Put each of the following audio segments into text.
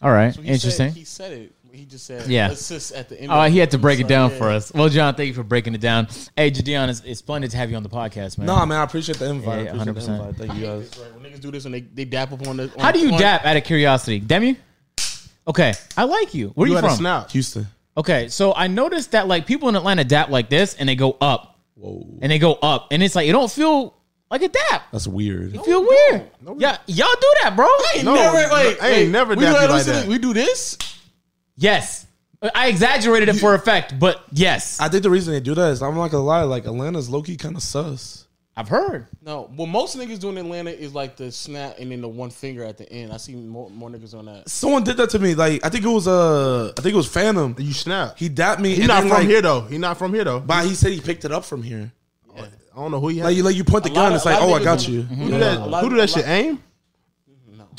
All right, So he interesting. Said, he said it. He just said Yeah. assist at the end. Oh, of he had to break it So, down yeah. for us. Well, John, thank you for breaking it down. Hey, JiDion, it's, it's splendid to have you on the podcast, man. Nah, man, I appreciate the invite. Yeah, I appreciate the 100%. invite. Thank you guys. It's right. When niggas do this and they, they dap up on the. On How do you on- dap out of curiosity? Demi? Okay, I like you. Where are You you, had a from? snout. Houston. Okay, so I noticed that like people in Atlanta dap like this and they go up. Whoa, And they go up. And it's like, it don't feel like a dap. that's weird. It feel weird. yeah, y'all do that, bro. I ain't No, never, no, wait, I ain't wait, never we dapped do you like listen, that. We do this. Yes. I exaggerated it for effect, but yes. I think the reason they do that is I'm not gonna lie, like Atlanta's low key kind of sus. I've heard. No, what most niggas do in Atlanta is like the snap and then the one finger at the end. I see more, more niggas on that. Someone did that to me. Like I think it was uh, I think it was Phantom. You snap. He dapped me. He's and not then, from like, here though. He's not from here though. But he said he picked it up from here. I don't know who he Like has. you, like you point the A gun. of- It's like, oh, I got you. Who do that? Who do that shit? Aim.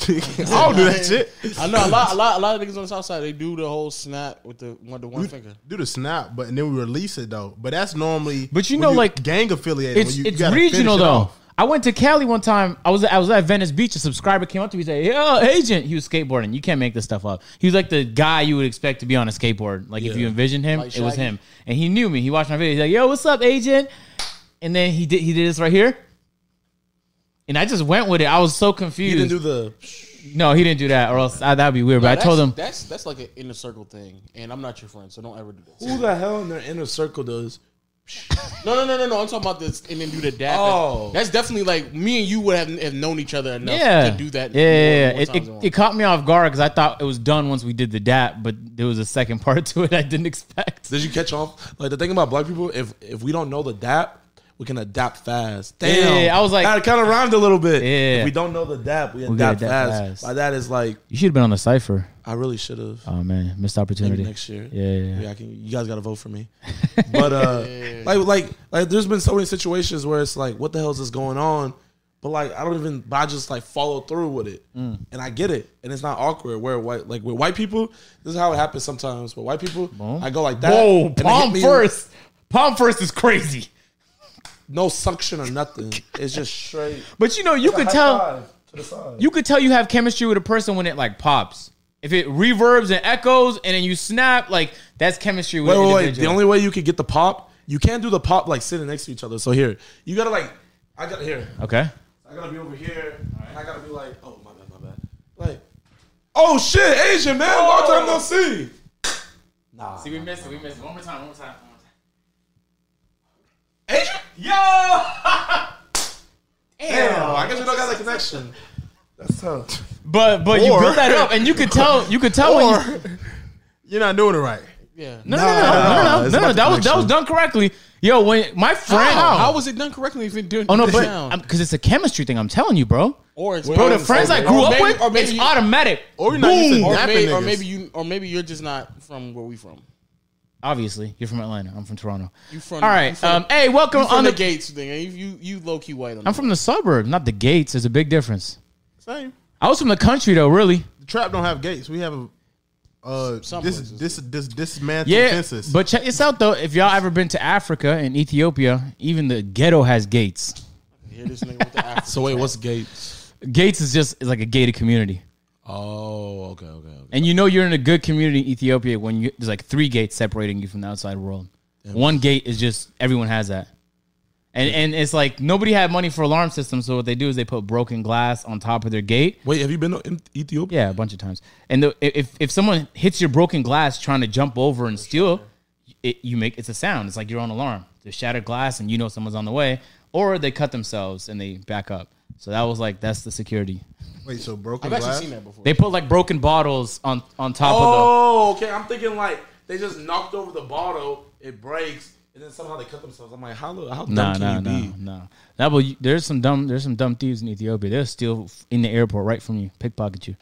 I don't do that shit. I know a lot, a lot, a lot of niggas on the south side. They do the whole snap with the one, the one finger. Do the snap, but and then we release it though. But that's normally. But you when know, like, gang affiliated. It's when you, it's you gotta regional finish it though. off. I went to Cali one time. I was I was at Venice Beach. A subscriber came up to me and said, "Yo, agent." He was skateboarding. You can't make this stuff up. He was like the guy you would expect to be on a skateboard. Like if you envisioned him, Like it was Shaggy? him. And he knew me. He watched my video. He's like, "Yo, what's up, agent?" And then he did he did this right here. And I just went with it. I was so confused. He didn't do the. no, he didn't do that, or else uh, that'd be weird. But I told him, that's that's like an inner circle thing, and I'm not your friend, so don't ever do this. Who the hell in their inner circle does? No, no, no, no, no. I'm talking about this, and then do the dap. Oh. that's definitely like me and you would have, have known each other enough yeah, to do that. Yeah, more- yeah, yeah. more It, it, it caught me off guard because I thought it was done once we did the dap, but there was a second part to it I didn't expect. Did you catch on? Like the thing about black people, if if we don't know the dap, we can adapt fast. Yeah, Damn, I was like- that kind of rhymed a little bit. Yeah. if we don't know the dap, we gotta adapt, adapt fast. fast. By that is like, You should have been on the cipher. I really should have. Oh man, missed Maybe opportunity. next year. Yeah, yeah, yeah. I can. You guys got to vote for me. But uh, like, like, like, there's been so many situations where it's like, what the hell is this going on? But like, I don't even. But I just like follow through with it, Mm. and I get it, and it's not awkward. Where white, like with white people, this is how it happens sometimes. With white people, I go like that. Whoa, and they hit palm me in- first. Palm first is crazy. No suction or nothing. It's just straight. But you know, you could tell to the side. you could tell you have chemistry with a person when it like pops. If it reverbs and echoes and then you snap, like that's chemistry with Wait, an wait, wait. individual. The only way you could get the pop, you can't do the pop like sitting next to each other. So here, you gotta like, I gotta here. Okay. I gotta be over here. And I gotta be like, oh my bad, my bad. Like, oh shit, Asian man, long time no see. Nah, See, we missed it. We missed it. One more time. One more time. One more time. Asian. Yo! Damn, I guess we don't got that connection. That's tough. But but you Or- built that up, and you could tell you could tell when you, Or you're not doing it right. Yeah. no no no no no no, it's no, about no that was that was connection. done correctly. Yo, when my friend, How? How was it done correctly if it didn't? oh no, but because it's a chemistry thing. I'm telling you, bro. or it's Bro, the friends I grew Or up maybe- with, or maybe it's you- automatic. Or you're not used to or dapping maybe, or niggas. maybe you, or maybe you're just not from where we from. Obviously, you're from Atlanta. I'm from Toronto. You from? All you right. from, Um, hey, welcome you from on the, the. Gates thing. You you, you low key white. On I'm from the suburbs, not the gates. There's a big difference. Same. I was from the country though, really. The trap don't have gates. We have a uh Some this places this this dismantled Yeah, fences. but check this out though. If y'all ever been to Africa and Ethiopia, even the ghetto has gates. Hear this nigga with the African So wait, what's Gates? Gates is just is like a gated community, Oh, okay, okay, okay. And you know you're in a good community in Ethiopia when you, there's like three gates separating you from the outside world. One gate is just everyone has that, and and it's like nobody had money for alarm systems, so what they do is they put broken glass on top of their gate. Wait, have you been to Ethiopia? Yeah, a bunch of times. And the, if if someone hits your broken glass trying to jump over and steal, it, you make it's a sound. It's like your own alarm. There's shattered glass, and you know someone's on the way, or they cut themselves and they back up. So that was like that's the security. Wait, so broken I've actually glass? seen that before. They put like broken bottles on on top of the. Oh, okay. I'm thinking like they just knocked over the bottle, it breaks, and then somehow they cut themselves. I'm like, how how the. dumb Nah, can nah, you nah, be? nah. That will. There's some dumb. There's some dumb thieves in Ethiopia. They'll steal in the airport right from you, pickpocket you.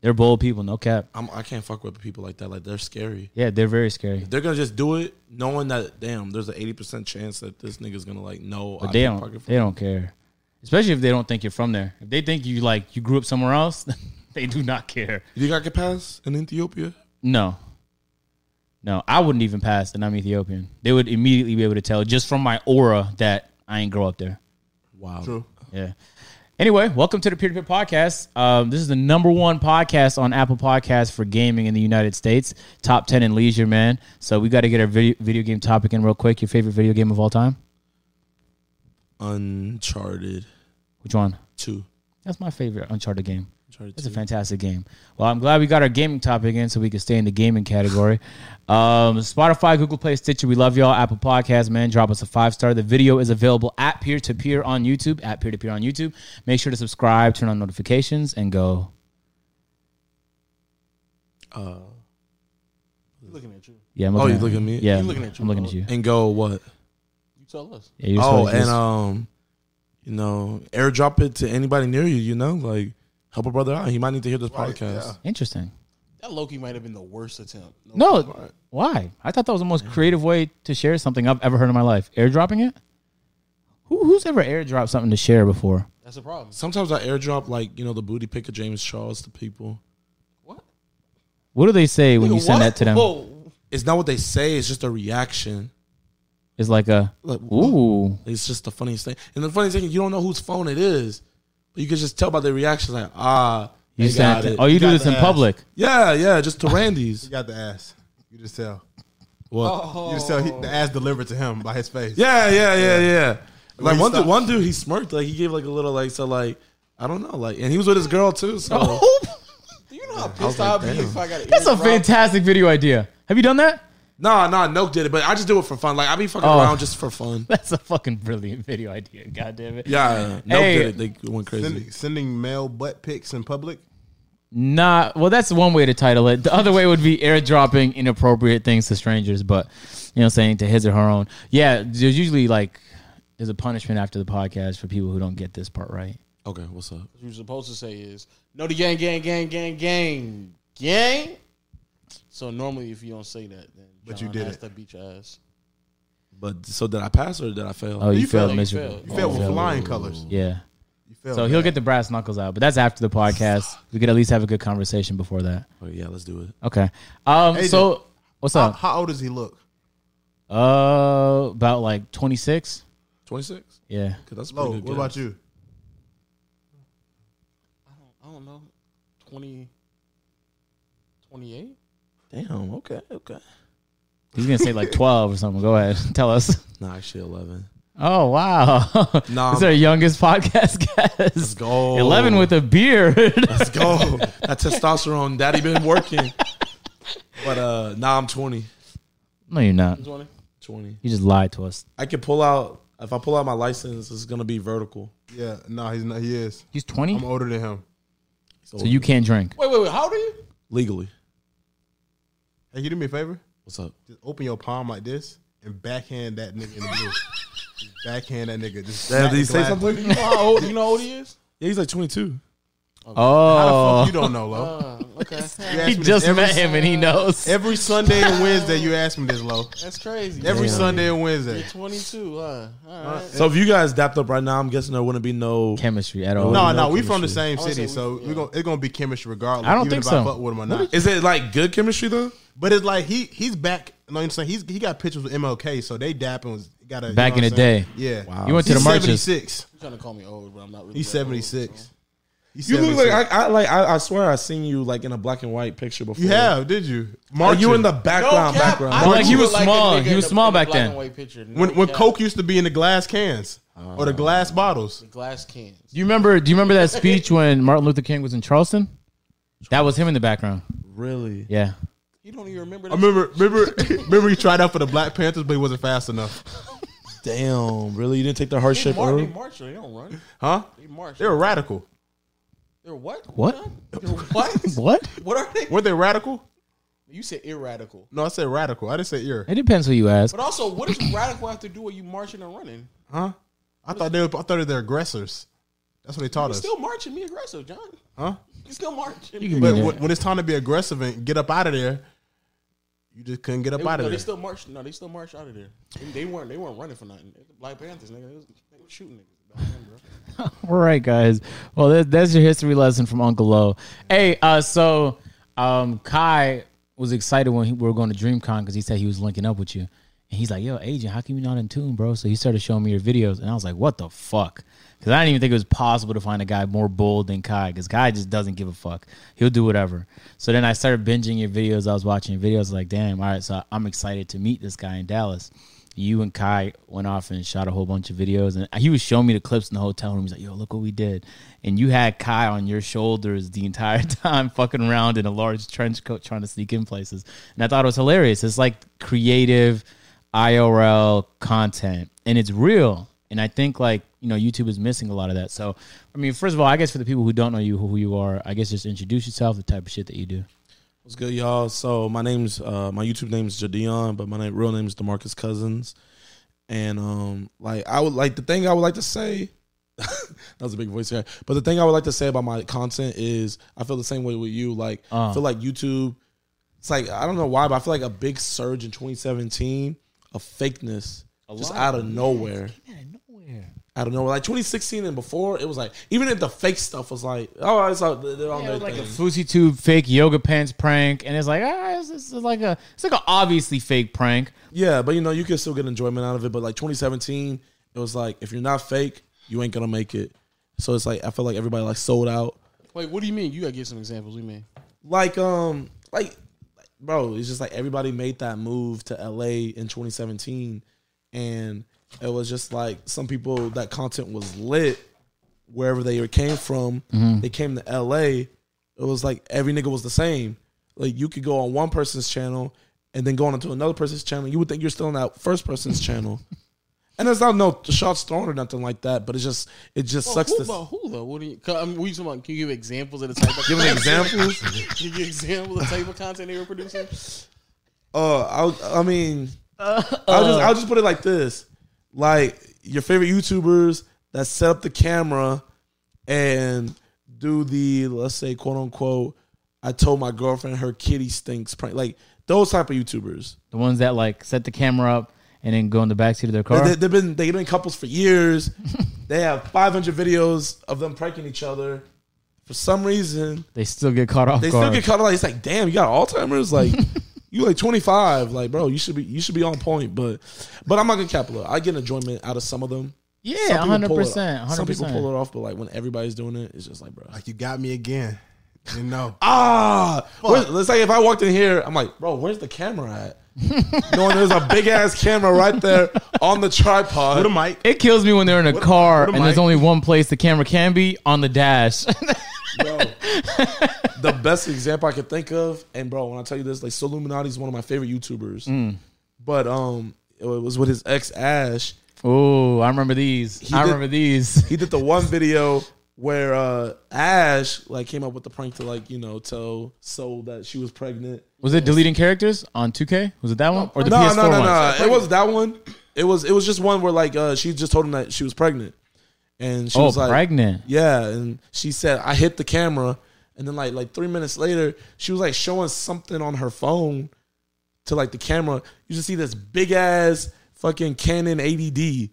They're bold people, no cap. I'm, I can't fuck with people like that. Like they're scary. Yeah, they're very scary. They're gonna just do it knowing that damn, there's an eighty percent chance that this nigga's gonna like know. But I they don't. from They don't care, especially if they don't think you're from there. If they think you like you grew up somewhere else, they do not care. You think I could pass in Ethiopia? No, no, I wouldn't even pass, and I'm Ethiopian. They would immediately be able to tell just from my aura that I ain't grow up there. Wow. True. Yeah, Anyway, welcome to the Peer to Peer Podcast. Um, this is the number one podcast on Apple Podcasts for gaming in the United States. Top ten in leisure, man. So we got to get our video, video game topic in real quick. Your favorite video game of all time? Uncharted Which one? two. That's my favorite Uncharted game. Uncharted It's a fantastic game. Well, I'm glad we got our gaming topic in so we can stay in the gaming category. Um, Spotify, Google Play, Stitcher, we love y'all. Apple Podcasts, man, drop us a five star. The video is available at peer to peer on YouTube. At peer to peer on YouTube. Make sure to subscribe, turn on notifications, and go. Uh, looking at you. Yeah, I'm Oh, looking you looking at me? Yeah, He looking at you, I'm looking at you. and go what? You tell us. Yeah, Oh, and just- um, you know, airdrop it to anybody near you. You know, like help a brother out. He might need to hear this Right, podcast. yeah. interesting. That Loki might have been the worst attempt. No, why? I thought that was the most creative way to share something I've ever heard in my life. Airdropping it. Who, who's ever airdropped something to share before? that's a problem. Sometimes I airdrop like you know the booty pic of James Charles to people. What? What do they say when you send what? that to them? Whoa. It's not what they say. It's just a reaction. It's like a Like, ooh. It's just the funniest thing. And the funniest thing, is you don't know whose phone it is, but you can just tell by the reaction. Like, ah, You got it. it. Oh, you, do this in ass. public. yeah, yeah, just to Randy's. You got the ass. You just tell. What? Oh. You just tell he, the ass delivered to him by his face. Yeah, yeah, yeah, yeah. When Like one dude, one dude, he smirked. Like he gave like a little like so like I don't know like, and he was with his girl too. So Do you know how pissed I'd be if I got That's a airdrop? fantastic video idea. Have you done that? Nah, nah, Nelk did it, but I just do it for fun. Like I be fucking Oh. around just for fun. That's a fucking brilliant video idea. God damn it. Yeah, Nelk Hey. did it. They went crazy. Sending, sending male butt pics in public. Nah, well, that's one way to title it. The other way would be airdropping inappropriate things to strangers, but you know, what I'm saying to his or her own. Yeah, there's usually like there's a punishment after the podcast for people who don't get this part right. Okay, what's up? What you're supposed to say is, no, the gang, gang, gang, gang, gang, gang. So normally, if you don't say that, then But John you did has it. to beat your ass. But so did I pass or did I fail? Oh, you, You failed failed, you miserably. failed. You failed with failed. flying colors. Yeah. You failed So he'll get the brass knuckles out, but that's after the podcast. We could at least have a good conversation before that. Okay, yeah, let's do it. Okay. Um. Hey, so what's up? how old does he look? Uh, about like 26. Twenty six. Yeah. Cause That's a Low. pretty What good. about you? I don't, I don't know, 20, 28? Damn. Okay. Okay. He's gonna say like 12 or something. Go ahead. Tell us. Nah, actually eleven. Oh wow. Nah, this is our youngest podcast Let's guest. go. 11 with a beard. Let's go. that testosterone, daddy been working. But uh, now I'm 20. no, you're not. 20? 20. You just lied to us. I can pull out if I pull out my license, it's gonna be vertical. Yeah. No, he's not. He is. He's 20, I'm older than him. so you can't drink. Wait, wait, wait. How old are you? legally. Hey, can you do me a favor? What's up? Just open your palm like this and backhand that nigga in the blue. Just backhand that nigga. Just Damn, smack did he say something? You know how old, you know how old he is? Yeah, he's like 22. How the Oh, fuck you don't know, Lo? Uh, okay. You ask he me this just every, met him and he knows. Every Sunday and Wednesday, you ask me this, Lo. That's crazy. Every Damn. Sunday and Wednesday. You're 22, huh? All right. So if you guys dapped up right now, I'm guessing there wouldn't be no. Chemistry at all. No, no no, we from the same I would city, say so we- we gonna it's gonna be chemistry regardless. I don't even think if so. I fuck with him or not. Is it like good chemistry though? But it's like he he's back. You know what I'm saying? He's he got pictures with MLK, so they dapping was got a Back in the day. Yeah, Wow. You went to he's the marches. 76. You're trying to call me old, but I'm not really. He's that old, 76. so. He's You look like I, I like I, I swear I seen you like in a black and white picture before. you have, did you? Are Marching. you in the background? cap, background. I like, he was a small. He was small the back then. and white picture. No when when cap. Coke used to be in the glass cans or the oh. glass bottles. glass cans. Do you remember? Do you remember that speech when Martin Luther King was in Charleston? That was him in the background. Really? Yeah. You don't even remember. I remember, remember, remember he tried out for the Black Panthers, but he wasn't fast enough. Damn. Really? You didn't take the hard They shape march, they march, they don't run. Huh? They march. They were radical. They're what? What? They're what? What? what are they? Weren't they radical? You said irradical. No, I said radical. I didn't say ir. It depends who you ask. But also, what does radical have to do with you marching and running? Huh? I thought they were, I thought they were aggressors. That's what they taught You us. still marching, be aggressive, John. Huh? You still marching. You But when, when it's time to be aggressive and get up out of there, you just couldn't get up They, out no, of they still marched. No, they still marched out of there. They, they weren't. They weren't running for nothing. Black Panthers, nigga. They was, they was shooting niggas back then, bro. All right, guys. Well, that, that's your history lesson from Uncle Lo. Hey, uh, so um, Kai was excited when he, we were going to DreamCon because he said he was linking up with you, And he's like, "Yo, agent, how come you not in tune, bro?" So he started showing me your videos, and I was like, "What the fuck?" Because I didn't even think it was possible to find a guy more bold than Kai. Because Kai just doesn't give a fuck. He'll do whatever. So then I started binging your videos. I was watching your videos, like, damn, all right. So I'm excited to meet this guy in Dallas. You and Kai went off and shot a whole bunch of videos, and he was showing me the clips in the hotel room. He's like, "Yo, look what we did," and you had Kai on your shoulders the entire time, fucking around in a large trench coat, trying to sneak in places. And I thought it was hilarious. It's like creative IRL content, and it's real. And I think like you know YouTube is missing a lot of that. So I mean, first of all, I guess for the people who don't know you, who you are, I guess just introduce yourself, the type of shit that you do. What's good, y'all? So my name's uh, my YouTube name is JiDion, but my name, real name is Demarcus Cousins. And um, like I would like the thing I would like to say. that was a big voice here, but the thing I would like to say about my content is I feel the same way with you. Like I Uh. feel like YouTube. It's like I don't know why, but I feel like a big surge in 2017 of fakeness just out of nowhere. nowhere. Out of nowhere, like 2016 and before, it was like even if the fake stuff was like, oh, it's all they're on Yeah, their like a thing. Fousey Tube fake yoga pants prank, and it's like ah, it's, it's like a it's like an obviously fake prank. Yeah, but you know, you can still get enjoyment out of it. But like 2017, it was like if you're not fake, you ain't gonna make it. So it's like I feel like everybody like sold out. Wait, what do you mean? You gotta give some examples. We mean. Like um, like bro, it's just like everybody made that move to LA in 2017, and it was just like some people that content was lit wherever they came from. Mm-hmm. They came to LA. It was like every nigga was the same. Like you could go on one person's channel and then go on to another person's channel. You would think you're still on that first person's channel. And there's not no shots thrown or nothing like that, but it just it just Well, sucks who, to though? Who though? What do you? 'cause, I mean, what you talking about? Can you give examples of the type of give an examples. Can you give examples of the type of content they were producing? Uh, I, I mean, uh, I'll just uh. I'll just put it like this: like your favorite YouTubers that set up the camera and do the let's say quote unquote. I told my girlfriend her kitty stinks prank, like those type of YouTubers. The ones that like set the camera up and then go in the backseat of their car. They, have been they've been couples for years. they have 500 videos of them pranking each other. For some reason, They still get caught off they guard. still get caught. Like it's like, damn, you got Alzheimer's. Like you like 25. Like bro, you should be you should be on point. But but I'm not gonna cap it. I get enjoyment out of some of them. yeah, Some people hundred percent. Some people pull it off, but like when everybody's doing it, it's just like, bro. Like you got me again. You know. Ah, where's- it's like if I walked in here, I'm like, bro, where's the camera at? Knowing there's a big ass camera right there on the tripod. With a mic. It kills me when they're in a car what am and there's I? only one place the camera can be on the dash. bro. the best example I could think of, and bro, when I tell you this, like Solluminati is one of my favorite YouTubers. Mm. But um, it was with his ex Ash. oh, I remember these. I did- remember these. He did the one video where uh Ash like came up with the prank to like you know tell Sol that she was pregnant. Was it deleting characters on 2K? Was it that one or the no, PS4 no, no, one? no. It was that one. It was it was just one where like uh she just told him that she was pregnant, and she Oh, was like pregnant. Yeah, and she said I hit the camera, and then like like three minutes later, she was like showing something on her phone to like the camera. You just see this big ass fucking Canon 80D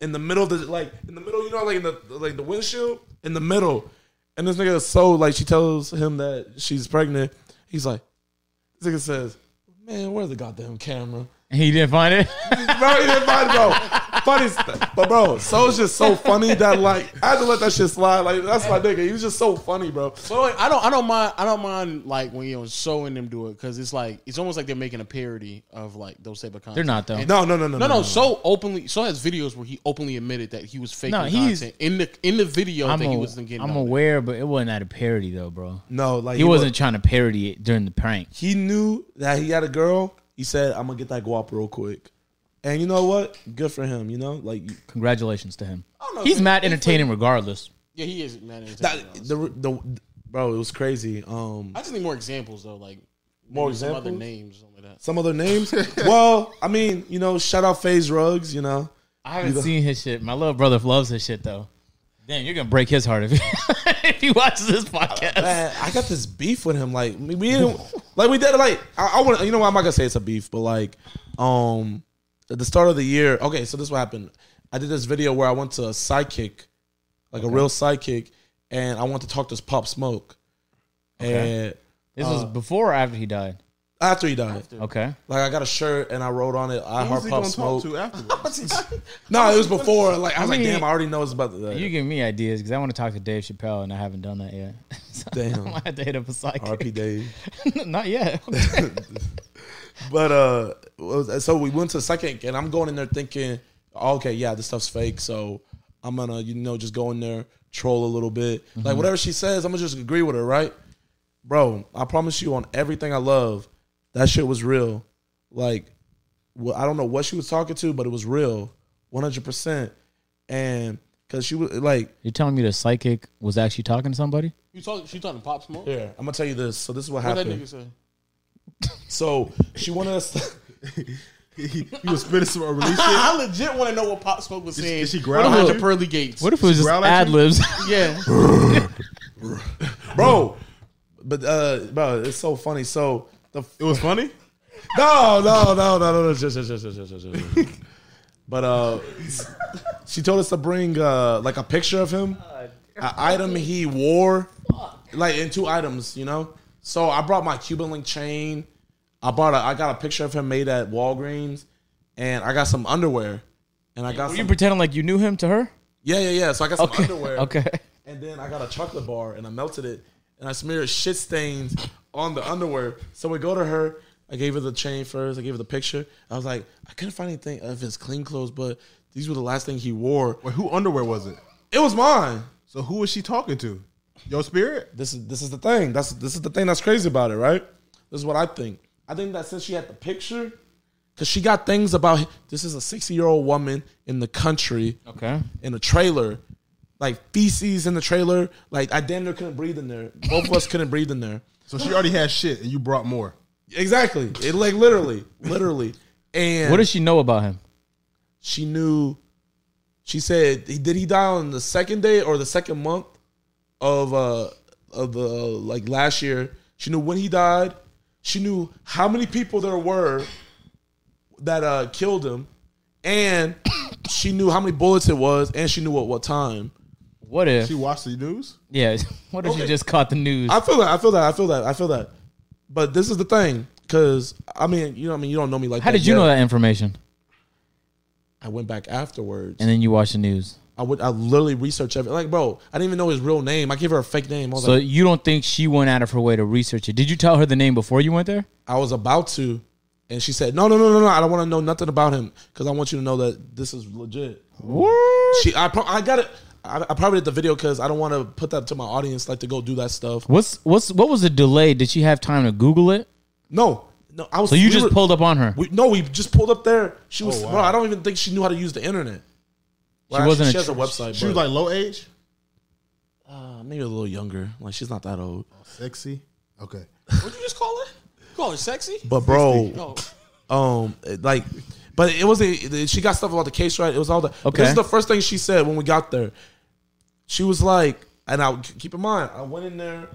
in the middle of the like in the middle, you know, like in the like the windshield in the middle. And this nigga is so like she tells him that she's pregnant. He's like, this nigga says, "Man, where's the goddamn camera?" He didn't find it. bro, he didn't find it, bro. Funny, st- but bro, so Sol's just so funny that like I had to let that shit slide. Like that's my nigga. He was just so funny, bro. But like, I don't, I don't mind, I don't mind like when you know showing them do it because it's like it's almost like they're making a parody of like those type of content. They're not though. No, no, no, no, No, no. So openly, so has videos where he openly admitted that he was faking No, he's- content in the in the video I'm, that he wasn't getting. I'm on it. aware, but it wasn't at a parody though, bro. no, like He, wa- wasn't trying to parody it during the prank. He knew that he had a girl. He said, "I'm gonna get that guap real quick." And you know what? Good for him. You know, like Congratulations to him. don't know, He's man. mad He entertaining regardless. Yeah, he is man. that, the the bro. It was crazy. Um, I just need more examples though, like More maybe some other examples? names, something like that. some other names. well, I mean, you know, shout out FaZe Rugs. You know, I haven't seen his shit. My little brother loves his shit though. Damn, you're gonna break his heart if he, if he watches this podcast. Man, I got this beef with him. Like we, we didn't, like we did. Like I, I want you know what I'm not gonna say it's a beef, but like um at the start of the year. Okay, so this what happened. I did this video where I went to a sidekick, like a real sidekick, and I want to talk to Pop Smoke. And This was uh, before or after he died. After he died, After. Okay. like I got a shirt and I wrote on it. I Who's heart he pop gonna talk smoke. to afterwards? No, it was before. Like I was I mean, like, damn, I already know it's about the. You give me ideas because I want to talk to Dave Chappelle and I haven't done that yet. So Damn. I might have to hit up a psychic. RP Dave. Not yet. But uh, so we went to the second, and I'm going in there thinking, okay, yeah, this stuff's fake. So I'm gonna, you know, just go in there, troll a little bit, like whatever she says, I'm gonna just agree with her, right? Bro, I promise you, on everything I love, that shit was real. Like, well, I don't know what she was talking to, but it was real, 100. percent And because she was like, You're telling me the psychic was actually talking to somebody? You talking? She talking pop smoke? Yeah, I'm gonna tell you this. So this is what What that happened. Nigga say? So she wanted us. To, he, he was spitting some release shit. I legit want to know what pop smoke was saying. did she growl behind at the you? pearly gates? What if it was just growl at ad you? libs? Yeah. bro. But uh, bro, it's so funny. So the It was funny. no, no, no, no, no, no, just, just, just, just, just, just, just. But uh, she told us to bring uh like a picture of him, an item he wore, like in two items, you know. So I brought my Cuban link chain. I brought a, I got a picture of him made at Walgreens, and I got some underwear, and I got Were some. you pretending like you knew him to her? yeah, yeah, yeah. So I got some Okay. underwear. Okay. And then I got a chocolate bar and I melted it and I smeared shit stains on the underwear. So we go to her. I gave her the chain first. I gave her the picture. I was like, I couldn't find anything of his clean clothes, but these were the last thing he wore. Wait, who underwear was it? It was mine. So who was she talking to? Your spirit? This is this is the thing. That's this is the thing that's crazy about it, right? This is what I think. I think that since she had the picture, because she got things about this is a sixty year old woman in the country Okay. in a trailer, like feces in the trailer. Like I damn near couldn't breathe in there. Both of us couldn't breathe in there. So she already had shit, and you brought more. Exactly. It like literally, literally. And What does she know about him? she knew? She said, "Did he die on the second day or the second month of uh of the like last year?" She knew when he died. She knew how many people there were that uh killed him, and she knew how many bullets it was, and she knew at what time. What if? She watched the news. yeah. What if Okay. she just caught the news? I feel that. I feel that. I feel that. I feel that. But this is the thing, because I mean, you know, I mean, you don't know me like How that did you yet. know that information? I went back afterwards. And then you watched the news. I would I literally research everything. Like, bro, I didn't even know his real name. I gave her a fake name. I So like, you don't think she went out of her way to research it? Did you tell her the name before you went there? I was about to, and she said, no, no, no, no, no. I don't want to know nothing about him because I want you to know that this is legit. What? She, I, pro- I got it. I, I probably did the video because I don't want to put that to my audience, like to go do that stuff. What's what's what was the delay? Did she have time to Google it? No, no. I was. So you we just were- pulled up on her. We, no, we just pulled up there. She was. Oh, wow. Bro, I don't even think she knew how to use the internet. Well, She wasn't She a has a website. She was like low age, uh, maybe a little younger. Like she's not that old. sexy. Okay. What'd you just call her? You call her sexy? But bro, Oh, um like but it wasn't she got stuff about the case right it was all the Okay. this is the first thing she said when we got there she was like and i keep in mind i went in there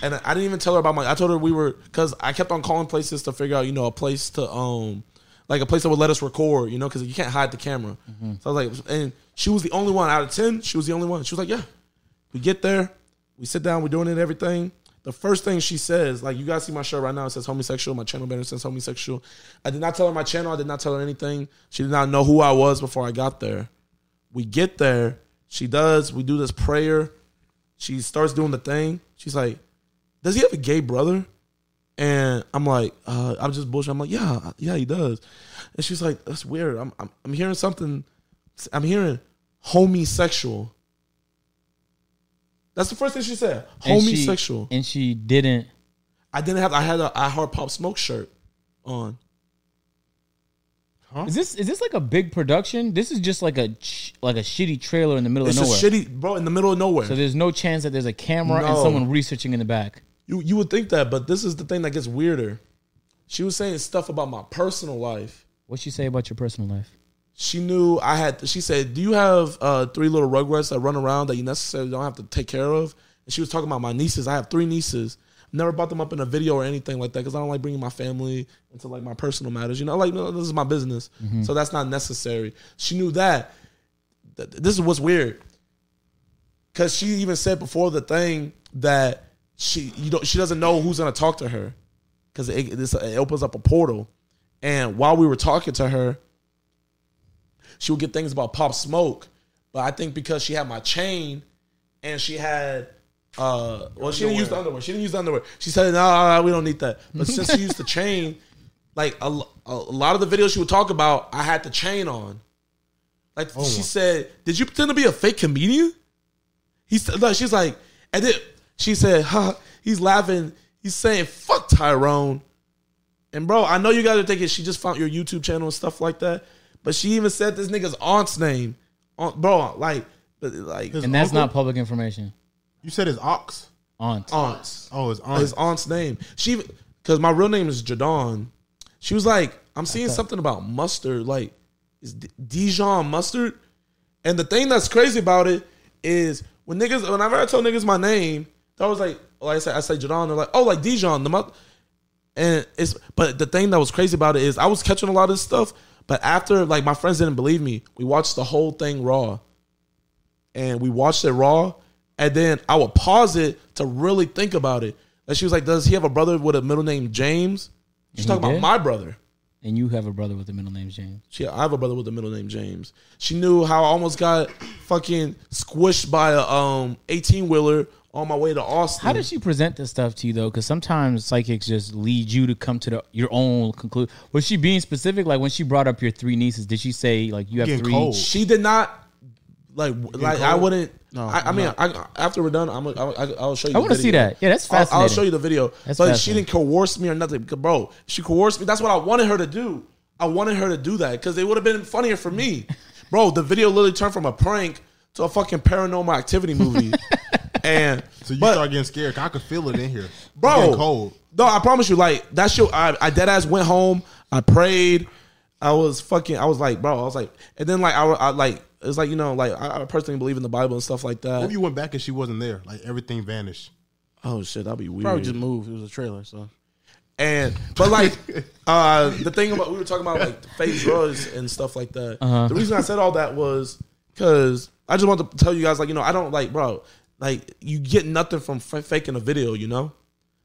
and i didn't even tell her about my i told her we were because i kept on calling places to figure out you know a place to um like a place that would let us record you know because you can't hide the camera mm-hmm. so i was like and she was the only one out of 10 she was the only one she was like yeah we get there we sit down we're doing it everything the first thing she says, like you guys see my shirt right now, it says homosexual. My channel banner says homosexual. I did not tell her my channel. I did not tell her anything. She did not know who I was before I got there. We get there. She does. We do this prayer. She starts doing the thing. She's like, "Does he have a gay brother?" And I'm like, uh, "I'm just bullshit." I'm like, "Yeah, yeah, he does." And she's like, "That's weird. I'm, I'm, I'm hearing something. I'm hearing homosexual." That's the first thing she said. And Homosexual. and she didn't. I didn't have. I had a I Heart Pop Smoke shirt on. Huh? Is this is this like a big production? This is just like a like a shitty trailer in the middle It's of a nowhere. shitty, bro, in the middle of nowhere. so there's no chance that there's a camera and someone researching in the back. You you would think that, but this is the thing that gets weirder. She was saying stuff about my personal life. What she say about your personal life? She knew I had. She said, "Do you have uh, three little rugrats that run around that you necessarily don't have to take care of?" And she was talking about my nieces. I have three nieces. Never brought them up in a video or anything like that because I don't like bringing my family into like my personal matters. You know, like no, this is my business, so that's not necessary. She knew that. This is what's weird because she even said before the thing that she you don't she doesn't know who's gonna talk to her. because it, this- it opens up a portal. And while we were talking to her, she would get things about Pop Smoke, but I think because she had my chain and she had. Uh, well, she didn't use the underwear. She didn't use the underwear. She said, "No, no, we don't need that." But since she used the chain, like a, a lot of the videos she would talk about, I had the chain on. Like she said, "Did you pretend to be a fake comedian?" He said, like, "She's like," and then she said, "Huh?" He's laughing. He's saying, "Fuck Tyrone." And bro, I know you guys are thinking she just found your YouTube channel and stuff like that, but she even said this nigga's aunt's name, Aunt, bro. Like, like And that's uncle? not public information. You said his ox. Aunt. aunts. Oh, his aunt. his aunt's name. She because my real name is Jadon. She was like, I'm seeing something about mustard, like is D- Dijon mustard. And the thing that's crazy about it is when niggas, whenever I tell niggas my name, they was like, like I said, I say Jadon. They're like, oh, like Dijon, the mu-. And it's, but the thing that was crazy about it is I was catching a lot of this stuff, but after like my friends didn't believe me, we watched the whole thing raw and we watched it raw, and then I would pause it to really think about it. And she was like, "Does he have a brother with a middle name James?" She's talking about my brother. And you have a brother with the middle name James. She, I have a brother with a middle name James. She knew how I almost got fucking squished by a um eighteen wheeler on my way to Austin. How does she present this stuff to you though? Because sometimes psychics just lead you to come to the, your own conclusion. Was she being specific? Like when she brought up your three nieces, did she say like you have Getting three? cold. She did not like like I wouldn't. No, I, I mean, not. I, after we're done, I'm. I'll, I'll show you. I want to see that. Yeah, that's I'll, fascinating. I'll show you the video. That's but she didn't coerce me or nothing. Bro, she coerced me. That's what I wanted her to do. I wanted her to do that because it would have been funnier for me. Bro, the video literally turned from a prank to a fucking paranormal activity movie. and so you but, start getting scared. 'cause I could feel it in here, bro, cold. No, I promise you, like that shit. I, I dead ass went home. I prayed. I was fucking. I was like, bro. I was like, and then like I, I like it's like you know like I, I personally believe in the Bible and stuff like What that. if you went back and she wasn't there? Like everything vanished. Oh shit, that'd be weird. Probably just moved. It was a trailer, so And but like uh the thing about we were talking about like fake drugs and stuff like that. Uh-huh. The reason I said all that was because I just want to tell you guys like you know I don't like bro like you get nothing from f- faking a video. You know,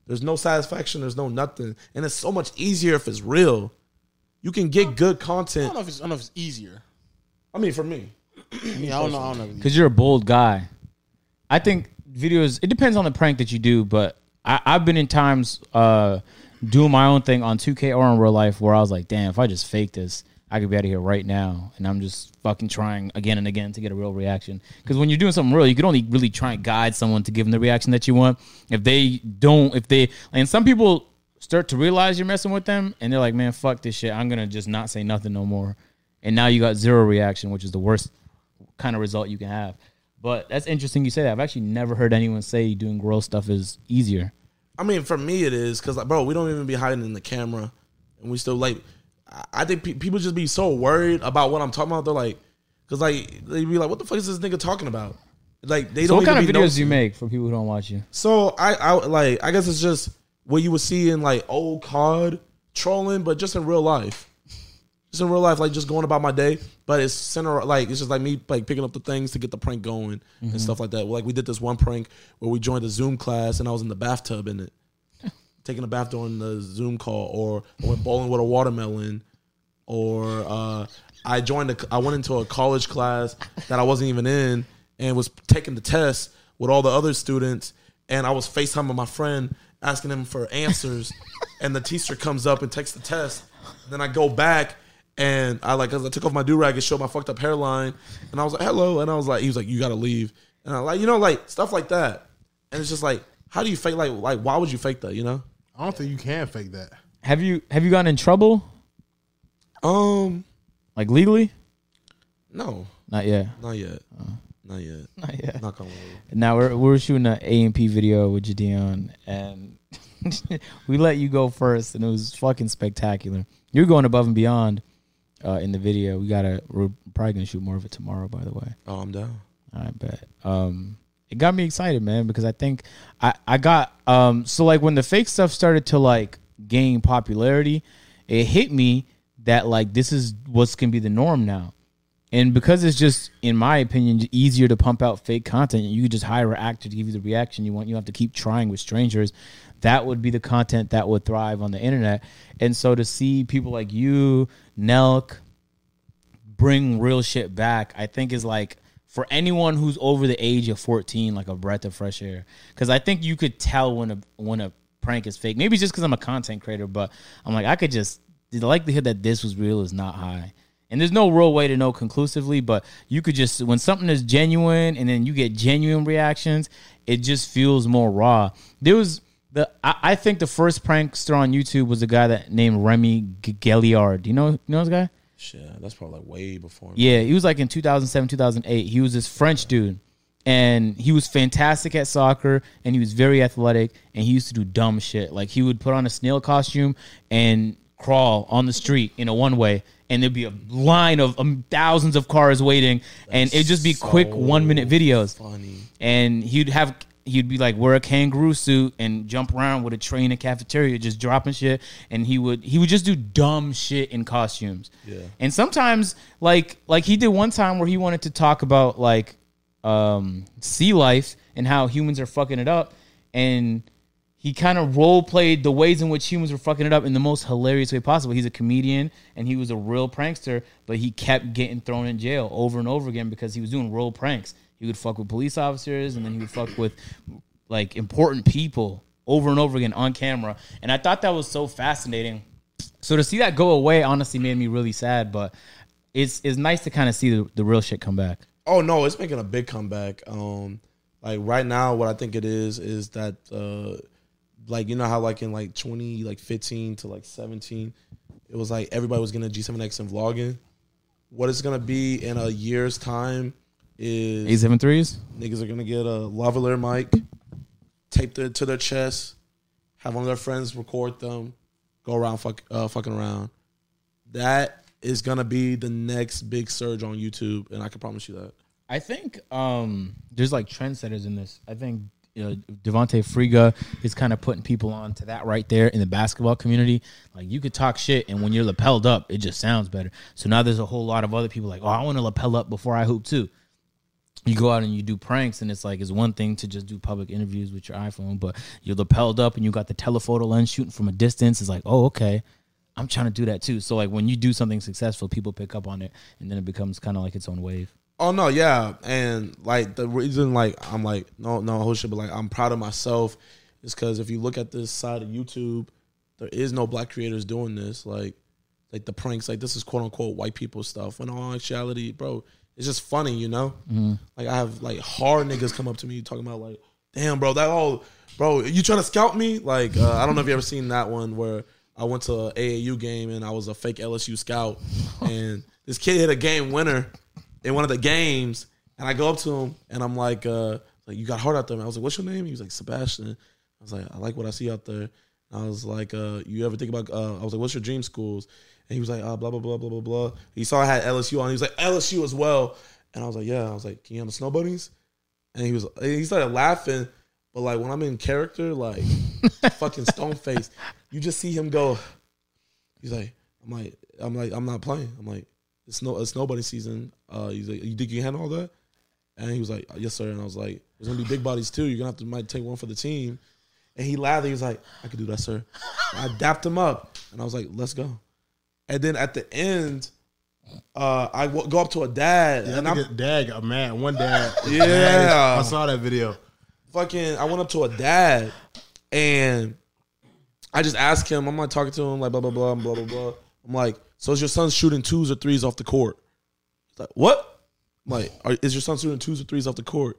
there's no satisfaction. There's no nothing, and it's so much easier if it's real. You can get good I content. don't know if it's I don't know if it's easier. I mean, for me, Yeah, I don't know. I don't know. because you're a bold guy. I think videos. It depends on the prank that you do, but I, I've been in times uh, doing my own thing on 2K or in real life where I was like, damn, if I just fake this, I could be out of here right now, and I'm just fucking trying again and again to get a real reaction. Because when you're doing something real, you can only really try and guide someone to give them the reaction that you want. If they don't, if they, and some people start to realize you're messing with them, and they're like, man, fuck this shit. I'm gonna just not say nothing no more. And now you got zero reaction, which is the worst kind of result you can have. But that's interesting you say that. I've actually never heard anyone say doing gross stuff is easier. I mean, for me it is because like bro, we don't even be hiding in the camera, and we still like. I- think pe- people just be so worried about what I'm talking about. They're like, because like they be like, what the fuck is this nigga talking about? Like they So don't. what kind of videos do you make for people who don't watch you? So I, I like I guess it's just what you would see in like old COD trolling, but just in real life. Just in real life, like just going about my day, but it's center like it's just like me like picking up the things to get the prank going and mm-hmm. stuff like that. Like we did this one prank where we joined a Zoom class and I was in the bathtub in it, taking a bath during the Zoom call, or I went bowling with a watermelon, or uh, I joined a I went into a college class that I wasn't even in and was taking the test with all the other students, and I was FaceTiming my friend asking him for answers, and the teacher comes up and takes the test. Then I go back and I like, cause I took off my do rag and showed my fucked up hairline, and I was like, "Hello," and I was like, he was like, "You gotta leave," and I like, you know, like stuff like that, and it's just like, how do you fake like like why would you fake that, you know? I don't think you can fake that. Have you have you gotten in trouble Um, like legally? no, Not yet. not yet, not yet. Not yet. Knock on wood. Now we're we're shooting an A and P video with JiDion, and we let you go first, and it was fucking spectacular. You're going above and beyond uh, in the video. We gotta we're probably gonna shoot more of it tomorrow. By the way. Oh, I'm down. I bet. Um, it got me excited, man, because I think I I got um so like when the fake stuff started to like gain popularity, it hit me that like this is what's gonna be the norm now. And because it's just, in my opinion, easier to pump out fake content, you could just hire an actor to give you the reaction you want. You don't have to keep trying with strangers. That would be the content that would thrive on the internet. And so to see people like you, Nelk, bring real shit back, I think is like for anyone who's over the age of 14, like a breath of fresh air. Because I think you could tell when a when a prank is fake. Maybe just because I'm a content creator, but I'm like I could just the likelihood that this was real is not high. And there's no real way to know conclusively, but you could just when something is genuine and then you get genuine reactions, it just feels more raw. There was the I, I think the first prankster on YouTube was a guy that named Remy G- Gaillard. Do you know you know this guy? Shit, that's probably like way before. Yeah, he was like in 2007, 2008. He was this French dude. And he was fantastic at soccer and he was very athletic and he used to do dumb shit. Like he would put on a snail costume and crawl on the street in a one way and there'd be a line of um, thousands of cars waiting and it'd just be quick 1 minute videos Funny. and he'd have he'd be like wear a kangaroo suit and jump around with a tray in a cafeteria just dropping shit and he would he would just do dumb shit in costumes Yeah. and sometimes like like he did one time where he wanted to talk about like um sea life and how humans are fucking it up and he kind of role played the ways in which humans were fucking it up in the most hilarious way possible. He's a comedian and he was a real prankster, but he kept getting thrown in jail over and over again because he was doing real pranks. He would fuck with police officers and then he would fuck with like important people over and over again on camera. And I thought that was so fascinating. So to see that go away honestly made me really sad, but it's it's nice to kind of see the, the real shit come back. Oh no, it's making a big comeback. Um, like right now, what I think it is is that uh, like you know how like in like twenty like fifteen to like seventeen, it was like everybody was gonna G seven X and vlogging. What it's gonna be in a year's time is Eight seven threes? niggas are gonna get a lavalier mic, tape it to their chest, have one of their friends record them, go around fuck, uh, fucking around. That is gonna be the next big surge on YouTube, and I can promise you that. I think um, there's like trendsetters in this. I think you know, Devonte Friga is kind of putting people on to that right there in the basketball community. Like you could talk shit, and when you're lapelled up, it just sounds better. So now there's a whole lot of other people like, oh, I want to lapel up before I hoop too. You go out and you do pranks, and it's like it's one thing to just do public interviews with your iPhone, but you're lapelled up and you got the telephoto lens shooting from a distance. It's like, oh, okay. I'm trying to do that too. So like when you do something successful, people pick up on it, and then it becomes kind of like its own wave. Oh no, yeah, and like the reason, like I'm like no, no whole shit, but like I'm proud of myself is because if you look at this side of YouTube, there is no black creators doing this. Like, like the pranks, like this is quote unquote white people stuff. When all actuality, bro, it's just funny, you know. Like I have like hard niggas come up to me talking about like, damn, bro, that whole, bro, you trying to scout me? Like, uh, I don't know if you ever seen that one where I went to a AAU game and I was a fake LSU scout, and this kid hit a game winner in one of the games, and I go up to him and I'm like, uh, like you got hard out there. Man. I was like, what's your name? He was like, Sebastian. I was like, I like what I see out there. I was like, uh, you ever think about? Uh, I was like, what's your dream schools? And he was like, uh, blah blah blah blah blah blah. He saw I had LSU on. He was like, LSU as well. And I was like, yeah. I was like, can you on the snow bunnies? And he was, he started laughing. But like when I'm in character, like fucking stone face, you just see him go. He's like, I'm like, I'm like, I'm not playing. I'm like, it's no, it's nobody season. Uh, he's like, you think you can handle all that? And he was like, yes, sir. And I was like, there's gonna be big bodies too. You're gonna have to might take one for the team. And he laughed. He was like, I could do that, sir. I dapped him up, and I was like, let's go. And then at the end, uh, I w- go up to a dad, Yeah, and I I'm dad got mad. One dad. Yeah. I saw that video. fucking I went up to a dad and I just asked him, I'm like talking to him, like blah blah blah blah blah blah. I'm like, so is your son shooting twos or threes off the court? He's like, what? I'm like, are, is your son shooting twos or threes off the court?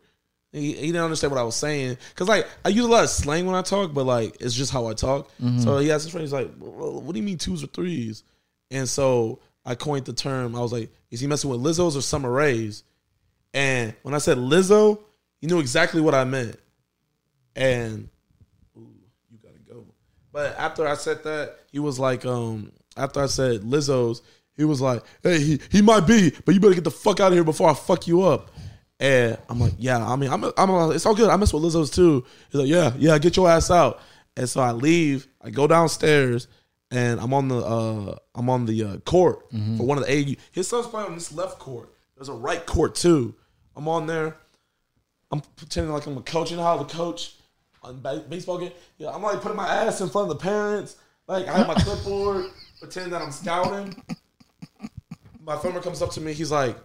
He, he didn't understand what I was saying because like I use a lot of slang when I talk, but like it's just how I talk. So he asked his friend, he's like, well, what do you mean twos or threes? And so I coined the term. I was like, is he messing with Lizzo's or Summer Rae's? And when I said Lizzo, he knew exactly what I meant. And ooh, you gotta go. But after I said that, he was like, um, after I said Lizzo's, he was like, hey, he, he might be, but you better get the fuck out of here before I fuck you up. And I'm like, yeah, I mean, I'm, I'm, it's all good. I mess with Lizzo's too. He's like, yeah, yeah, get your ass out. And so I leave. I go downstairs, and I'm on the, uh, I'm on the uh, court for one of the AU. His son's playing on this left court. There's a right court too. I'm on there. I'm pretending like I'm a coach. You know how the coach on baseball game? Yeah, I'm like putting my ass in front of the parents. Like I have my clipboard, pretending that I'm scouting. My filmer comes up to me. He's like,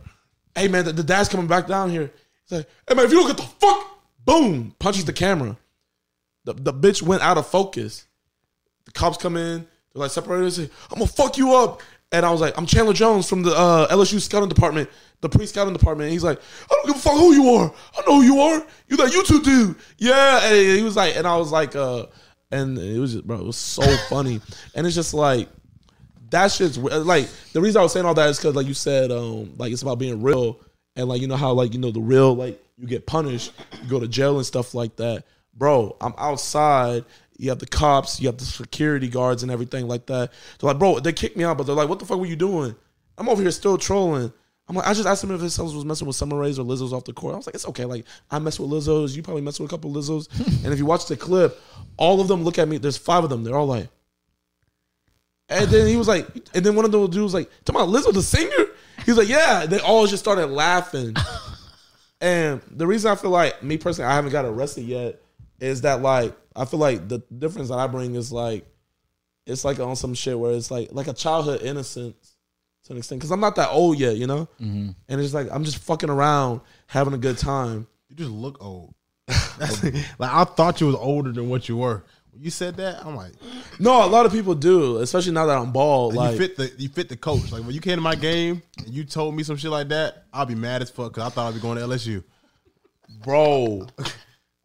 "Hey man, the, the dad's coming back down here." He's like, "Hey man, if you don't get the fuck," boom, punches the camera. The the bitch went out of focus. The cops come in. They're like separated. Say, "I'm gonna fuck you up." And I was like, "I'm Chandler Jones from the uh, LSU scouting department, the pre-scouting department." And he's like, "I don't give a fuck who you are. I know who you are. You that YouTube dude." Yeah. And he was like, and I was like, uh, and it was just, bro, it was so funny. And it's just like that shit's like the reason I was saying all that is because like you said, um, like it's about being real and like you know how like you know the real like you get punished, you go to jail and stuff like that. Bro, I'm outside. You have the cops, you have the security guards and everything like that. They're like, bro, they kicked me out, but they're like, what the fuck were you doing? I'm over here still trolling. I'm like, I just asked him if his son was messing with Summer Rays or Lizzo's off the court. I was like, it's okay. Like, I mess with Lizzo's. You probably mess with a couple Lizzo's. and if you watch the clip, all of them look at me. There's five of them. They're all like, and then he was like, and then one of the dudes was like, talking about Lizzo the singer? He's like, yeah. They all just started laughing. and the reason I feel like me personally, I haven't got arrested yet, is that like I feel like the difference that I bring is like it's like on some shit where it's like like a childhood innocence to an extent because I'm not that old yet, you know. Mm-hmm. And it's like I'm just fucking around, having a good time. You just look old. Like I thought you was older than what you were. When you said that, I'm like, No, a lot of people do, especially now that I'm bald. Like, you fit the you fit the coach. Like when you came to my game and you told me some shit like that, I'll be mad as fuck because I thought I'd be going to LSU. bro,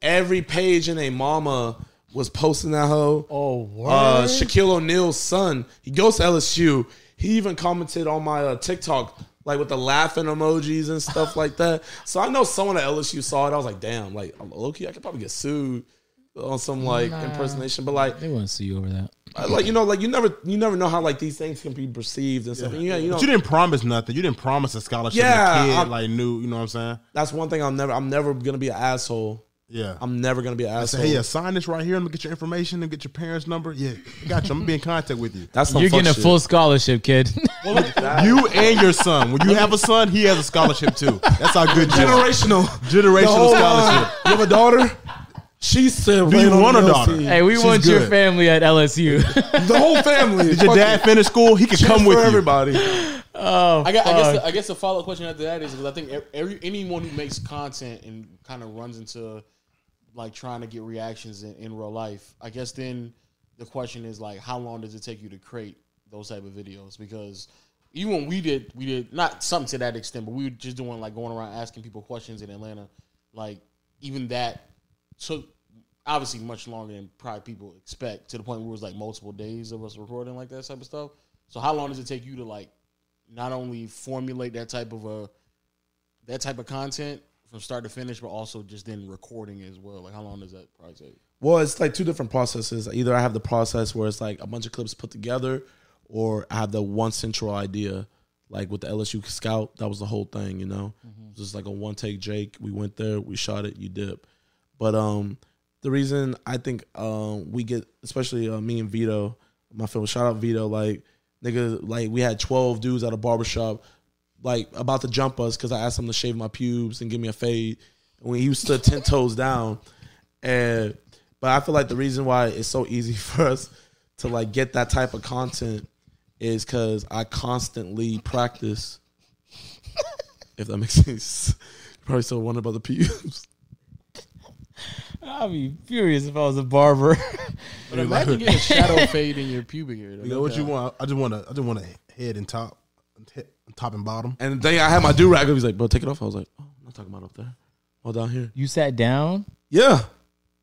every page in a mama was posting that hoe. Oh, word. uh, Shaquille O'Neal's son. He goes to LSU. He even commented on my uh, TikTok, like with the laughing emojis and stuff like that. So I know someone at LSU saw it. I was like, damn, like low key, I could probably get sued on some like impersonation. But like, they wouldn't see you over that. Like you know, like you never, you never know how like these things can be perceived and stuff. And yeah, you know, But you didn't promise nothing. You didn't promise a scholarship. Yeah, Yeah, kid I'm- like knew. You know what I'm saying? that's one thing I'm never, I'm never gonna be an asshole. Yeah. I'm never gonna be an I asshole. said, hey, yeah, sign this right here. I'm gonna get your information and get your parents' number. Yeah, I got you. I'm gonna be in contact with you. That's some You're fuck getting a shit. full scholarship, kid. You and your son. When you have a son, he has a scholarship too. That's how good you are. generational, Generational whole, scholarship. uh, you have a daughter? She's still Do you want a daughter? LC. hey, we She's want your good. family at LSU. The whole family. Did your dad finish school? He could come with for you. everybody. oh, I, got, I guess the, I guess the follow up question after that is because I think every anyone who makes content and kind of runs into like trying to get reactions in, in real life, I guess then the question is like, how long does it take you to create those type of videos? Because even when we did, we did not something to that extent, but we were just doing like going around asking people questions in Atlanta. Like even that took obviously much longer than probably people expect to the point where it was like multiple days of us recording like that type of stuff. So how long does it take you to like not only formulate that type of a that type of content from start to finish, but also just then recording as well? Like how long does that probably take? Well, it's like two different processes. Either I have the process where it's like a bunch of clips put together, or I have the one central idea. Like with the LSU Scout, that was the whole thing, you know. It was just like a one take Jake. We went there, we shot it, you dip. But um, the reason I think um we get, especially uh, me and Vito, my film, shout out Vito, like nigga, like we had twelve dudes at a barbershop, like about to jump us because I asked him to shave my pubes and give me a fade. When he was stood ten toes down, and but I feel like the reason why it's so easy for us to like get that type of content is because I constantly practice. if that makes sense, you probably still wonder about the pubes. I'd be furious if I was a barber. But imagine getting a shadow fade in your pubic area. You know what you want? I just want to. I just want a head and top, he- top and bottom. And then I had my do rag. He was like, "Bro, take it off." I was like, "Oh, I'm not talking about up there. Oh, down here." you sat down. Yeah,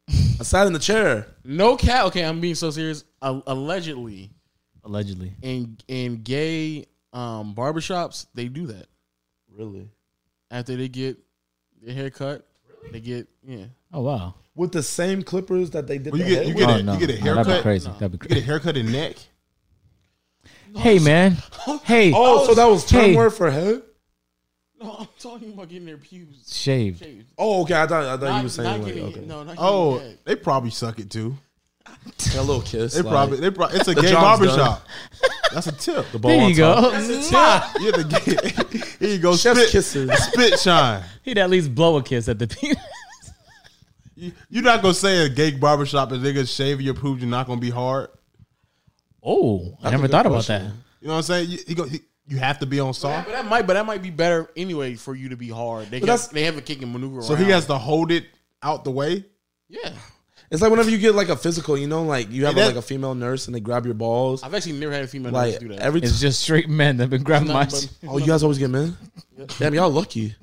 I sat in the chair. No cat. Okay, I'm being so serious. Uh, allegedly, Allegedly. in in gay um, barbershops, they do that Really? after they get their hair cut. They get yeah. Oh wow. With the same clippers that they did. Well, you the get head you with? get oh a, no. you get a No, that'd be haircut. crazy. That'd be You get crazy. a haircut and neck. Hey oh, man. Hey. Oh, so that was term Hey. word for head? No, I'm talking about getting their pubes shaved. shaved. Oh, okay. I thought, I thought Not, you were saying not like, getting okay. it. No, not Oh, getting they probably suck it too. Like a little kiss. They like, probably they probably it's a gay barbershop. That's a tip. the ball There on you top. go. Mwah! You have to get, here you go. Chef's Spit, kisses. spit shine. He'd at least blow a kiss at the penis. You, you're not gonna say a gay barbershop is niggas shaving your poops. You're not gonna be hard. Oh, I a never good thought about question. that. You know what I'm saying? You, you, go, he- you have to be on Yeah, soft. but that might, but that might be better anyway for you to be hard. They that's- got, they have a kick and maneuver. So around. he has to hold it out the way. Yeah, It's like whenever you get like a physical, you know, like you have Hey, that- like a female nurse and they grab your balls. I've actually never had a female Like nurse do that. every It's just straight men that've been grabbing my. Nothing but- oh, you guys always get men. Damn, y'all lucky.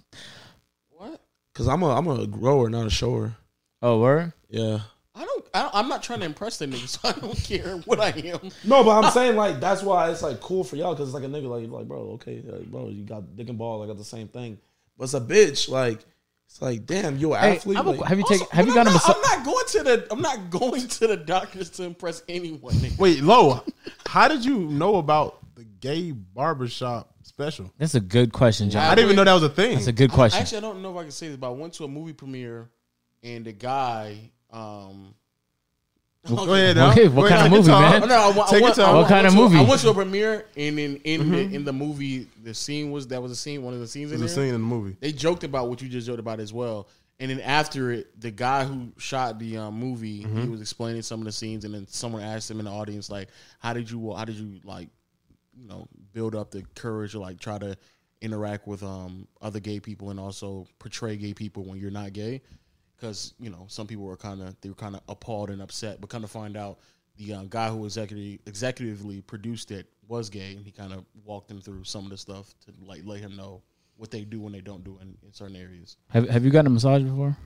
what? Cause I'm a I'm a grower, not a shower. Oh, word. Yeah. I don't, I don't. I'm not trying to impress the nigga, so I don't care what I am. No, but I'm saying like that's why it's like cool for y'all because it's like a nigga like like bro, okay, like, bro, you got dick and ball, I got the same thing. But it's a bitch like it's like damn, you an Hey, athlete. I'm a- like- have you Also, taken? Have you but gotten a I'm not. I'm not going to the. I'm not going to the doctors to impress anyone. Nigga. Wait, Lo, how did you know about the gay barbershop special? That's a good question, John. I didn't even know that was a thing. That's a good question. Actually, I don't know if I can say this, but I went to a movie premiere, and the guy. Um Go ahead. now. Okay, Go what ahead, kind of movie, time. man? No, I, wa- I Take your time. I What went- kind I of movie? I went to a premiere, and in in the in the movie, the scene was that was a scene, one of the scenes in There's a there. scene in the movie. They joked about what you just joked about as well. And then after it, the guy who shot the um, movie, he was explaining some of the scenes, and then someone asked him in the audience, like, "How did you? How did you like, you know, build up the courage to like try to interact with um other gay people and also portray gay people when you're not gay?" Because you know, some people were kind of they were kind of appalled and upset, but kind of find out the uh, guy who executive executively produced it was gay, and he kind of walked them through some of the stuff to like let him know what they do when they don't do in, in certain areas. Have Have you gotten a massage before?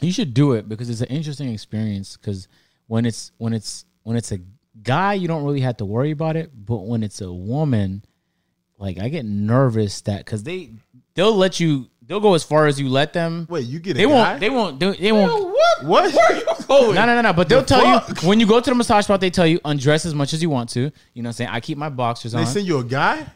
You should do it because it's an interesting experience. Because when it's when it's when it's a guy, you don't really have to worry about it. But when it's a woman, like I get nervous that because they they'll let you they'll go as far as you let them. Wait, you get a They won't. They won't. do They won't. what? Oh, No, no, no, no. But they'll tell fuck? you when you go to the massage spot. They tell you undress as much as you want to. You know, what I'm saying I keep my boxers They on. They send you a guy?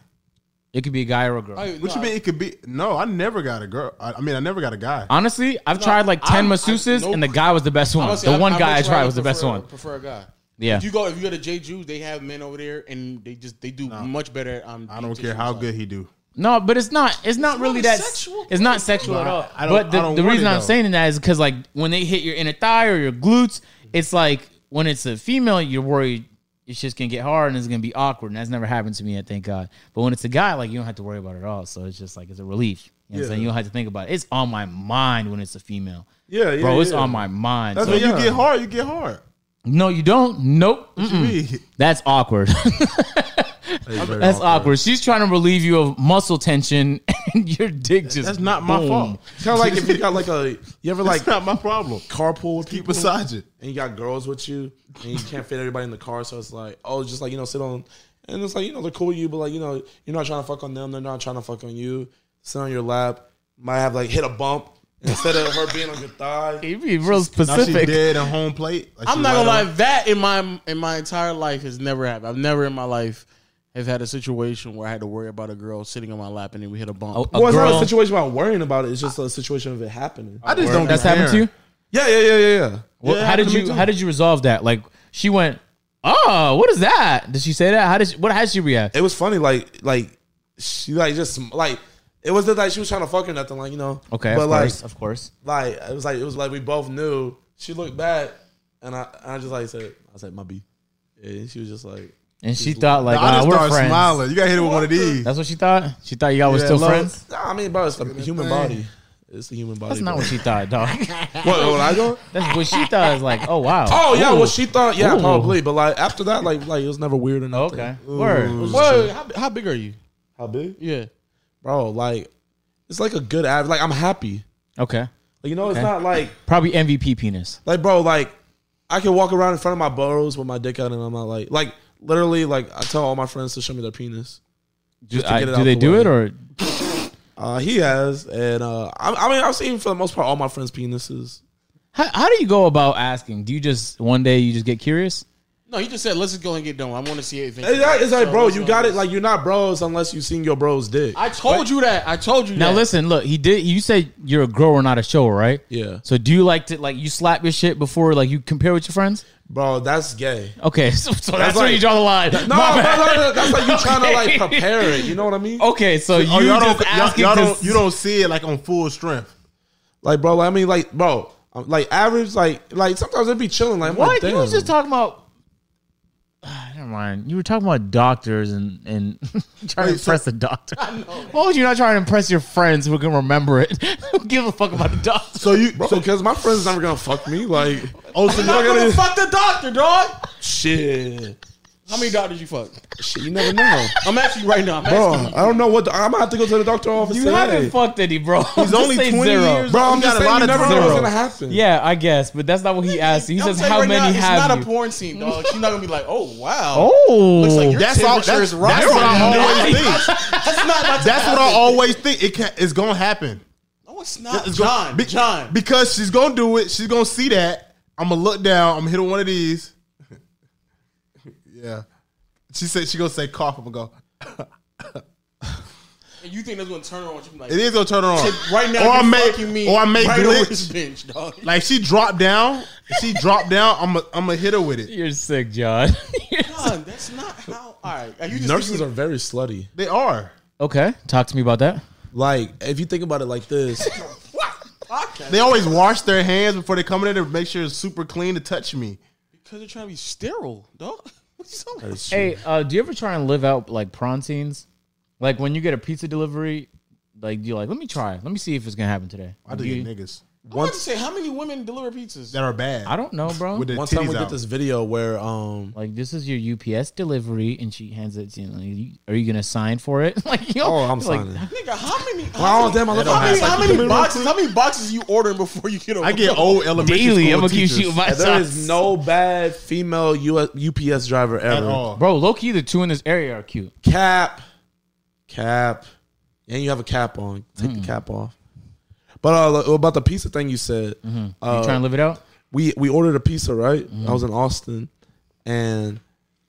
It could be a guy or a girl. What you mean? It could be. No, I never got a girl. I, I mean, I never got a guy. Honestly, I've tried like ten I'm- I- masseuses, nope. and the guy was the best one. Honestly, the one I, guy I much tried rather was the best one. Prefer a guy. Yeah. If you go, if you go to J Jews, they have men over there, and they just they do much better. Um, I don't care how good he do. No, but it's not. It's not really not that. sexual. It's not sexual at all. I- I don't- but the, I don't the reason it, I'm though. saying that is because like when they hit your inner thigh or your glutes, it's like when it's a female, you're worried it's just gonna get hard and it's gonna be awkward. And that's never happened to me, I thank God. But when it's a guy, like you don't have to worry about it at all. So it's just like it's a relief. You know what I'm Yeah. saying? You don't have to think about it. It's on my mind when it's a female. yeah, yeah, Bro, it's yeah. on my mind. That's So- what When you Yeah. get hard, you get hard. no, you don't. Nope. What you mean? That's awkward. It's very That's awkward. awkward. She's trying to relieve you of muscle tension, and your dick just. That's not my boom. fault. It's kind of like if you got like a you ever like That's not my problem. carpool with Keep people massaging. and you got girls with you and you can't fit everybody in the car, so it's like oh, just like you know sit on and it's like you know they're cool with you, but like you know you're not trying to fuck on them, they're not trying to fuck on you. Sit on your lap, might have like hit a bump instead of her being on your thigh. You be real Now she specific. dead and home plate. Like she I'm not gonna lie. on. That in my in my entire life has never happened. I've never in my life have had a situation where I had to worry about a girl sitting on my lap and then we hit a bump. A, a well, it's girl, not a situation about worrying about it. It's just a situation of it happening. I just don't. that's be happened to you. Yeah, yeah, yeah, yeah, yeah. Well, Yeah, how did happened to me you. How did you resolve that? Like she went, oh, what is that? Did she say that? How did she, what? How did she react? It was funny, like like she like just like it wasn't like she was trying to fuck or nothing, like you know. Okay, but of like course, of course. like it was like it was like we both knew. She looked back, and I I just like said I said my B, and she was just like And she thought like, I oh, just we're started friends. smiling. You got to hit it with one of these. That's what she thought. She thought you guys were Yeah, still love- friends. Nah, I mean, bro, it's the human body. It's the human body. That's not bro. what she thought, dog. What, what I go? That's what she thought. Is like, oh wow. Oh yeah, Ooh. well she thought yeah Ooh. probably, but like after that like like it was never weird enough. nothing. Okay. Word. Whoa, how, how big are you? How big, Yeah. bro? Like it's like a good average. Like I'm happy. Okay. Like you know, it's Okay. not like Probably MVP penis. like bro like I can walk around in front of my burrows with my dick out and I'm not like like literally like I tell all my friends to show me their penis. Do, to I- get it do out they the do way. it or? Uh, he has, and uh, I, I mean, I've seen for the most part all my friends' penises. How, how do you go about asking? Do you just one day you just get curious? No, he just said, "Let's just go and get done. I want to see it." It's like, it's like, So bro, you got it. Like, you're not bros unless you've seen your bro's dick. I told you that. I told you Now that. listen, look, he did. You said you're a grower, not a shower, right? Yeah. So do you like to like you slap your shit before like you compare with your friends? Bro, that's gay. Okay, so, so that's, where like- you draw the line. No, My no, no, no, that's like you trying to like prepare it. You know what I mean? Okay, so oh, you Oh, y'all just don't, y'all, y'all don't, you don't see it like on full strength. Like, bro, I mean, like, bro, um, like average, like, like sometimes it'd be chilling. Like, I'm like, What? You was just talking about. Ah, never mind. You were talking about doctors and and trying to Wait, so- impress the doctor. Why would you not try to impress your friends who can remember it? Who give a fuck about the doctor? So you, bro, so, because my friend's never gonna fuck me. Like, oh, so you're gonna, fuck the doctor, dog. shit, How many doctors you fuck? shit, you never know, I'm asking you right now. I'm bro. asking you. I don't know what the, I'm gonna have to go to the doctor office. You today. haven't fucked any, bro. he's Just only say 20 zero. years bro. I'm You just got a saying, lot you never know what's gonna happen. Yeah, I guess, but that's not what he asked. He I'm says how right many now, it's have not you? a porn scene, dog. She's not gonna be like, "Oh wow." oh, Looks like your that's all. temperature That's, is that's rising. what I now. always think. That's not. That's, That's what I always think. It can, it's gonna happen. No, it's not. It's John. gonna, be- John. because she's gonna do it. She's gonna see that. I'm gonna look down. I'm gonna hit her one of these. Yeah. She said she gonna say cough. I'm gonna go. and you think that's gonna turn her on? She be like, It is gonna turn her on. right now, or I you're make, me or I make right over glitch. this bench, dog. Like she dropped down. She dropped down. I'm gonna I'm gonna hit her with it. you're sick, John. You're. John, that's not how. All right, are you just Nurses thinking- are very slutty. They are. okay, talk to me about that. Like, if you think about it like this, They always wash their hands before they come in there to make sure it's super clean to touch me. because they're trying to be sterile, dog. What you talking about? That's true. Hey, uh, do you ever try and live out like prawn scenes? Like when you get a pizza delivery, like you're like, let me try, let me see if it's gonna happen today. I do You- get niggas I want to say how many women deliver pizzas? that are bad. I don't know, bro. With the one time titties we out. did this video where um like this is your UPS delivery, and she hands it. to You know, you- are you gonna sign for it? like, yo, oh I'm like, signing. Nigga, how many? Wow, How many, damn, I left how my many, house. how many boxes? How many boxes you ordering before you get? I get old elementary Daily, school I'm gonna keep teachers shooting my And there no bad female US, UPS driver at ever. all. Bro, low key, the two in this area are cute. Cap, cap, and you have a cap on. Take Mm. the cap off. But uh, about the pizza thing you said, Mm-hmm. You uh, trying to live it out? we we ordered a pizza, right? Mm-hmm. I was in Austin, and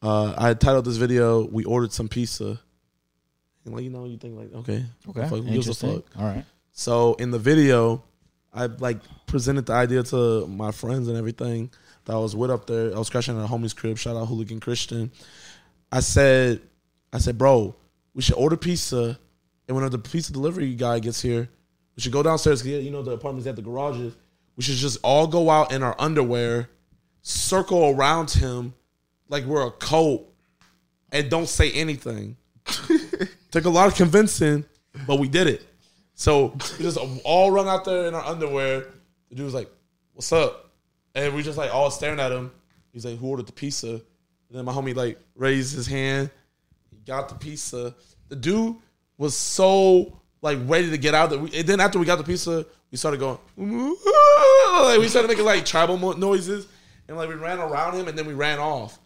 uh, I titled this video. We ordered some pizza, and like you know, you think like, okay, Okay, fuck, gives a fuck? All right. So in the video, I like presented the idea to my friends and everything that I was with up there. I was crashing at a homie's crib. Shout out Hooligan Christian. I said, I said, bro, we should order pizza, and when the pizza delivery guy gets here, we should go downstairs. You know the apartments have the garages. We should just all go out in our underwear, circle around him like we're a cult, and don't say anything. Took a lot of convincing, but we did it. So we just all run out there in our underwear. The dude was like, "What's up?" And we just like all staring at him. He's like, "Who ordered the pizza?" And then my homie like raised his hand. He got the pizza. The dude was so like ready to get out there. We, and then after we got the pizza, we started going. like, we started making like tribal mo- noises, and like we ran around him, and then we ran off.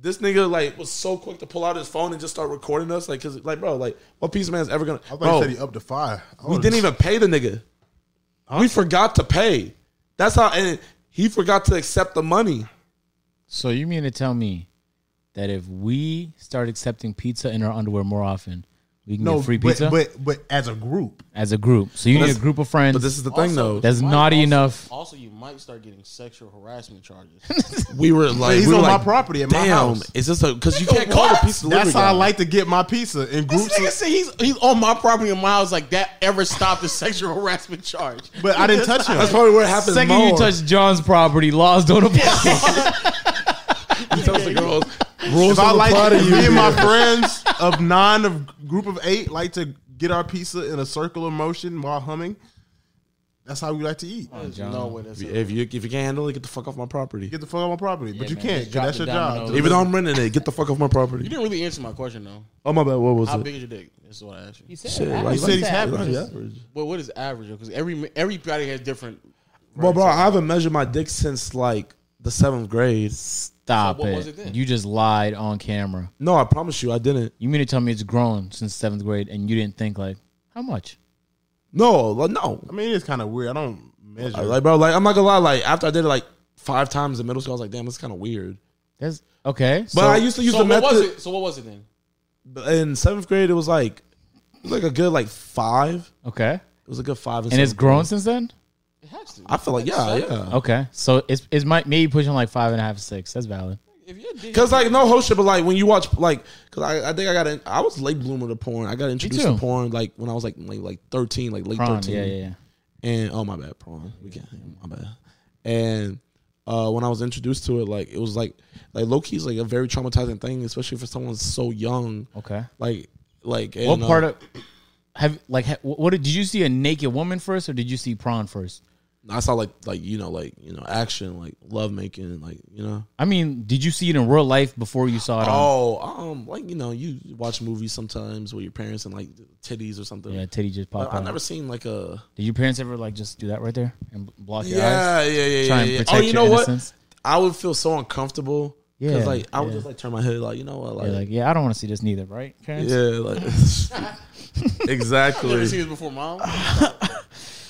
This nigga like was so quick to pull out his phone and just start recording us, like, cause like, bro, like, what pizza man's ever gonna? I thought Bro, you said he up to five. I we didn't even pay the nigga. We forgot to pay. That's how, and he forgot to accept the money. So you mean to tell me that if we start accepting pizza in our underwear more often, we can no get free but- pizza But, but as a group, as a group? So you need a group of friends. But this is the thing, though. That's naughty also- enough. Also, you might start getting sexual harassment charges. We were like, he's we were on my property at my damn, house. Is this a because you can't call the what? pizza that's how I like to get my pizza in groups. this groups. nigga say he's he's on my property in my house. Like that ever stopped a sexual harassment charge? But I didn't touch him. That's probably what happened. happens Second more. you touch John's property, laws don't apply. He tells the girls, rules If I don't like apply to, to you. me and my friends of nine of group of eight like to get our pizza in a circular motion while humming. That's how we like to eat. Oh, There's John. no way that's If you if you can't handle it, get the fuck off my property. Get the fuck off my property, but you man, can't. just 'cause drop That's the your job. dominoes. Even though I'm renting it, get the fuck off my property. You didn't really answer my question though. Oh my bad. What was it? How it? big is your dick? That's what I asked you. Shit, average. like- He said he's like- happy. like average. Well, what is average? Because every everybody has different. Well, bro, I haven't measured my dick since like the seventh grade. Stop So what it. was it then? You just lied on camera. No, I promise you, I didn't. You mean to tell me it's grown since seventh grade and you didn't think like how much? No, like, no. I mean, it's kind of weird. I don't measure. Like, bro, like I'm not gonna lie. Like after I did it like five times in middle school, I was like, damn, this is kind of weird. That's okay. But I used to use So the what method was it? So what was it then? in seventh grade. It was like it was like a good like five. okay, It was a good five. in and it's seventh grown grade. since then. It has to. I feel like yeah, Seven? yeah. Okay, so it's it's might maybe pushing like five and a half, six. That's valid. If you're digging- Cause like no whole shit, but like when you watch like, cause I, I think I got in, I was late bloomer to porn. I got introduced too. to porn like when I was like like like thirteen, like late Prawn, thirteen. yeah, yeah, yeah. And oh my bad, prawn. We can't. My bad. And uh when I was introduced to it, like it was like like low key is like a very traumatizing thing, especially for someone so young. Okay. Like like What and, uh, part of have like ha, what did, did you see a naked woman first or did you see prawn first? I saw like like you know like you know action like love making like you know I mean, did you see it in real life before you saw it on? oh um like you know you watch movies sometimes with your parents and like titties or something. Yeah, titty just But popped I've never seen like a Did your parents ever like just do that right there and block your eyes? yeah yeah yeah Try yeah, and yeah. protect Oh, you your know what? I would feel so uncomfortable. Yeah, Yeah, like I would yeah. just like turn my head, like you know what, like, You're like, yeah, I don't want to see this neither, right? Parents? yeah, like I've exactly. seen this before, mom.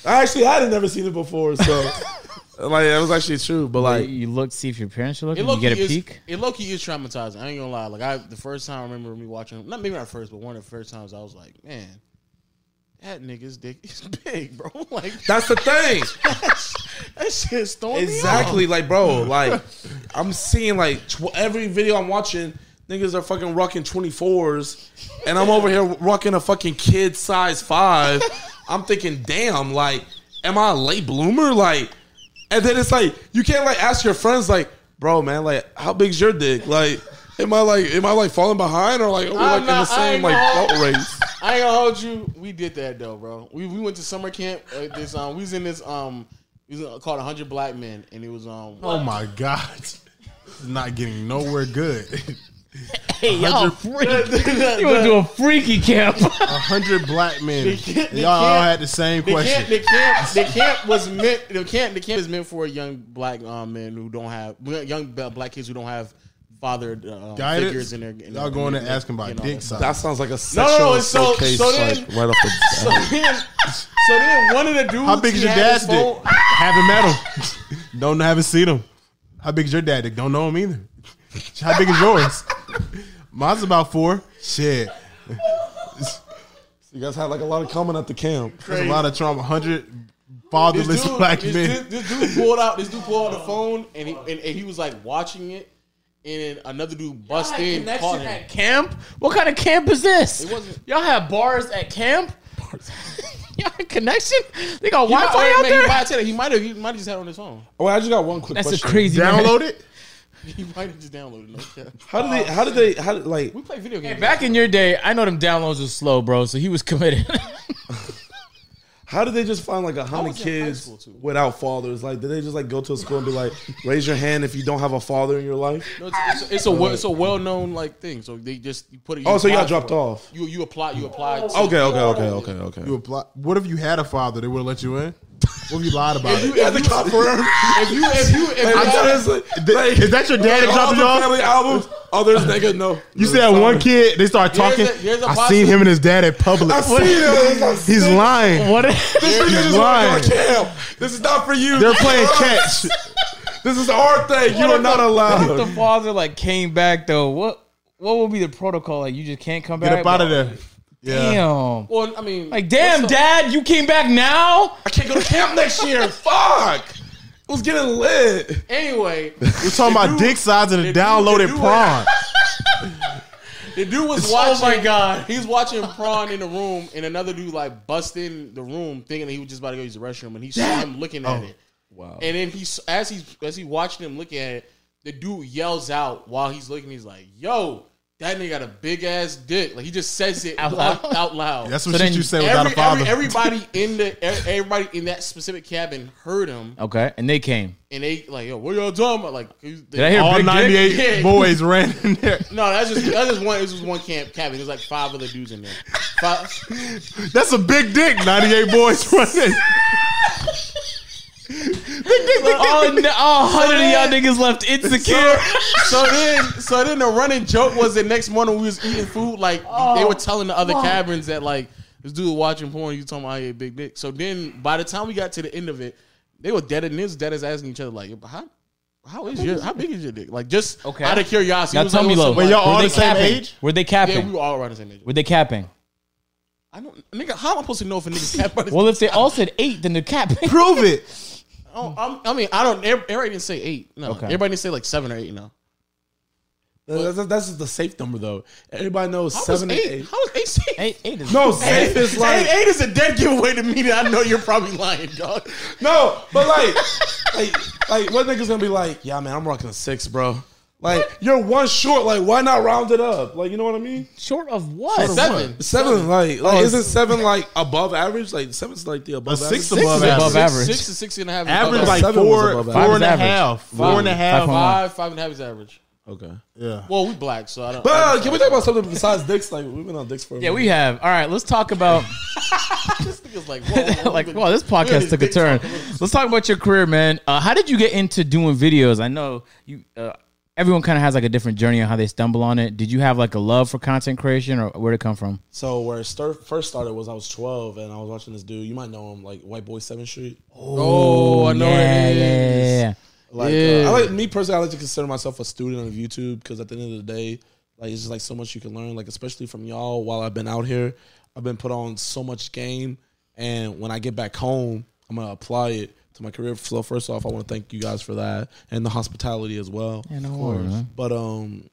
I actually hadn't never seen it before, so like that was actually true. But Like like, you look, see if your parents are It looking. low You get a is, peek. It low key is traumatizing. I ain't gonna lie. Like I, the first time I remember me watching, not maybe not first, but one of the first times I was like, man, that nigga's dick is big, bro. Like that's the thing. that shit's throwing me off. exactly, like bro, like I'm seeing like tw- every video I'm watching, niggas are fucking rocking 24s, and I'm over here rocking a fucking kid size five. I'm thinking, damn, like, am I a late bloomer? Like, and then it's like you can't like ask your friends, like, bro, man, like, how big's your dick? Like, am I like, am I like falling behind or like, are we like in the not- I same ain't like gonna- belt race? I ain't gonna hold you. We did that though, bro. We we went to summer camp. Uh, this um, we was in this um, we was called hundred black men, and it was um, Oh my god, this is not getting nowhere good. Hey, y'all freak. You went to a freaky camp. A hundred black men. can't- they Y'all all can't- had the same the question. camp, the camp, the camp was meant. The camp, the camp is meant for young black um, men who don't have young black kids who don't have father uh, Guidance? figures in their. In Y'all their- going in to ask him about you know, dick size. That sounds like a no, sexual no, so- case, so then- like right off the So then, so then one of the dudes. How big is he your had dad's his dick? phone- Haven't met him. Don't haven't seen him. How big is your dad dick? Don't know him either. How big is yours? Mine's about four. Shit. You guys had like a lot of coming at the camp. There's a lot of trauma. Hundred This fatherless dude, black this, men. dude, this dude pulled out. This dude pulled out the phone, and he and, and he was like watching it, and then another dude bust in, caught him. at camp? What kind of camp is this? It wasn't- Y'all have bars at camp? Y'all have connection? They got He might, Wi-Fi out man, there? he might have it. He might have. He might have just had it on his phone. Oh, I just got one quick That's question. a crazy man. Download it. He might have just downloaded. it. No cap. How did they? How did they? How did like? We play video games. Back in your day, I know them downloads was slow, bro. So he was committed. How did they just find like a hundred was in high kids school, too. without fathers? Like, did they just like go to a school and be like, raise your hand if you don't have a father in your life? No, it's, it's, it's a well, it's a well known like thing. So they just you put it. Oh, so you got apply dropped for it. off. You you apply you apply. to- Okay, okay, okay, okay, okay. You apply. What if you had a father? They would have let you in. What if you lied about If you, it? if, you, if you if you if Like, you honestly, like, Is that your dad that all dropped the you off? family albums. Oh, there's nigga, no. You see that one kid? They start There's talking. a- there's a I seen him and his dad at Publix. I see it. He's lying. what? This nigga He's just lying. went. This is not for you. They're playing catch. This is our thing. You are if not the- What if allowed. the father like came back though? What what would be the protocol? Like you just can't come back. Get back. up out of there. Yeah. Damn. well, I mean, Like damn, dad, you came back now. I can't go to camp next year. Fuck. It was getting lit. Anyway, We're talking about dude- dick size and a downloaded the prawn. The dude was Oh watching. my God. He's watching prawn in the room, and another dude like bust in the room, thinking that he was just about to go use the restroom, and he saw him looking at oh. it. Wow. And then he's as he's as he watching him looking at it, the dude yells out while he's looking. He's like, "Yo, that nigga got a big ass dick!" Like he just says it Out out loud? loud. Out loud. That's what So shit you say without Every, a father. every, everybody in the everybody in that specific cabin heard him, Okay, and they came. and they like, "Yo, what y'all talking about?" Like, Did I hear All 98 boys ran in there. no, that's just that's just one. It was just one camp cabin. There's like five other dudes in there. Five, That's a big dick. 98 boys running. Oh, no, oh, 100 of y'all niggas left insecure. so then, so then the running joke was the next morning we was eating food. Like they were oh, telling the other cabins that like this dude watching porn. You talking about how he big dick. So then by the time we got to the end of it, they were dead and this dead as asking each other like, how How is your? How big is your dick? Like just Okay. out of curiosity. Now it was tell like, me, it was Lo. some, Wait, like- y'all all Were the they same capping? age? Were they Yeah, capping? we were all around the same age. Were they capping? I don't, nigga. How am I supposed to know if a nigga's cap? by this- Well, if they all said eight, then they're capping. Prove it. Oh, I'm, I mean, I don't. Everybody didn't say eight. No, Okay. everybody didn't say like seven or eight. No, That's, that's, that's just the safe number though. Everybody knows how seven eight? eight. How was eight safe? Eight, eight is No, safe is like eight, eight is a dead giveaway to me. That I know you're probably lying, dog. no, but like, like, like what niggas gonna be like? Yeah, man, I'm rocking a six, bro. Like you're one short. Like why not round it up? Like you know what I mean? short of what? Seven. Seven, like, like Oh, isn't seven like above average? Like seven's like the above A average. six Six above is average. above Six- average. Six to six and a half. is Average above like Seven was four, above four average. and a Five is half, average. four Five half. point one. five. Five and a half is average. Okay. Yeah. Well, we black, so I don't. But uh, can we talk about something besides dicks? Like we've been on dicks for a Yeah, minute. we have. All right, let's talk about this nigga's like, whoa, whoa, whoa, like, we've wow, this been- we on podcast took a turn. Let's talk about your career, man. Uh, how did you get into doing videos? I know you. Uh, everyone kind of has like a different journey on how they stumble on it. Did you have like a love for content creation, or where did it come from? So where it start, first started was I was 12 and I was watching this dude. You might know him, like White Boy Seventh Street. Oh, I know yeah, it yeah, yeah, yeah. Like, Yeah. uh, I like me personally. I like to consider myself a student of YouTube because at the end of the day, like it's just like so much you can learn. Like especially from y'all. While I've been out here, I've been put on so much game, and when I get back home, I'm gonna apply it to my career. So first off, I want to thank you guys for that and the hospitality as well. Yeah, no worries, man. But um,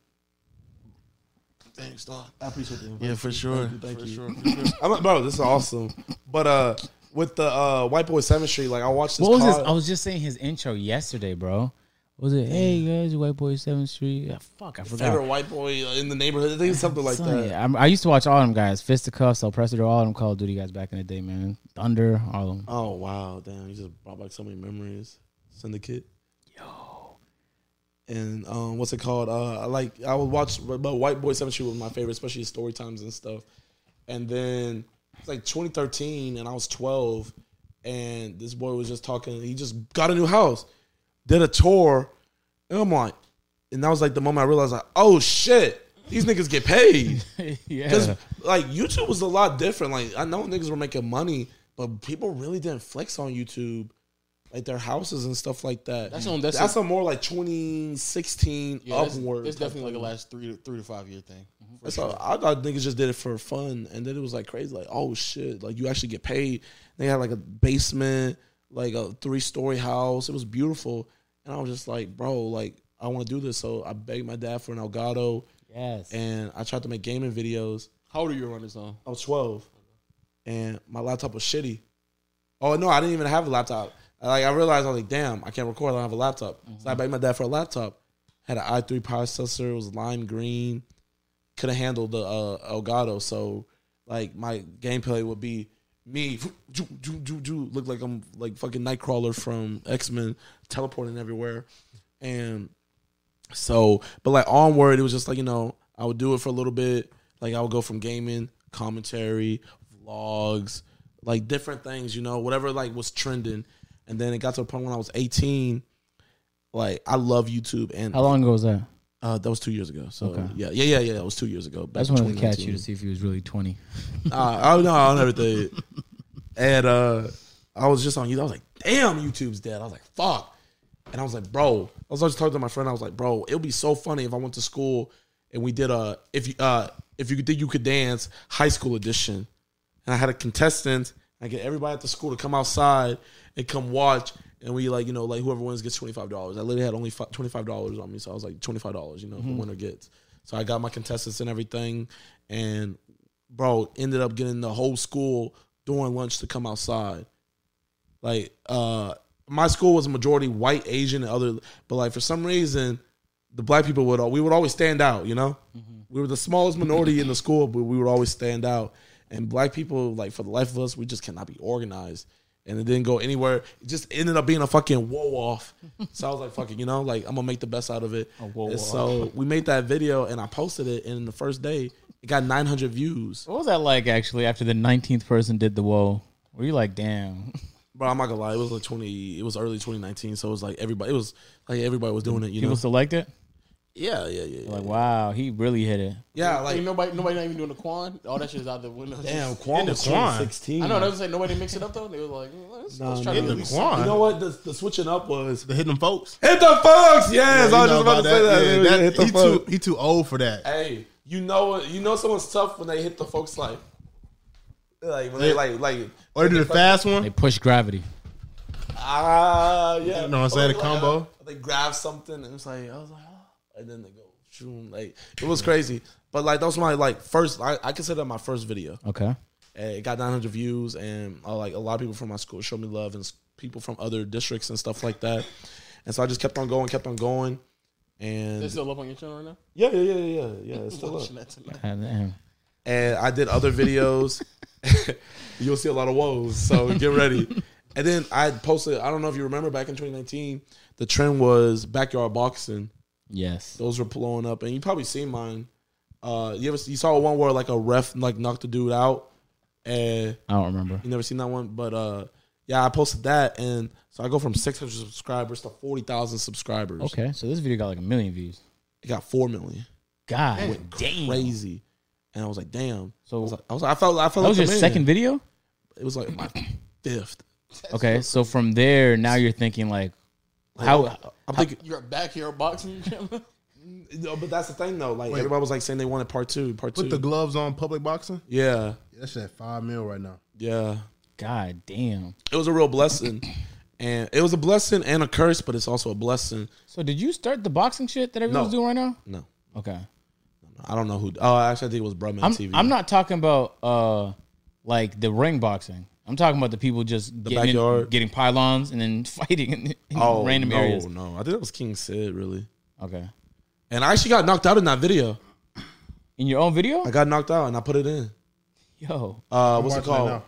Thanks, dog. I appreciate the Yeah, for sure. Thank you. for Thank sure. you. I'm like, bro, this is awesome. But uh, with the uh, White Boy Seventh Street, like I watched this. What was his? car- I was just saying his intro yesterday, bro. Was it? Hey guys, White Boy Seventh Street. Yeah, fuck, I forgot. favorite white boy in the neighborhood. I think it's something like Son, that. yeah, I'm- I used to watch all them guys. Fisticuffs, ElPresador, all them Call of Duty guys back in the day, man. Thunder, all of them. Oh wow, damn! You just brought back so many memories. Syndicate. Yo. And um, what's it called? Uh, I like I would watch, but White Boy Seventh Street was my favorite, especially his story times and stuff. And then it's like 2013, and I was 12, and this boy was just talking. He just got a new house, did a tour, and I'm like, and that was like the moment I realized, like, oh shit, these niggas get paid. Yeah. Because like YouTube was a lot different. Like I know niggas were making money, but people really didn't flex on YouTube, like their houses and stuff like that. That's on- that's that's a- a more like 2016 Yeah, it's, upward. it's definitely like thing. a last three to three to five year thing. Mm-hmm. For That's sure. all, I thought niggas just did it for fun, and then it was like crazy. Like oh shit, like you actually get paid. They had like a basement, like a three story house. It was beautiful, and I was just like, bro, like I want to do this. So I begged my dad for an Elgato, Yes. and I tried to make gaming videos. How old are you around this time? I was 12 and my laptop was shitty. Oh no, I didn't even have a laptop. Like I realized I was like, damn, I can't record. I don't have a laptop. So I begged my dad for a laptop. Had an i3 processor. It was lime green. Couldn't handle the uh, Elgato. So like my gameplay would be me ju- ju- ju- ju- look like I'm like fucking Nightcrawler from X Men teleporting everywhere. And so, but like onward, it was just like you know, I would do it for a little bit. Like I would go from gaming, commentary, vlogs, like different things, you know, whatever like was trending. And then it got to a point when I was 18. Like I love YouTube, and How long ago was that? Uh, that was two years ago. So Okay. yeah, yeah, yeah, yeah. That was two years ago. I just wanted to catch you to see if he was really 20. Uh, I don't know. I don't ever think. And uh, I was just on YouTube. I was like, damn, YouTube's dead. I was like, fuck. And I was like, bro. I was just talking to my friend. I was like, bro, it would be so funny if I went to school and we did a if you uh if you could think you could dance high school edition, and I had a contestant. I get everybody at the school to come outside and come watch. And we like, you know, like whoever wins gets twenty five dollars. I literally had only twenty five dollars on me, so I was like twenty five dollars. You know, the winner gets. So I got my contestants and everything, and bro, ended up getting the whole school during lunch to come outside. Like, uh, my school was a majority white, Asian, and other, but like for some reason, the black people would we would always stand out. You know, mm-hmm. we were the smallest minority in the school, but we would always stand out. And black people, like for the life of us, we just cannot be organized. And it didn't go anywhere. It just ended up being a fucking whoa off. So I was like, fucking, you know, like I'm gonna make the best out of it. And so we made that video and I posted it. And in the first day, it got 900 views. What was that like actually after the 19th person did the whoa? Were you like, damn? Bro, I'm not gonna lie. It was like 20. It was early 2019, so it was like everybody. It was like everybody was doing it. You People know, select it? Yeah, yeah, yeah, yeah. Like, wow, he really hit it. yeah, Like like nobody, nobody not even doing the Quan. All that shit is out the window. damn, Quan was Quan. 2016. I know. They was like nobody mixed it up though. They were like, well, let's, No, let's try no, to no. at least. Quan. You know what? The, the switching up was The hidden folks. hit the folks. Yes, Yeah, I was just about to say that. Yeah, Yeah, that- hit the he folks. too he too old for that. Hey, you know what? You know someone's tough when they hit the folks like, like when they like like Or they do the fast one. They push gravity. ah yeah. You know what I'm saying? Or The like, combo. uh, they grab something and it's like I was like, oh, and then they go shoom. Like it was crazy. But like that was my like first. I, I consider my first video. Okay. And it got 900 views, and uh, like a lot of people from my school showed me love, and people from other districts and stuff like that. And so I just kept on going, kept on going, and They still up on your channel right now. yeah, yeah, yeah, yeah, yeah. It's still up. Watching that tonight. God damn. and I did other videos. You'll see a lot of woes, so get ready. and then I posted. I don't know if you remember back in 2019, the trend was backyard boxing. Yes. Those were blowing up, and you probably seen mine. Uh, you ever you saw one where like a ref like knocked the dude out, and I don't remember. you never seen that one, but uh, yeah, I posted that, and so I go from 600 subscribers to 40,000 subscribers. Okay, so this video got like a million views. it got four million, God damn. crazy. And I was like, damn. I So was like, I, was like, I felt, I felt that like was a your man. second video? It was like my fifth. Okay, so from there, now you're thinking like, how? I'm thinking, You're back here boxing. no, but that's the thing though. Like everybody was like saying they wanted part two, part two. Put the gloves on public boxing. yeah, That's at five mil right now. yeah. God damn. It was a real blessing, and it was a blessing and a curse, but it's also a blessing. So did you start the boxing shit that everyone's No. doing right now? No, Okay. I don't know who. Oh, actually, I think it was Brumman I'm, TV. I'm not talking about uh like the ring boxing. I'm talking about the people just getting in- backyard? getting pylons and then fighting in, in Oh, random no, areas. No, I think that was King Sid really, Okay. and I actually got knocked out in that video. In your own video? I got knocked out, and I put it in. Yo. Uh, what's it watching it called?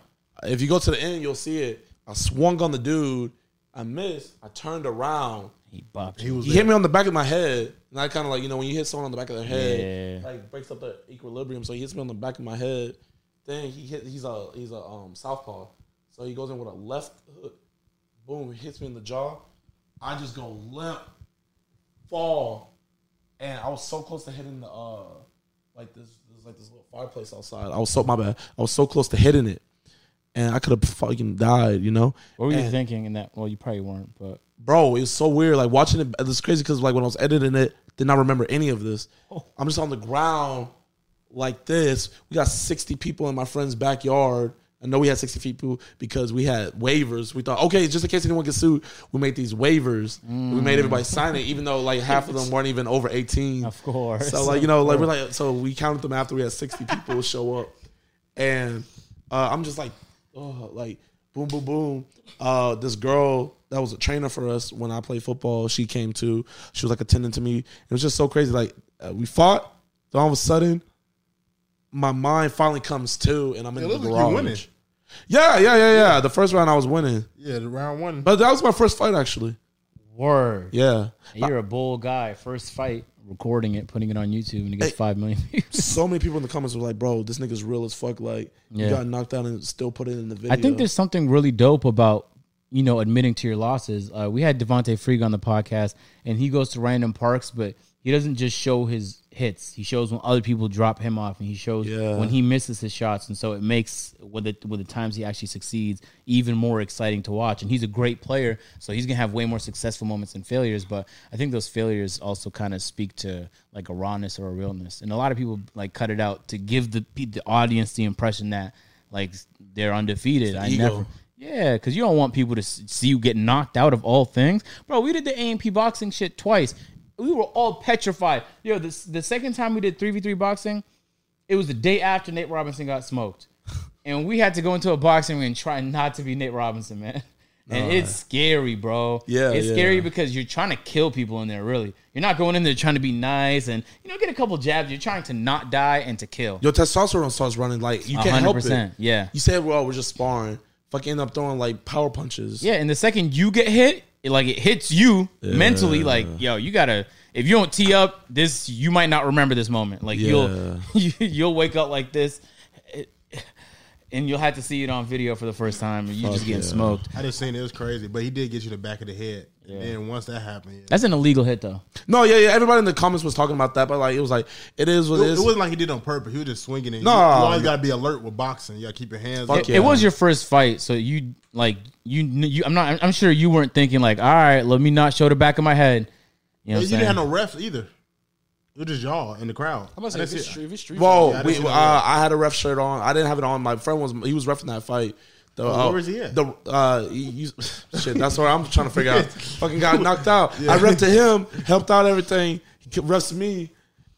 If you go to the end, you'll see it. I swung on the dude. I missed. I turned around. He bopped He was He hit me on the back of my head, and I kind of like you know when you hit someone on the back of their head, Yeah. like breaks up the equilibrium. So he hits me on the back of my head. Then he hit. He's a he's a um southpaw, so he goes in with a left hook. Boom! He hits me in the jaw. I just go limp, fall, and I was so close to hitting the uh like this. There's like this little fireplace outside. I was so my bad. I was so close to hitting it, and I could have fucking died. You know. What were you And- thinking in that? Well, you probably weren't, but bro, it was so weird. Like watching it, it's crazy because like when I was editing it, did not remember any of this. I'm just on the ground like this. We got 60 people in my friend's backyard. I know we had 60 people because we had waivers. We thought, okay, just in case anyone gets sued, we made these waivers. We made everybody sign it, even though like half of them weren't even over 18. of course. So like you know, like we're like so we counted them after we had sixty people show up, and uh, I'm just like, oh, like boom, boom, boom. Uh, this girl that was a trainer for us when I played football, she came to. She was like attending to me. It was just so crazy. Like uh, we fought, then all of a sudden, my mind finally comes to, and I'm in It the looked like garage. you winning. Yeah, yeah, yeah, yeah. The first round I was winning, Yeah, the round one. but that was my first fight actually. Word. Yeah, You're a bull guy. First fight, recording it, putting it on YouTube, and it gets Hey. five million views. so many people in the comments were like, "Bro, this nigga's real as fuck." Like, Yeah. you got knocked out and still put it in the video. I think there's something really dope about you know admitting to your losses. Uh, we had Devonte Freeg on the podcast, and he goes to random parks, but he doesn't just show his hits. He shows when other people drop him off, and he shows Yeah. when he misses his shots, and so it makes with the with the times he actually succeeds even more exciting to watch. And he's a great player, so he's gonna have way more successful moments than failures. But I think those failures also kind of speak to like a rawness or a realness, and a lot of people like cut it out to give the the audience the impression that like they're undefeated. I ego. never. Yeah, because you don't want people to see you get knocked out of all things, bro. We did the AMP boxing shit twice. We were all petrified. Yo, this the second time we did three v three boxing, it was the day after Nate Robinson got smoked, and we had to go into a boxing ring and try not to be Nate Robinson, man. And it's scary, bro. Yeah, it's yeah. scary because you're trying to kill people in there. Really, you're not going in there trying to be nice and you know get a couple jabs. You're trying to not die and to kill. your testosterone starts running. Like you can't hundred help it. Yeah. You said, "Well, we're just sparring." Fucking end up throwing like power punches. Yeah, and the second you get hit, it, like it hits you mentally. Like, yo, you gotta. If you don't tee up, this you might not remember this moment. Like Yeah. you'll you, you'll wake up like this. It- and you'll have to see it on video for the first time, and you just getting yeah. smoked. I just seen it, it was crazy, but he did get you the back of the head. Yeah. And then once that happened, yeah. That's an illegal hit, though. No, yeah, yeah. Everybody in the comments was talking about that, but like it was like it is what it, it it is. wasn't like he did it on purpose. He was just swinging it. No. you, you always got to be alert with boxing. You got to keep your hands. Fuck up. yeah. It was your first fight, so you like you. kn- you I'm not. I'm sure you weren't thinking like, all right, let me not show the back of my head. You know, You didn't have no refs either. It was just y'all in the crowd. I'm about to I say if it's, see- street, if it's street Whoa, fight, I we, uh. I had a ref shirt on. I didn't have it on. My friend was he was refing that fight. The, where was he at? The uh, he, you- shit. That's what I'm trying to figure out. Fucking got knocked out. I refed to him, helped out everything. He refs me,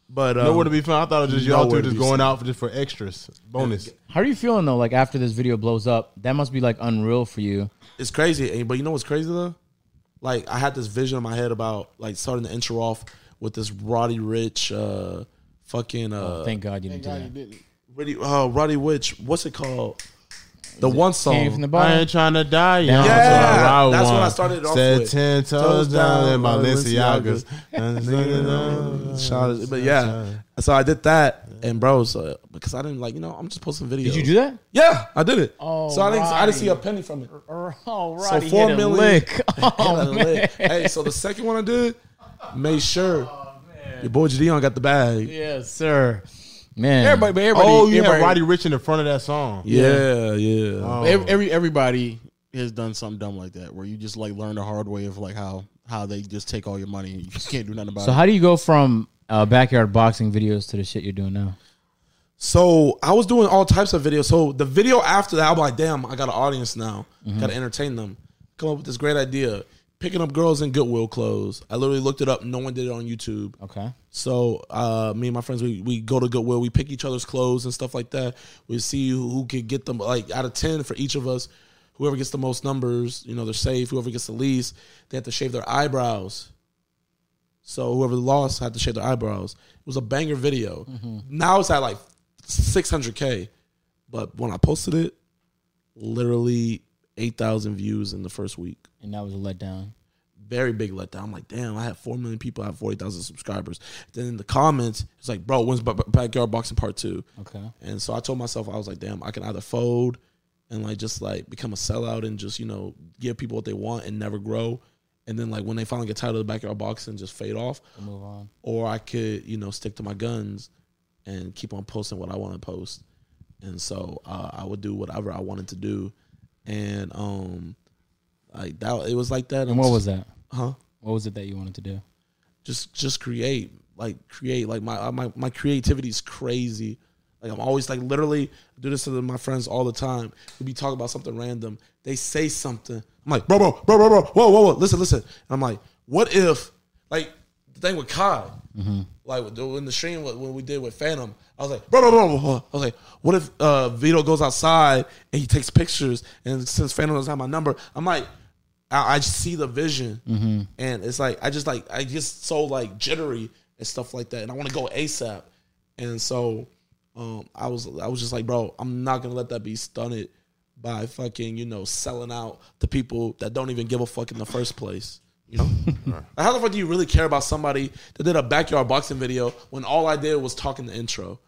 but um, Nowhere to be found. I thought it was just y'all two just going seen. out for just for extras, bonus. How are you feeling though? Like after this video blows up, that must be like unreal for you. it's crazy. But you know what's crazy though? Like I had this vision in my head about like starting the intro off with this Roddy Ricch, uh, fucking uh, Thank God you didn't do God that. you didn't. Roddy, uh, Roddy Ricch. What's it called? The one song. From the I bottom. ain't trying to die young. Yeah, so I ride that's what one. I started off Said with. ten toes Toes down down, in my Balenciagas. Balenciagas. Shout out- But yeah, so I did that, and bro, so because I didn't like, you know, I'm just posting videos. Did you do that? Yeah, I did it. Oh, so I didn't, I didn't see a penny from it. Oh, So Roddy four hit a million- lick. Hit Oh, a man. lick. Hey, so the second one I did, made sure your boy JiDion got the bag. Yes, sir. Man, Everybody, but everybody, Oh, you everybody, had Roddy Ricch in the front of that song. Yeah, yeah. Oh. every, every everybody has done something dumb like that, where you just like learn the hard way of like how how they just take all your money and you just can't do nothing about So it. So how do you go from uh, backyard boxing videos to the shit you're doing now? So I was doing all types of videos. So the video after that, I'm like, damn, I got an audience now. Got to entertain them. Come up with this great idea. Picking up girls in Goodwill clothes. I literally looked it up. No one did it on YouTube. Okay. So uh, me and my friends, we, we go to Goodwill. We pick each other's clothes and stuff like that. We see who, who could get them. Like out of ten for each of us, whoever gets the most numbers, you know, they're safe. Whoever gets the least, they have to shave their eyebrows. So whoever lost had to shave their eyebrows. It was a banger video. Now it's at like 600k, but when I posted it, literally 8,000 views in the first week And that was a letdown. very big letdown. I'm like, damn, I have four million people, I have forty thousand subscribers. Then in the comments, it's like, bro, when's Ba- Ba- backyard boxing part two? Okay. And so I told myself, I was like, damn, I can either fold and like just like become a sellout and just you know give people what they want and never grow, and then like when they finally get tired of the backyard boxing, just fade off, We'll move on. or I could you know stick to my guns and keep on posting what I want to post. And so uh, I would do whatever I wanted to do, and um, like that, it was like that. And what was that? huh? What was it that you wanted to do? just just create like create like my my my creativity is crazy like i'm always like literally do this to my friends all the time we be talking about something random they say something i'm like bro bro bro bro bro whoa whoa whoa listen listen and i'm like what if like the thing with kai like with the- stream when when we did with phantom i was like bro bro bro, bro, i was like what if uh vito goes outside and he takes pictures and since phantom doesn't have my number? I'm like I, I see the vision, and it's like I just like I just so like jittery and stuff like that, and I want to go ASAP, and so um, I was I was just like, bro, I'm not gonna let that be stunted by fucking you know selling out to people that don't even give a fuck in the first place. You know, Like, how the fuck do you really care about somebody that did a backyard boxing video when all I did was talking the intro,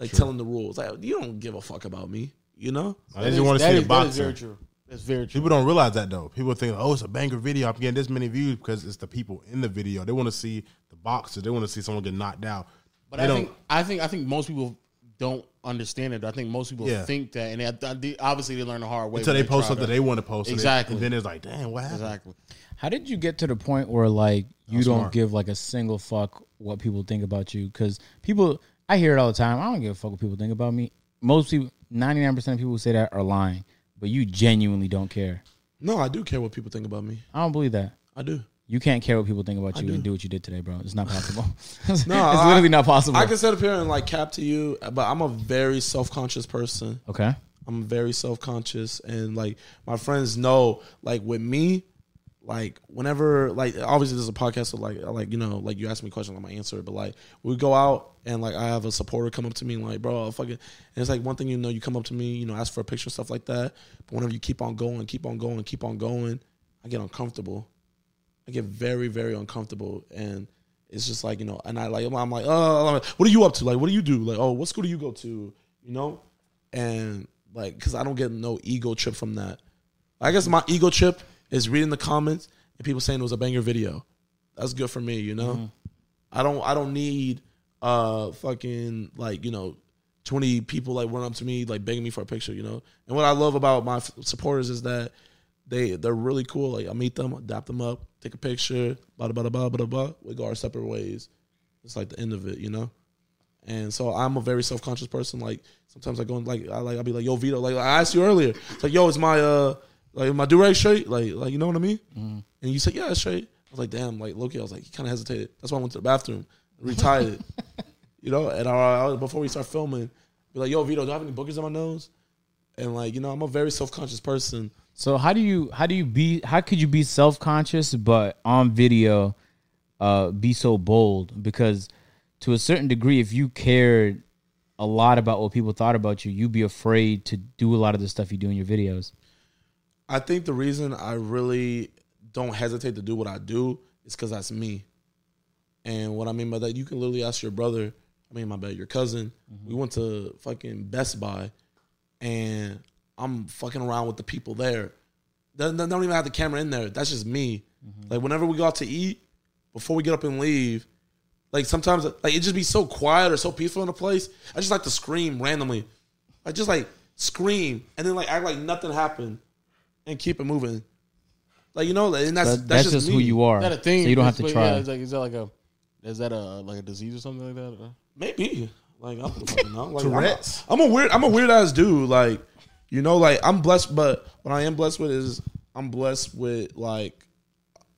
like telling the rules? Like you don't give a fuck about me, you know? I just want to That see is- the that is very true. That's very true. People don't realize that though. People think, oh, it's a banger video. I'm getting this many views because it's the people in the video. They want to see the boxers. They want to see someone get knocked out. But they I don't. think I think I think most people don't understand it. I think most people Yeah. think that, and they, they- obviously they learn the hard way until when they post something to- they want to post, and it- Exactly. and then it's like, damn, what happened? Exactly. How did you get to the point where like you don't smart. give like a single fuck what people think about you? Because people, I hear it all the time. I don't give a fuck what people think about me. Most people, ninety nine percent of people who say that are lying, but you genuinely don't care. No, I do care what people think about me. I don't believe that. I do. You can't care what people think about you do. and do what you did today, bro. It's not possible. it's No, I- literally not possible. I can sit up here and like cap to you, but I'm a very self conscious person. okay. I'm very self conscious, and like my friends know, like with me, like whenever, like obviously there's a podcast, so like, like you know, like you ask me a question, I'm gonna answer. But like we go out and like I have a supporter come up to me and like, bro, I'll fucking, and it's like one thing you know, you come up to me, you know, ask for a picture, stuff like that. But whenever you keep on going, keep on going, keep on going, I get uncomfortable. I get very, very uncomfortable, and it's just like you know, and I like I'm like, oh, what are you up to? Like, what do you do? Like, oh, what school do you go to? You know, and like because I don't get no ego trip from that. I guess my ego trip is reading the comments and people saying it was a banger video. That's good for me, you know. I don't I don't need uh fucking like you know. 20 people like run up to me like begging me for a picture you know and what i love about my f- supporters is that they they're really cool like i meet them dap them up take a picture blah blah blah blah blah blah we go our separate ways it's like the end of it you know and so I'm a very self conscious person. Like sometimes I go and like I like I'll be like, yo, Vito, like I asked you earlier. It's like, yo, is my uh like my do right straight? Like like you know what I mean? And you said, Yeah, it's straight. I was like, damn, like Loki, I was like, he kinda hesitated. That's why I went to the bathroom, retied it. You know, and I, I, before we start filming, be like, yo, Vito, do I have any boogers on my nose? And like, you know, I'm a very self conscious person. So how do you how do you be how could you be self conscious but on video uh be so bold? Because to a certain degree, if you cared a lot about what people thought about you, you'd be afraid to do a lot of the stuff you do in your videos. I think the reason I really don't hesitate to do what I do is because that's me. And what I mean by that, you can literally ask your brother, I mean, my bad, your cousin. Mm-hmm. We went to fucking Best Buy and I'm fucking around with the people there. They, they don't even have the camera in there. That's just me. Mm-hmm. Like, whenever we go out to eat, before we get up and leave, like sometimes, like it just be so quiet or so peaceful in a place. I just like to scream randomly. I just like scream and then like act like nothing happened and keep it moving. Like you know, like, and that's That- that's, that's, just who me. you are. Is that a thing? So you don't have to try. Yeah, is, like, is that like a is that a like a disease or something like that? Maybe. Like I don't fucking know. Like, Tourette's. I'm, a, I'm a weird. I'm a weird ass dude. Like you know, like I'm blessed, but what I am blessed with is I'm blessed with like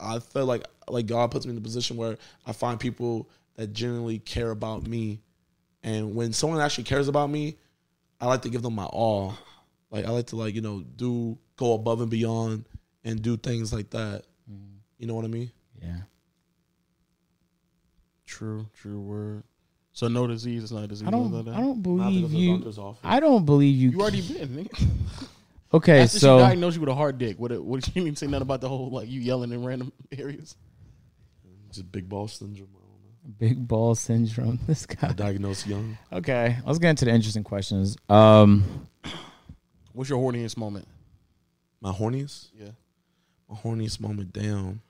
I feel like like God puts me in the position where I find people that genuinely care about me, and when someone actually cares about me, I like to give them my all. Like I like to like you know do go above and beyond and do things like that. You know what I mean? yeah. True, true word. So no disease. is not a disease. I don't. like that? I don't I have to go believe you. I don't believe you. You already been. Nigga. okay, After so she diagnosed you with a hard dick, what? What she didn't say nothing about the whole like you yelling in random areas. Just big ball syndrome. I don't know. big ball syndrome. This guy. Diagnosed young. Okay, let's get into the interesting questions. Um, What's your horniest moment? My horniest. Yeah. My horniest moment. Damn.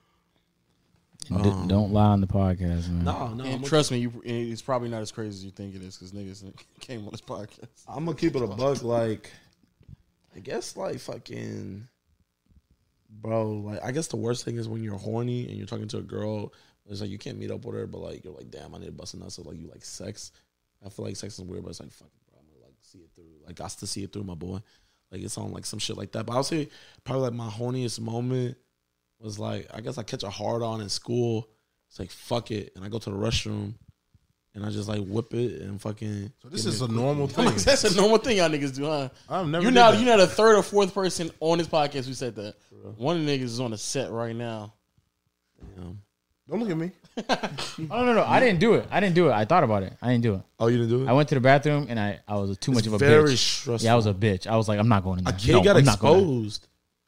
and d- don't um, lie on the podcast, man. No, no. and I'm trust me, you, it's probably not as crazy as you think it is because niggas came on this podcast. I'm gonna keep it a buck. Like, I guess like fucking, bro. Like, I guess the worst thing is when you're horny and you're talking to a girl. It's like you can't meet up with her, but like you're like, damn, I need to bust a nut. So like you like sex. I feel like sex is weird, but it's like fucking, bro. I'm gonna like see it through. Like, got to see it through, my boy. Like it's on like some shit like that. But I'll say probably like my horniest moment was like I guess I catch a hard on in school. It's like fuck it, and I go to the restroom, and I just like whip it and fucking. So this is me a normal thing. That's a normal thing y'all niggas do, huh? I've never. You're not that. you're not a third or fourth person on this podcast who said that. One of the niggas is on the set right now. Damn. Don't look at me. Oh no, no, I didn't do it. I didn't do it. I thought about it. I didn't do it. Oh, you didn't do it. I went to the bathroom and I, I was too much It's of a very bitch. stressful. Yeah, I was a bitch. I was like, I'm not going in A there. kid No, got I'm not going there. exposed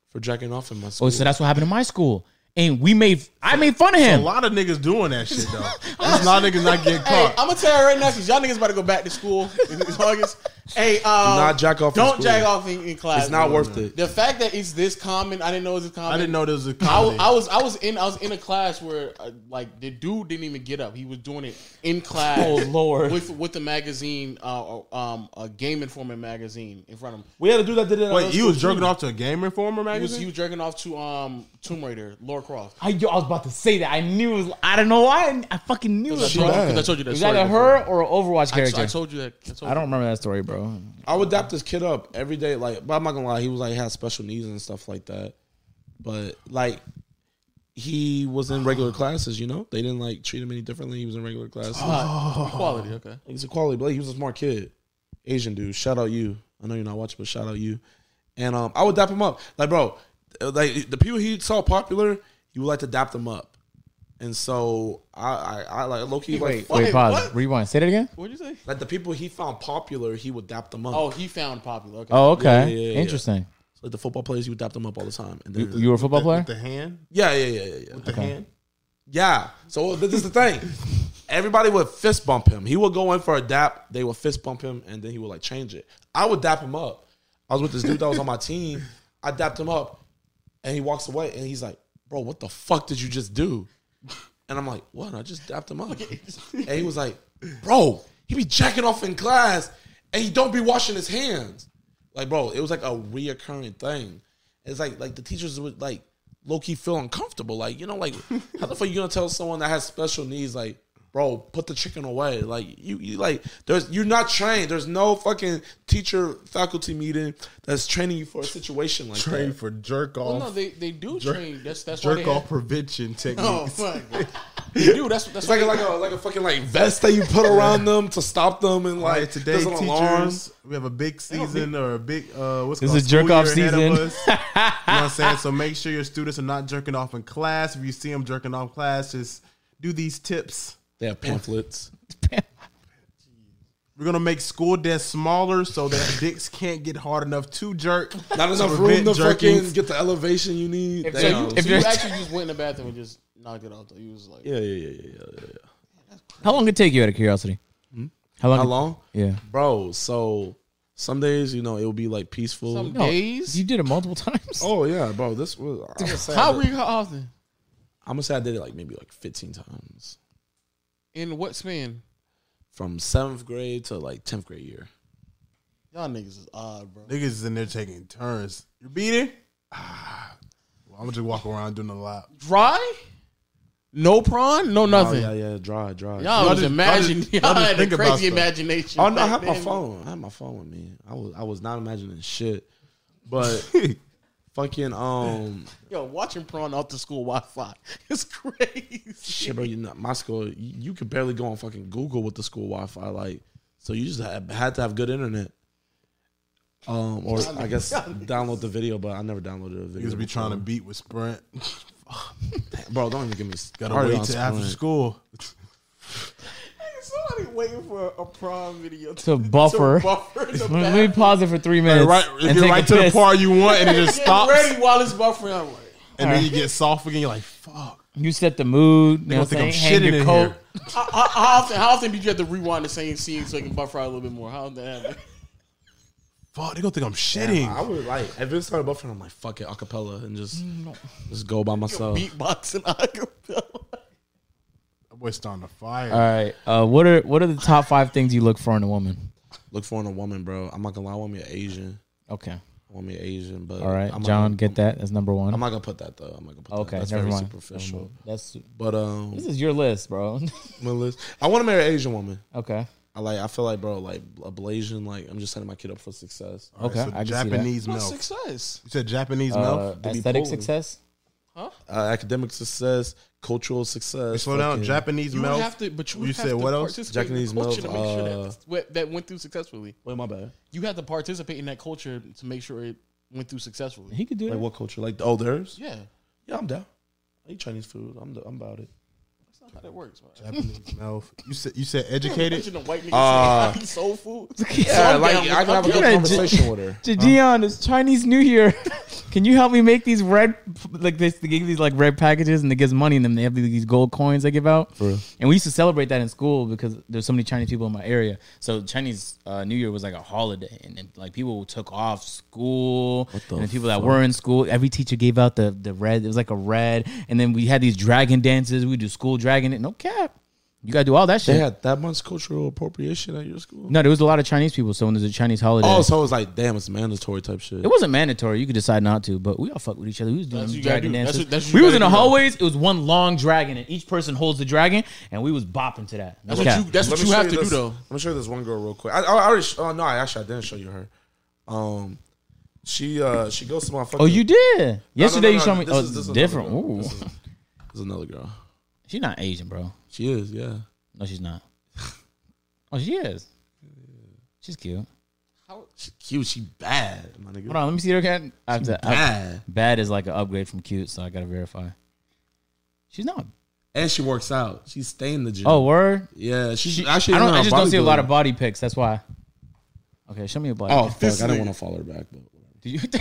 for jacking off in my school. Oh, so that's what happened in my school, and we made I made fun of him. A him. lot of niggas doing that shit though. There's a lot of niggas not getting Hey, caught. I'm gonna tell you right now because y'all niggas about to go back to school in August. Hey, um, not jack off Don't school. jack off in, in class. It's not bro. worth it. The fact that it's this common, I didn't know it was this common. I didn't know there was a I, comedy. I was I was in I was in a class where uh, like the dude didn't even get up. He was doing it in class. Oh, Lord. With with the magazine, uh, um, a Game Informer magazine in front of him. We had a dude that did it. at Wait, our you was jerking off to a Game Informer He was magazine? he was jerking off to um Tomb Raider, Laura Croft. I, yo, I was about to say that. I knew it was. I don't know why. I, I fucking knew I it. She told, because I told you that. It was story either before. her or an Overwatch I, character. I told you that. I, told I don't you. remember that story, bro. I would dap this kid up every day. Like, but I'm not gonna lie, he was like he had special needs and stuff like that. But like, he was in regular classes. You know, they didn't like treat him any differently. He was in regular classes. Quality, okay. He's a quality, but he was a smart kid, Asian dude. Shout out you. I know you're not watching, but shout out you. And um, I would dap him up, like bro, like the people he saw popular, you would like to dap them up. And so I, I, I like low key like, Wait, Wait, wait, pause. what? Rewind. Say that again. What'd you say? like the people he found popular, he would dap them up. Oh, he found popular. Okay. Oh, okay. Yeah, yeah, yeah, Interesting. So, like the football players, he would dap them up all the time. And You, then, you were a football player. With the hand? yeah, yeah, yeah, yeah, yeah. With the hand? Yeah. So this is the thing. Everybody would fist bump him. He would go in for a dap. They would fist bump him, and then he would like change it. I would dap him up. I was with this dude that was on my team. I dapped him up, and he walks away, and he's like, "Bro, what the fuck did you just do?" And I'm like, "What? I just dapped him up." And he was like, "Bro, he be jacking off in class, and he don't be washing his hands." Like, bro, it was like a reoccurring thing. It's like like the teachers would like low key feel uncomfortable. Like, you know, like how the fuck you gonna tell someone that has special needs like, bro, put the chicken away? Like you, you like there's you're not trained. There's no fucking teacher faculty meeting that's training you for a situation like Train that. for jerk Well, off, no, they they do Jerk- train. That's that's jerk they off have, prevention Oh techniques. my god, they do. That's that's like a, like a like a fucking like vest that you put around them to stop them and All like right, today there's an alarm. teachers, we have a big season or a big uh, what's This called is jerk-off school year ahead of season. you know what I'm saying? So make sure your students are not jerking off in class. If you see them jerking off class, just do these tips. They have pamphlets. We're gonna make school desks smaller so that dicks can't get hard enough to jerk. Not enough room to jerkings. fucking get the elevation you need. If So you, if so you actually just went in the bathroom and just knocked it off. Though you was like, yeah, yeah, yeah, yeah, yeah, yeah. How long did it take you out of curiosity? Hmm? How long? How did- long? Yeah. Bro, so some days, you know, it will be like peaceful. some No, days. You did it multiple times. oh yeah, bro. This was I would say how did- re- how often? I'm gonna say I did it like maybe like 15 times. In what span? From seventh grade to like 10th grade year. Y'all niggas is odd, bro. Niggas is in there taking turns. You're beating? Ah. Well, I'm gonna just walk around doing a lot. Dry? No prawn? No nothing. Oh, yeah, yeah, dry, dry. Y'all Y'all was just- imagine. y'all Y'all, y'all had a crazy imagination. Oh no, I back had my phone. I had my phone with me. I was I was not imagining shit. But fucking um Yo, watching prawn off the school Wi-Fi is crazy. shit, bro. You know, my school, you, you could barely go on fucking Google with the school Wi-Fi. Like, so you just had, had to have good internet. Um, or I guess download the video, but I never downloaded a video. Niggas be trying to beat with Sprint. bro. Don't even give me Gotta wait on till after school. Somebody waiting for a prawn video To buffer. buffer in the Let me pause it for three minutes. right, and if you're take right a to the part you want, and it just stops, ready while it's buffering. I'm like, and then you get soft again. You're like, "Fuck." You set the mood. You know gonna think? I'm Hang shitting your in coat. here. how, how, how often? How often did you have to rewind the same scene so you can buffer out a little bit more? How did that happen? Fuck, they gonna think I'm shitting. I would like if it started buffering. I'm like, fuck it, acapella, and just mm, just go by myself. Beatboxing acapella. That boy starting to fire. All right. Uh, what are what are the top five things you look for in a woman? Look for in a woman, bro. I'm not gonna lie. I want me an Asian. Okay. I want me an Asian, but All right, I'm John, gonna- get that. That's number one. I'm not gonna put that though. I'm not gonna put okay, that. That's never very mind. superficial. Never mind. That's But um, this is your list, bro. my list. I want to marry an Asian woman. okay. I like. I feel like, bro, like a Blasian. Like I'm just setting my kid up for success. All right, Okay, so I can see that. Japanese What milk. success? You said Japanese Uh, milk. aesthetic Poland. Success. Uh, academic success, cultural success. Slow down. fucking- Japanese You milk. have to, but you, You have said to what else? participate Japanese in the culture milk, make sure uh, that what- that went through successfully. Wait, my bad. You have to participate in that culture to make sure it went through successfully. He could do Like that. what culture? Like oh, theirs? Yeah, Yeah, I'm down. I eat Chinese food. I'm I'm about it. That's how that works. Man. Japanese milk. You said you said educated. Imagine a white nigga Uh, saying, I eat soul food. Yeah, I'm like I can have a I'm good down. conversation with her. Jian, it's Chinese New Year. Can you help me make these red, like this? They give these like red packages, and they gives money in them. They have these gold coins they give out, For real. and we used to celebrate that in school because there's so many Chinese people in my area. So Chinese uh, New Year was like a holiday, and then, like people took off school, What the and the people that were in school, every teacher gave out the the red. It was like a red, and then we had these dragon dances. We do school dragon. No cap, you gotta do all that shit. They had that much cultural appropriation at your school. no, there was a lot of Chinese people. So when there's a Chinese holiday, Oh, so it's like damn, it's mandatory type shit. It wasn't mandatory. You could decide not to, but we all fuck with each other. We was doing That's what you gotta dragon do. That's dances. what- that's what we was in gotta the do, though. hallways. It was one long dragon, and each person holds the dragon, and we was bopping to that. No That's what you. That's Let what me you show have to do this- though. Let me show you this one girl real quick. I, I already. sh- Oh no, I actually I didn't show you her. Um, she uh she goes to my fucking. oh, you did. Yesterday no, you no, showed me. this oh, is- this is different. girl. Ooh. This is, this is another girl. She's not Asian, bro. She is, yeah. No, she's not. oh, she is. She's cute. She cute. She bad, my nigga. Hold on, let me see her cat. I have to, I- Bad. bad is like an upgrade from cute, so I gotta verify. She's not. And she works out. She's staying in the gym. Oh, word. yeah. She's She, actually. I don't. I just don't see a lot of body pics. That's why. Okay, show me a body. Oh fuck! I don't want to follow her back, but whatever. Do you?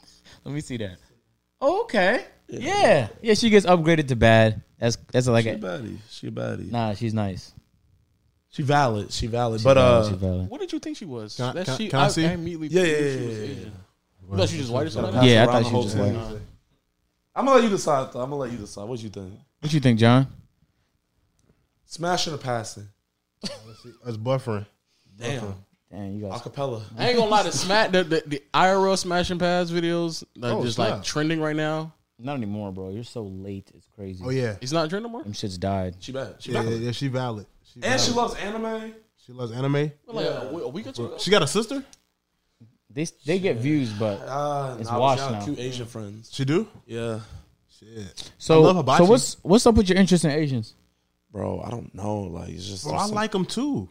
Let me see that. Oh, okay. Yeah. yeah, She gets upgraded to bad. That's that's like she a a, baddie. She a baddie. nah. She's nice. She valid. She valid. But uh, She's valid. What did you think she was? Can I- That can she, can I see? immediately Yeah, knew yeah, she yeah, was yeah, Asian. You thought she was white or something? Like Yeah, I around thought the she whole was thing. white. I'm gonna let you decide. Though. I'm gonna let you decide. What you think? What you think, John? Smashing or passing? That's buffering. Damn. Damn, you guys. Acapella. I ain't gonna lie, the smack the, the, the IRL smashing pass videos that Oh, just snap. like trending right now. Not anymore, bro. You're so late. It's crazy. Oh yeah, It's not trending no more. Them shits died. She bad. She yeah, bad. yeah, yeah, she valid. She And valid. she loves anime. she loves anime. Like a, a week or two ago. She got a sister. They they get views, but Uh, It's nah, but washed she got now. Cute Asian friends. She do. Yeah, Shit, so I love hibachi. so what's what's up with your interest in Asians, bro. I don't know. Like it's just. bro. I there's some- like them too.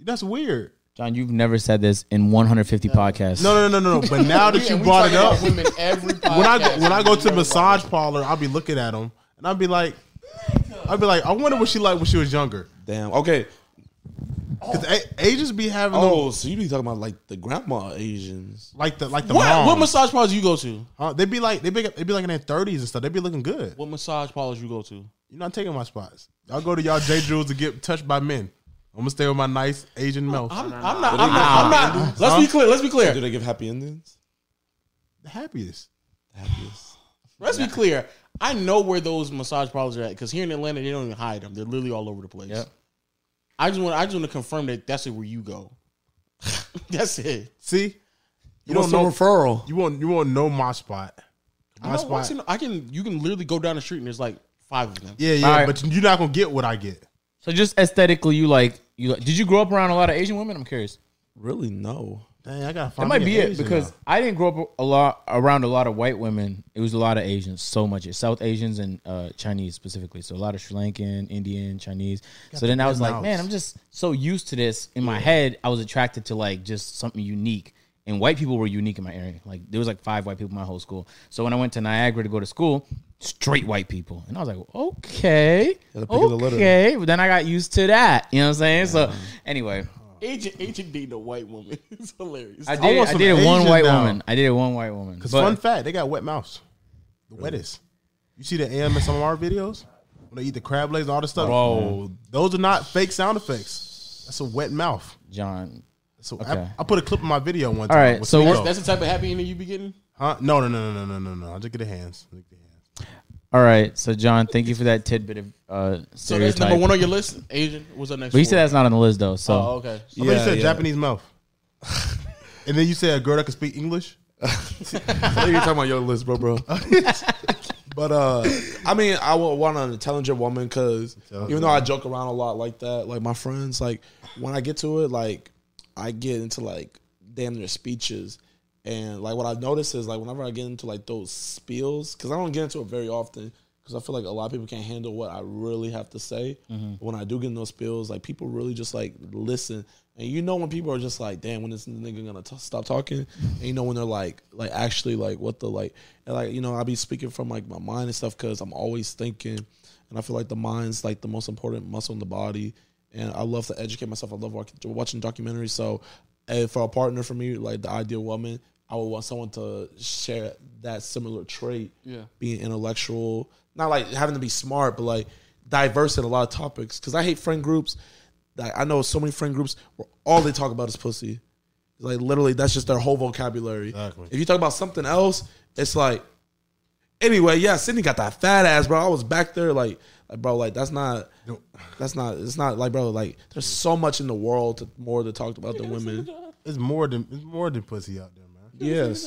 That's weird. John? You've never said this in 150 podcasts. No, no, no, no, no. But now that you we brought it talk up, about women every when I podcast, go, when I go to never massage brought parlor, I'll be looking at them and I'll be like, I'll be like, I wonder what she like when she was younger. Damn. Okay. Because a- Asians be having Oh, them, so you be talking about like the grandma Asians? like the like the What, moms. what massage parlors you go to? Huh? They be like they be they be like in their thirties and stuff. They be looking good. What massage parlors you go to? You're not taking my spots. Y'all go to y'all J Jewels to get touched by men. I'm gonna stay with my nice Asian mouth. I'm, I'm not. I'm not. I'm not. Let's be clear. Let's be clear. Do they give happy endings? the happiest. The happiest. Let's be clear. I know where those massage parlors are at because here in Atlanta they don't even hide them. They're literally all over the place. Yep. I just want. I just want to confirm that that's where you go. that's it. See, you You don't want some know. referral? You want you want know my spot. I, My know spot. in- I can. You can literally go down the street and there's like five of them. Yeah, yeah, All right. but you're not gonna get what I get. So just aesthetically, you like you. Like, did you grow up around a lot of Asian women? I'm curious. Really? No. Dang, I gotta That find. might me be an it Asian because now. I didn't grow up a lot around a lot of white women. It was a lot of Asians, so much South Asians and uh, Chinese specifically. So a lot of Sri Lankan, Indian, Chinese. so then I was like, mouths. man, I'm just so used to this. In my head, I was attracted to like just something unique. And white people were unique in my area. Like there was like five white people in my whole school. So when I went to Niagara to go to school, straight white people, and I was like, okay, Gotta the okay. But then I got used to that. You know what I'm saying? So anyway, Agent Agent dating a white woman. it's hilarious. I I, did. want I, did it one white now. woman. I did it one white woman. Cause But- fun fact, they got wet mouths. The wettest. You see the AMSMR videos when they eat the crab legs and all this stuff. Bro. those are not fake sound effects. That's a wet mouth. John. So Okay. I, I put a clip in my video one time. right, with so Sneako. we're- that's the type of happy ending you be getting. huh? No, no, no, no, no, no, no, no. I just get the hands. I just get the hands. All right, so John, thank you for that tidbit of uh, So that's number one on your list. Asian. What's up next? but you said that's not on the list though. So Oh, okay. I thought Yeah, you said yeah. Japanese mouth. and then you said a girl that can speak English. I think you're talking about your list, bro, bro. but uh, I mean, I would want an intelligent woman because even though I joke around a lot like that, like my friends, like when I get to it, like I get into like damn near speeches, and like what I notice is like whenever I get into like those spills, because I don't get into it very often. Because I feel like a lot of people can't handle what I really have to say. But when I do get in those spills, like people really just like listen, and you know when people are just like, "Damn, when this nigga gonna t- stop talking?" And you know when they're like, like actually like what the like, and like you know I be speaking from like my mind and stuff because I'm always thinking, and I feel like the mind's like the most important muscle in the body, and I love to educate myself. I love watching documentaries. So, and for a partner for me, like the ideal woman, I would want someone to share that similar trait. Yeah. being intellectual, not like having to be smart, but like diverse in a lot of topics. Because I hate friend groups. Like I know so many friend groups where all they talk about is pussy. Like literally, that's just their whole vocabulary. Exactly. If you talk about something else, it's like. Anyway, yeah, Sydney got that fat ass, bro. I was back there, like, like, bro, like that's not, that's not, it's not like, bro, like, there's so much in the world to, more to talk about than women. It's more than it's more than pussy out there, man. Yes,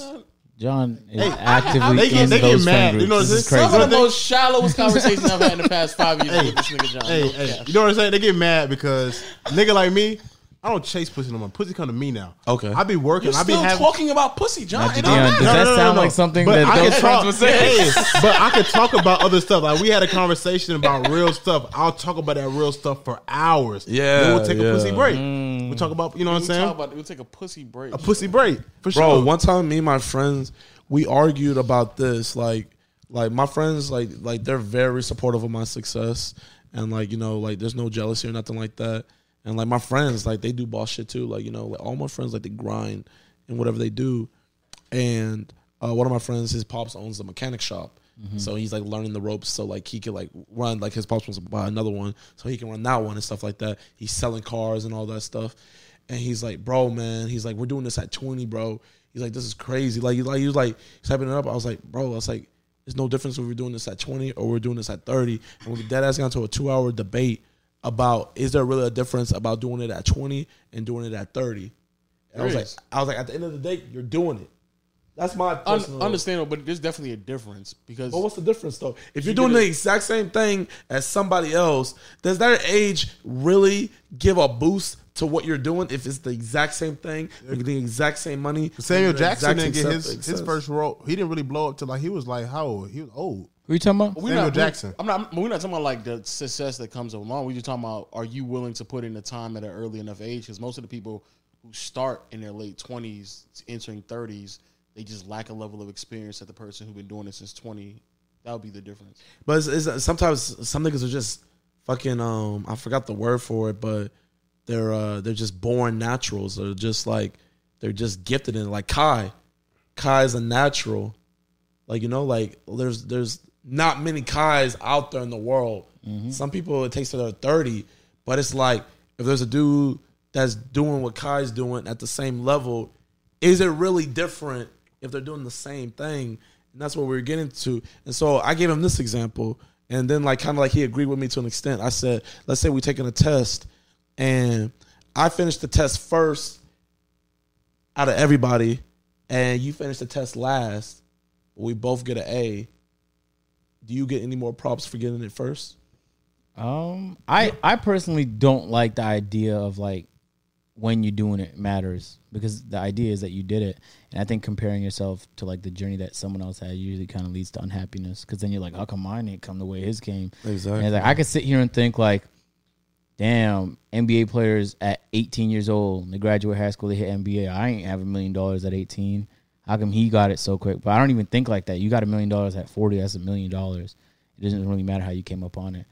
John is Hey, actively they get- in they get those mad. You know groups. what This is I'm saying? Some of the most shallowest conversations I've had in the past five years with this nigga John. Hey, No hey, you know what I'm saying? They get mad because nigga like me, I don't chase pussy no more. Pussy come to me now. Okay. I be working. You're I be still having. talking about pussy, John. Now, JiDion, don't does matter. that sound like something But that I those can friends talk, would say? Hey, but I could talk about other stuff. Like we had a conversation about real stuff. I'll talk about that real stuff for hours. Yeah, then we'll take yeah. a pussy break. Mm. We'll talk about you know what I'm saying? talk about we'll take a pussy break. a pussy break for bro. sure. One time, me and my friends, we argued about this. Like, like my friends, like, like they're very supportive of my success, and like you know, like there's no jealousy or nothing like that. And like my friends, like they do boss shit too. Like you know, like all my friends, like they grind in whatever they do. And uh, one of my friends, his pops owns a mechanic shop, So he's like learning the ropes, so like he could like run. Like his pops wants to buy another one, so he can run that one and stuff like that. He's selling cars and all that stuff, and he's like, bro, man, he's like, we're doing this at twenty, bro. He's like, this is crazy. Like, he like he was like typing it up. I was like, bro, I was like, there's no difference if we're doing this at twenty or we're doing this at thirty. And we dead ass got into a two hour debate about is there really a difference about doing it at twenty and doing it at thirty. And I was There like. I was like, at the end of the day, you're doing it. That's my Un- understandable, but there's definitely a difference because But what's the difference though? If you're you doing get the exact same thing as somebody else, does that age really give a boost to what you're doing? If it's the exact same thing, making the exact same money. Samuel Jackson didn't get his, success. his first role. He didn't really blow up till like he was like how old? He was old. Who you talking about? Samuel not, Jackson. I'm not. We're not talking about like the success that comes along. We're just talking about are you willing to put in the time at an early enough age? Because most of the people who start in their late 20s, entering 30s, they just lack a level of experience that the person who's been doing it since 20. That would be the difference. But it's, it's, sometimes some niggas are just fucking. Um, I forgot the word for it, but they're uh, they're just born naturals. They're just like they're just gifted in it. Like Kai, Kai is a natural. Like you know, like there's there's not many Kais out there in the world. Mm-hmm. Some people it takes to they're thirty, but it's like if there's a dude that's doing what Kai's doing at the same level, is it really different if they're doing the same thing? And that's what we are getting to. And so I gave him this example, and then like kind of like he agreed with me to an extent. I said, let's say we're taking a test, and I finished the test first out of everybody, and you finished the test last. We both get an A. Do you get any more props for getting it first? Um, I I personally don't like the idea of like when you're doing it matters because the idea is that you did it, and I think comparing yourself to like the journey that someone else had usually kind of leads to unhappiness because then you're like, how come mine didn't come the way his came? Exactly. And like I could sit here and think like, damn, NBA players at 18 years old, they graduate high school, they hit NBA. I ain't have a million dollars at 18. How come he got it so quick? But I don't even think like that. You got a million dollars at 40. That's a million dollars. It doesn't really matter how you came up on it.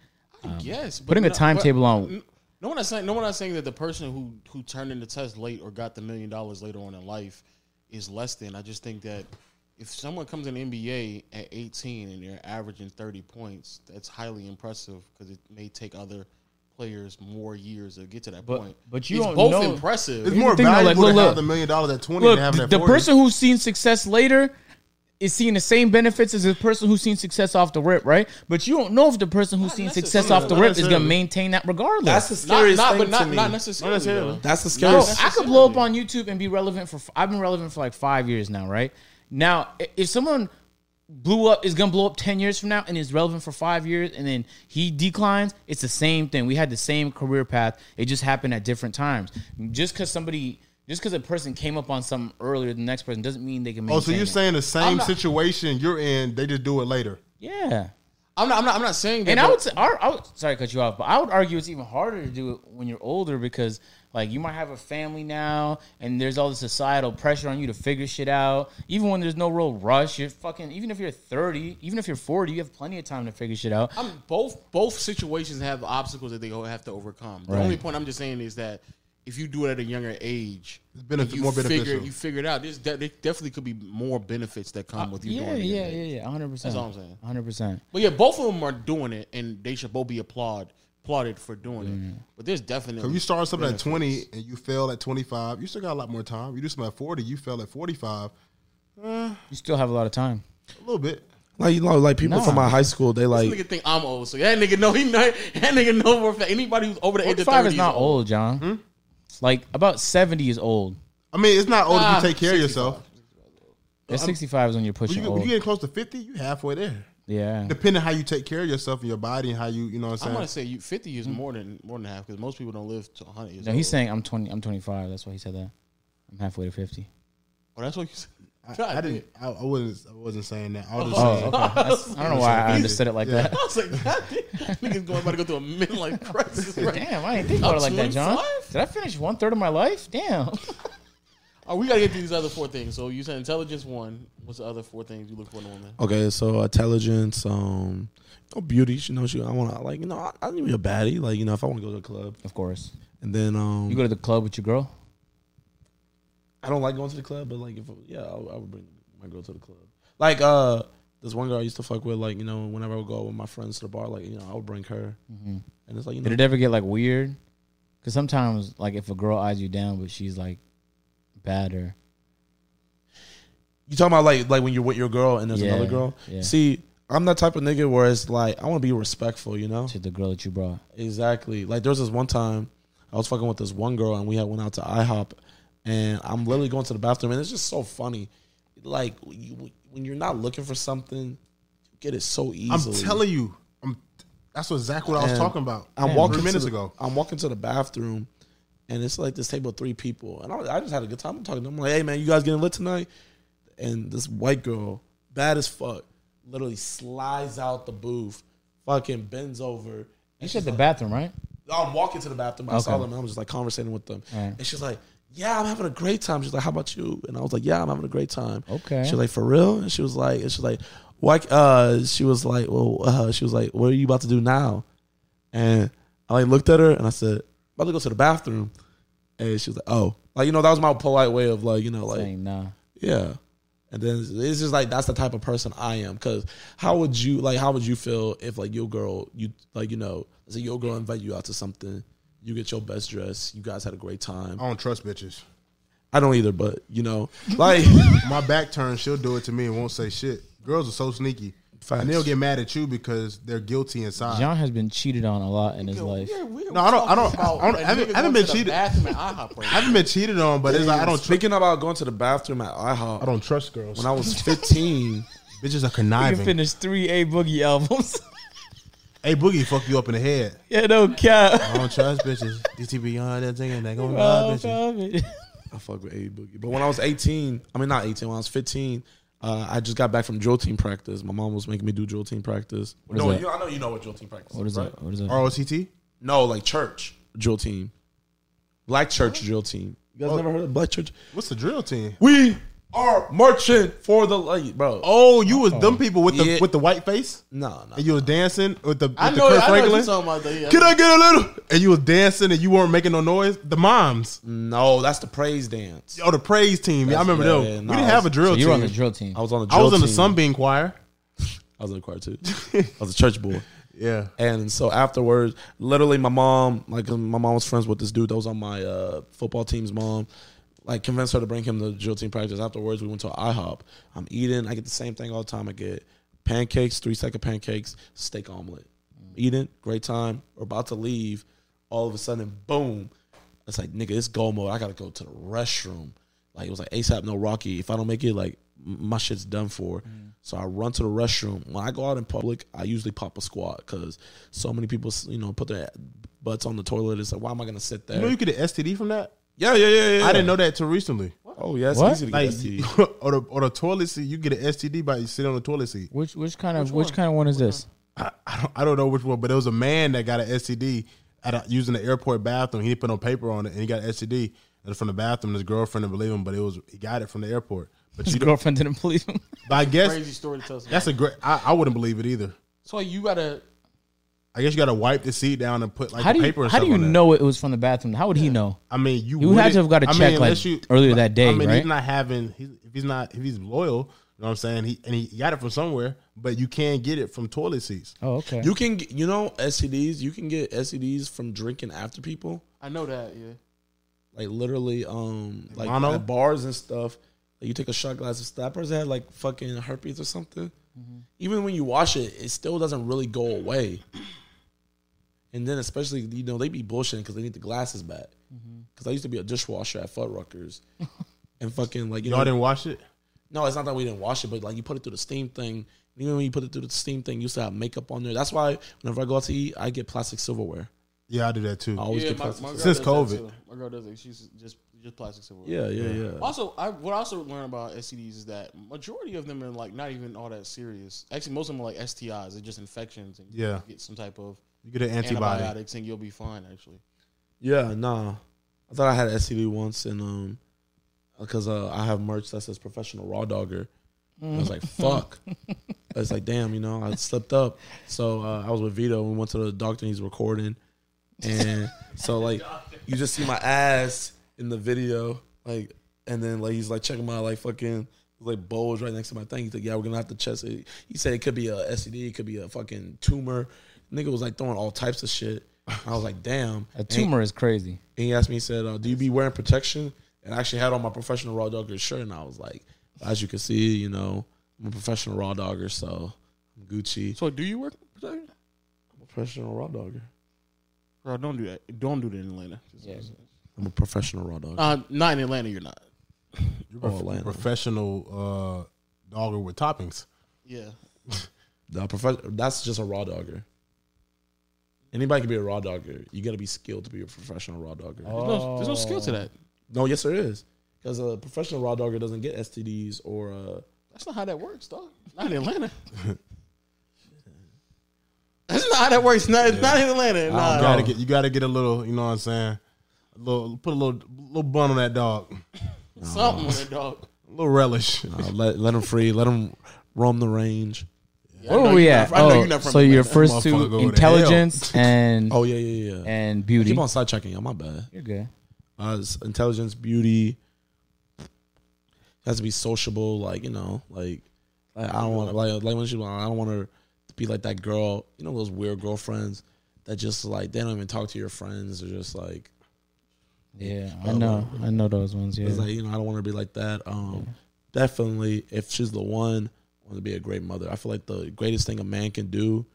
yes, Um, putting a timetable on- No one is saying. No one is saying that the person who who turned in the test late or got the million dollars later on in life is less than. I just think that if someone comes in the NBA at 18 and they're averaging 30 points, that's highly impressive because it may take other players more years to get to that But- point. but you it's don't both know- impressive. It's more thing, though, like, valuable look, to look. have the million dollars at twenty Look, than having the, it the 40. person who's seen success later is seeing the same benefits as the person who's seen success off the rip, right? But you don't know if the person who's seen success off the rip is going to maintain that regardless. That's the not, scariest not, thing but to me. not necessarily. Not necessarily. That's the Not scariest. I could blow up on YouTube and be relevant for. I've been relevant for like five years now, right? Now, if someone blew up is gonna blow up ten years from now and is relevant for five years, and then he declines, it's the same thing. We had the same career path. It just happened at different times. Just because somebody, just because a person came up on something earlier than the next person, doesn't mean they can. Oh, so you're it. saying the same not- situation you're in, they just do it later. yeah. I'm not. I'm not. I'm not saying that. And I would say, I would, sorry to cut you off, but I would argue it's even harder to do it when you're older because, like, you might have a family now, and there's all the societal pressure on you to figure shit out. Even when there's no real rush, you're fucking. Even if you're 30, even if you're 40, you have plenty of time to figure shit out. I'm both both situations have obstacles that they have to overcome. The Right. only point I'm just saying is that if you do it at a younger age, It's benefit- you more figure beneficial. you figure it out. There's de- there definitely could be more benefits that come uh, with you yeah, doing it. yeah, at yeah, yeah, 100. percent That's all I'm saying. 100. percent But yeah, both of them are doing it, and they should both be applaud applauded for doing it. But there's definitely if you start something at 20 and you fail at 25, you still got a lot more time. You do something at 40, you fail at 45, You still have a lot of time. a little bit. Like you know, like people Nah. from my high school, they This like nigga think I'm old, so that nigga know he know that nigga know for. Anybody who's over the age of 45 thirty is not old, John. Hmm? Like about 70 is old. I mean, it's not old Ah, if you take care of yourself. And 65 is when you're When pushing you, when you get close to 50, you halfway there. Yeah. Depending how you take care of yourself and your body and how you, you know what I'm saying? I'm gonna say you 50 is mm. more than more than half because most people don't live to 100 years No, he's saying I'm 20. I'm 25. That's why he said that. I'm halfway to 50. Oh, that's what you said. I, I didn't. I, I wasn't. I wasn't saying that. I was oh, just Oh, saying. okay. That's- I don't know why I understood it like Yeah. that. I was like, God damn, niggas going about to go through a midlife crisis. Right? Damn, I didn't think about it like that, John. Did I finish one third of my life? Damn. Oh, we gotta get through these other four things. So you said intelligence one. What's the other four things you look for in a woman? okay. So intelligence, um, no beauty. You know, she, I want to like you know, I, I need to be a baddie. Like you know, if I want to go to a club, Of course. and then um, You go to the club with your girl? I don't like going to the club, but like if yeah, I, I would bring my girl to the club. Like uh, this one girl I used to fuck with, like you know, whenever I would go with my friends to the bar, like you know, I would bring her, and it's like you know, Did it ever get like weird? Because sometimes, like, if a girl eyes you down, but she's like bad or you talking about like like when you're with your girl and there's Yeah, another girl. yeah. See, I'm that type of nigga where it's like I want to be respectful, you know. to the girl that you brought. Exactly. Like there was this one time I was fucking with this one girl and we had went out to IHOP and I'm literally going to the bathroom and it's just so funny. Like you, when you're not looking for something, you get it so easily. I'm telling you, I'm. That's what exactly what I was And talking about. I'm walking minutes the, ago. I'm walking to the bathroom, and it's like this table of three people, and I, I just had a good time I'm talking to them. I'm like, "Hey man, you guys getting lit tonight?" And this white girl, bad as fuck, literally slides out the booth, fucking bends over. You said the like, bathroom, right? I'm walking to the bathroom. I saw them. And I was just like conversating with them, Right. and she's like, "Yeah, I'm having a great time." She's like, "How about you?" And I was like, "Yeah, I'm having a great time." Okay. She's like, "For real?" And she was like, and she was like, "What?" Uh, she was like, "Well," uh, she was like, "What are you about to do now?" And I like looked at her and I said, "About to go to the bathroom." And she was like, "Oh, like you know, that was my polite way of like you know, like Saying nah. yeah." And then it's just like that's the type of person I am. Cause how would you like? How would you feel if like your girl, you like you know, let's say your girl invite you out to something, you get your best dress, you guys had a great time. I don't trust bitches. I don't either, but you know, like My back turned, she'll do it to me and won't say shit. Girls are so sneaky. Facts. And they'll get mad at you because they're guilty inside. John has been cheated on a lot in his Yeah, life. yeah, we- No, I don't- I don't- I don't- a I haven't- haven't been cheated. Bathroom at IHOP right I haven't been cheated on, but it's like I don't. Tr- speaking about going to the bathroom at IHOP, I don't trust girls. when I was 15, Bitches are You can conniving. finish three A Boogie albums. Hey, boogie, fuck you up in the head. yeah, no cap. I don't trust bitches. DTB on that thing and they going Oh, bitches. I fuck with A Boogie. But when I was 18, I mean not 18, when I was 15, uh, I just got back from drill team practice. My mom was making me do drill team practice. is no, that? you, I know you know what drill team practice What is right? that? What is that? ROTC? No, like church drill team. Black church drill team. You guys Oh. never heard of black church? What's the drill team? We are marching for the light, bro. Oh, you was them people with the Yeah. with the white face, no, no. and you was dancing with the with I the know, Kurt I know what you're Franklin. talking about. That, yeah. Can I get a little? And you was dancing, and you weren't making no noise. The moms, No, that's the praise dance. oh, the praise team. Yeah, I remember yeah, them. yeah, we didn't have a drill So team. you were on the drill team. I was on the drill I was in the team. Sunbeam choir. I was in the choir too. I was a church boy. Yeah, And so afterwards, literally, my mom, like my mom was friends with this dude that was on my uh, football team's mom. Like convinced her to bring him to drill team practice. Afterwards, we went to IHOP. I'm eating. I get the same thing all the time. I get pancakes, three second pancakes, steak omelet. Mm. Eating, great time. We're about to leave. All of a sudden, boom! It's like nigga, it's go mode. I gotta go to the restroom. Like it was like ASAP, no Rocky. If I don't make it, like my shit's done for. Mm. So I run to the restroom. When I go out in public, I usually pop a squat because so many people, you know, put their butts on the toilet. It's like, why am I gonna sit there? you know you get an STD from that. Yeah, yeah, yeah, yeah. I didn't know that till recently. Oh yeah, it's What? easy to Like get STD. on the on the toilet seat, you get an STD by sitting on the toilet seat. Which which kind of which, kind of one is this? I, I don't I don't know which one, but there was a man that got an STD at a, using the airport bathroom. He didn't put no paper on it, and he got an STD. It was from the bathroom. His girlfriend didn't believe him, but it was he got it from the airport. But His you, don't, girlfriend didn't believe him. but I guess Crazy story to tell. Somebody. that's a great. I, I wouldn't believe it either. so you gotta. I guess you got to wipe the seat down and put like How do you paper. and how do you know it was from the bathroom? How would he know? I mean, you You had wouldn't- to have got a I check, mean, like, unless earlier that day, I mean, right? he's not having. He's, if he's not, if he's loyal, you know what I'm saying. He and he got it from somewhere, but you can't get it from toilet seats. Oh, okay. You can, get- you know, STDs. You can get STDs from drinking after people. I know that. Yeah. Like literally, um, like Mono? at bars and stuff. Like you take a shot glass of stuff. That person had like fucking herpes or something. Even when you wash it, it still doesn't really go away. And then especially, you know, they be bullshitting because they need the glasses back. Mm-hmm. Because I used to be a dishwasher at Fuddruckers. and fucking like, you Y'all know, didn't wash it. no, it's not that we didn't wash it, but like you put it through the steam thing. Even when you put it through the steam thing, you used to have makeup on there. That's why whenever I go out to eat, I get plastic silverware. Yeah, I do that too. I always yeah, get my, plastic. my girl Since COVID. My girl does it. She's just just plastic silverware. yeah, yeah, yeah. Also, I what I also learned about STDs is that majority of them are like not even all that serious. Actually, most of them are like STIs. They're just infections, and you Yeah. get some type of You get an antibody. antibiotics, and you'll be fine. Actually, Yeah, nah. I thought I had STD once, and um, because uh, I have merch that says professional raw dogger. And I was like, fuck. it's like, damn, you know, I slipped up. So uh, I was with Vito. We went to the doctor. and He's recording, and so like, you just see my ass in the video, like, and then like he's like checking my like fucking was like bulge right next to my thing. He's like, yeah, we're gonna have to test it. He said it could be a STD, it could be a fucking tumor. Nigga was like throwing all types of shit. I was like, damn. A tumor is crazy. And he asked me, he said, uh, do you be wearing protection? And I actually had on my professional raw dogger shirt, and I was like, as you can see, you know, I'm a professional raw dogger, so I'm Gucci. So do you work protection? I'm a professional raw dogger. Bro, don't do that. Don't do that in Atlanta. Yeah. I'm a professional raw dogger. Uh, not in Atlanta. You're not. You're Oh, a Atlanta. professional uh, dogger with toppings. Yeah. The prof- that's just a raw dogger. Anybody can be a raw dogger. You got to be skilled to be a professional raw dogger. There's no, there's no skill to that. No, yes, there is. Because a professional raw dogger doesn't get STDs or uh, That's not how that works, dog. Not in Atlanta. That's not how that works. Not, it's not in Atlanta. You gotta get you gotta get a little, you know what I'm saying? A little put a little little bun on that dog. Something on that dog. A little relish. uh, let let them free, let them roam the range. Yeah, Where know were we you're at? I know Oh, you're so your Atlanta. first two go to hell. intelligence and Oh yeah, yeah, yeah. and I beauty. keep on side checking. y'all. My bad. You're good. Uh, intelligence, beauty. Has to be sociable, like you know, like, like I don't want like like when she I don't want her to be like that girl. You know those weird girlfriends that just like they don't even talk to your friends. They're just like Yeah, I know. I know those ones. Yeah. It's like you know, I don't want her to be like that. Um, definitely, if she's the one, I want to be a great mother. I feel like the greatest thing a man can do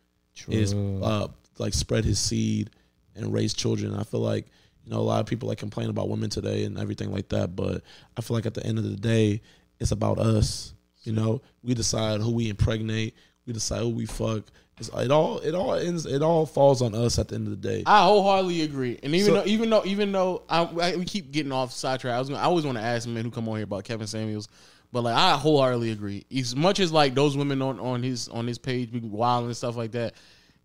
is uh, like spread his seed and raise children. I feel like you know a lot of people like complain about women today and everything like that, but I feel like at the end of the day, it's about us. You know, we decide who we impregnate. We decide who we fuck. It's, it all it all ends. It all falls on us at the end of the day. I wholeheartedly agree. And even So- though, even though, even though I, I we keep getting off sidetrack, I was gonna, I always want to ask men who come on here about Kevin Samuels, but like I wholeheartedly agree. As much as like those women on on his on his page be wild and stuff like that,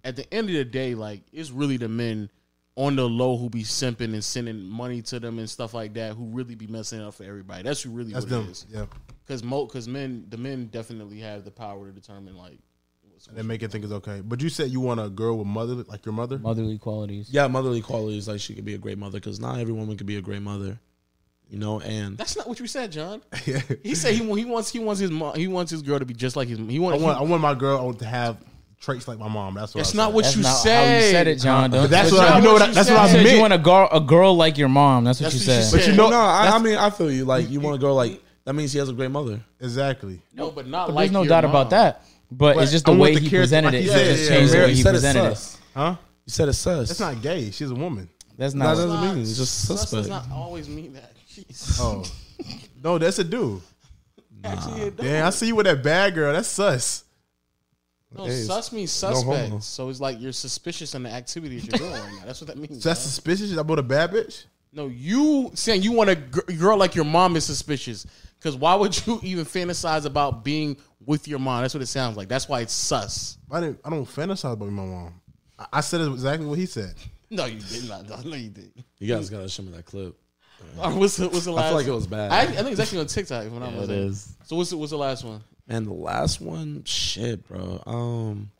at the end of the day, like it's really the men on the low who be simping and sending money to them and stuff like that who really be messing up for everybody. That's who really That's what it them. is. Yeah. Because mo because men the men definitely have the power to determine like. and They make it think it's okay. But you said you want a girl with mother like your mother? Motherly qualities. Yeah, motherly qualities like she could be a great mother because not every woman could be a great mother. You know, and That's not what you said, John. He said he, he wants he wants his mom, he wants his girl to be just like his he I wants want I want my girl to have traits like my mom. That's what That's not what That's you not said. how you said it, John. Uh, Don't, That's but what you- I, you know. What I, you that's what I said meant. you want a girl, a girl like your mom. That's what That's you what said. you said. But you know, no, I, I mean, I feel you. Like you want a girl like that means she has a great mother. exactly. No, but not But like there's no your doubt mom. about that. But, But it's just the want way the he presented like it. you He said, just yeah, changed the yeah, way you he said presented it. sus. Huh? You said it's sus. That's not gay. She's a woman. That's not. That not. doesn't mean it's just Sus suspect. does not always mean that. Jeez. Oh. no, that's a dude. Actually, it Damn, I see you with that bad girl. That's sus. No, Hey, sus means no homo. so it's like you're suspicious in the activity that you're doing right now. That's what that means. So that's dog. suspicious. I bought a bad bitch. no, you saying you want a gr- girl like your mom is suspicious. Because why would you even fantasize about being with your mom? That's what it sounds like. That's why it's sus. I didn't. I don't fantasize about my mom. I, I said exactly what he said. No, you did not. dog. No, you did. You guys gotta show me that clip. All right, what's the, what's the last? I feel like it was bad. I, I think it's actually on TikTok. If I'm not Yeah, it mistaken. So what's the, what's the last one? And the last one, shit, bro. Um,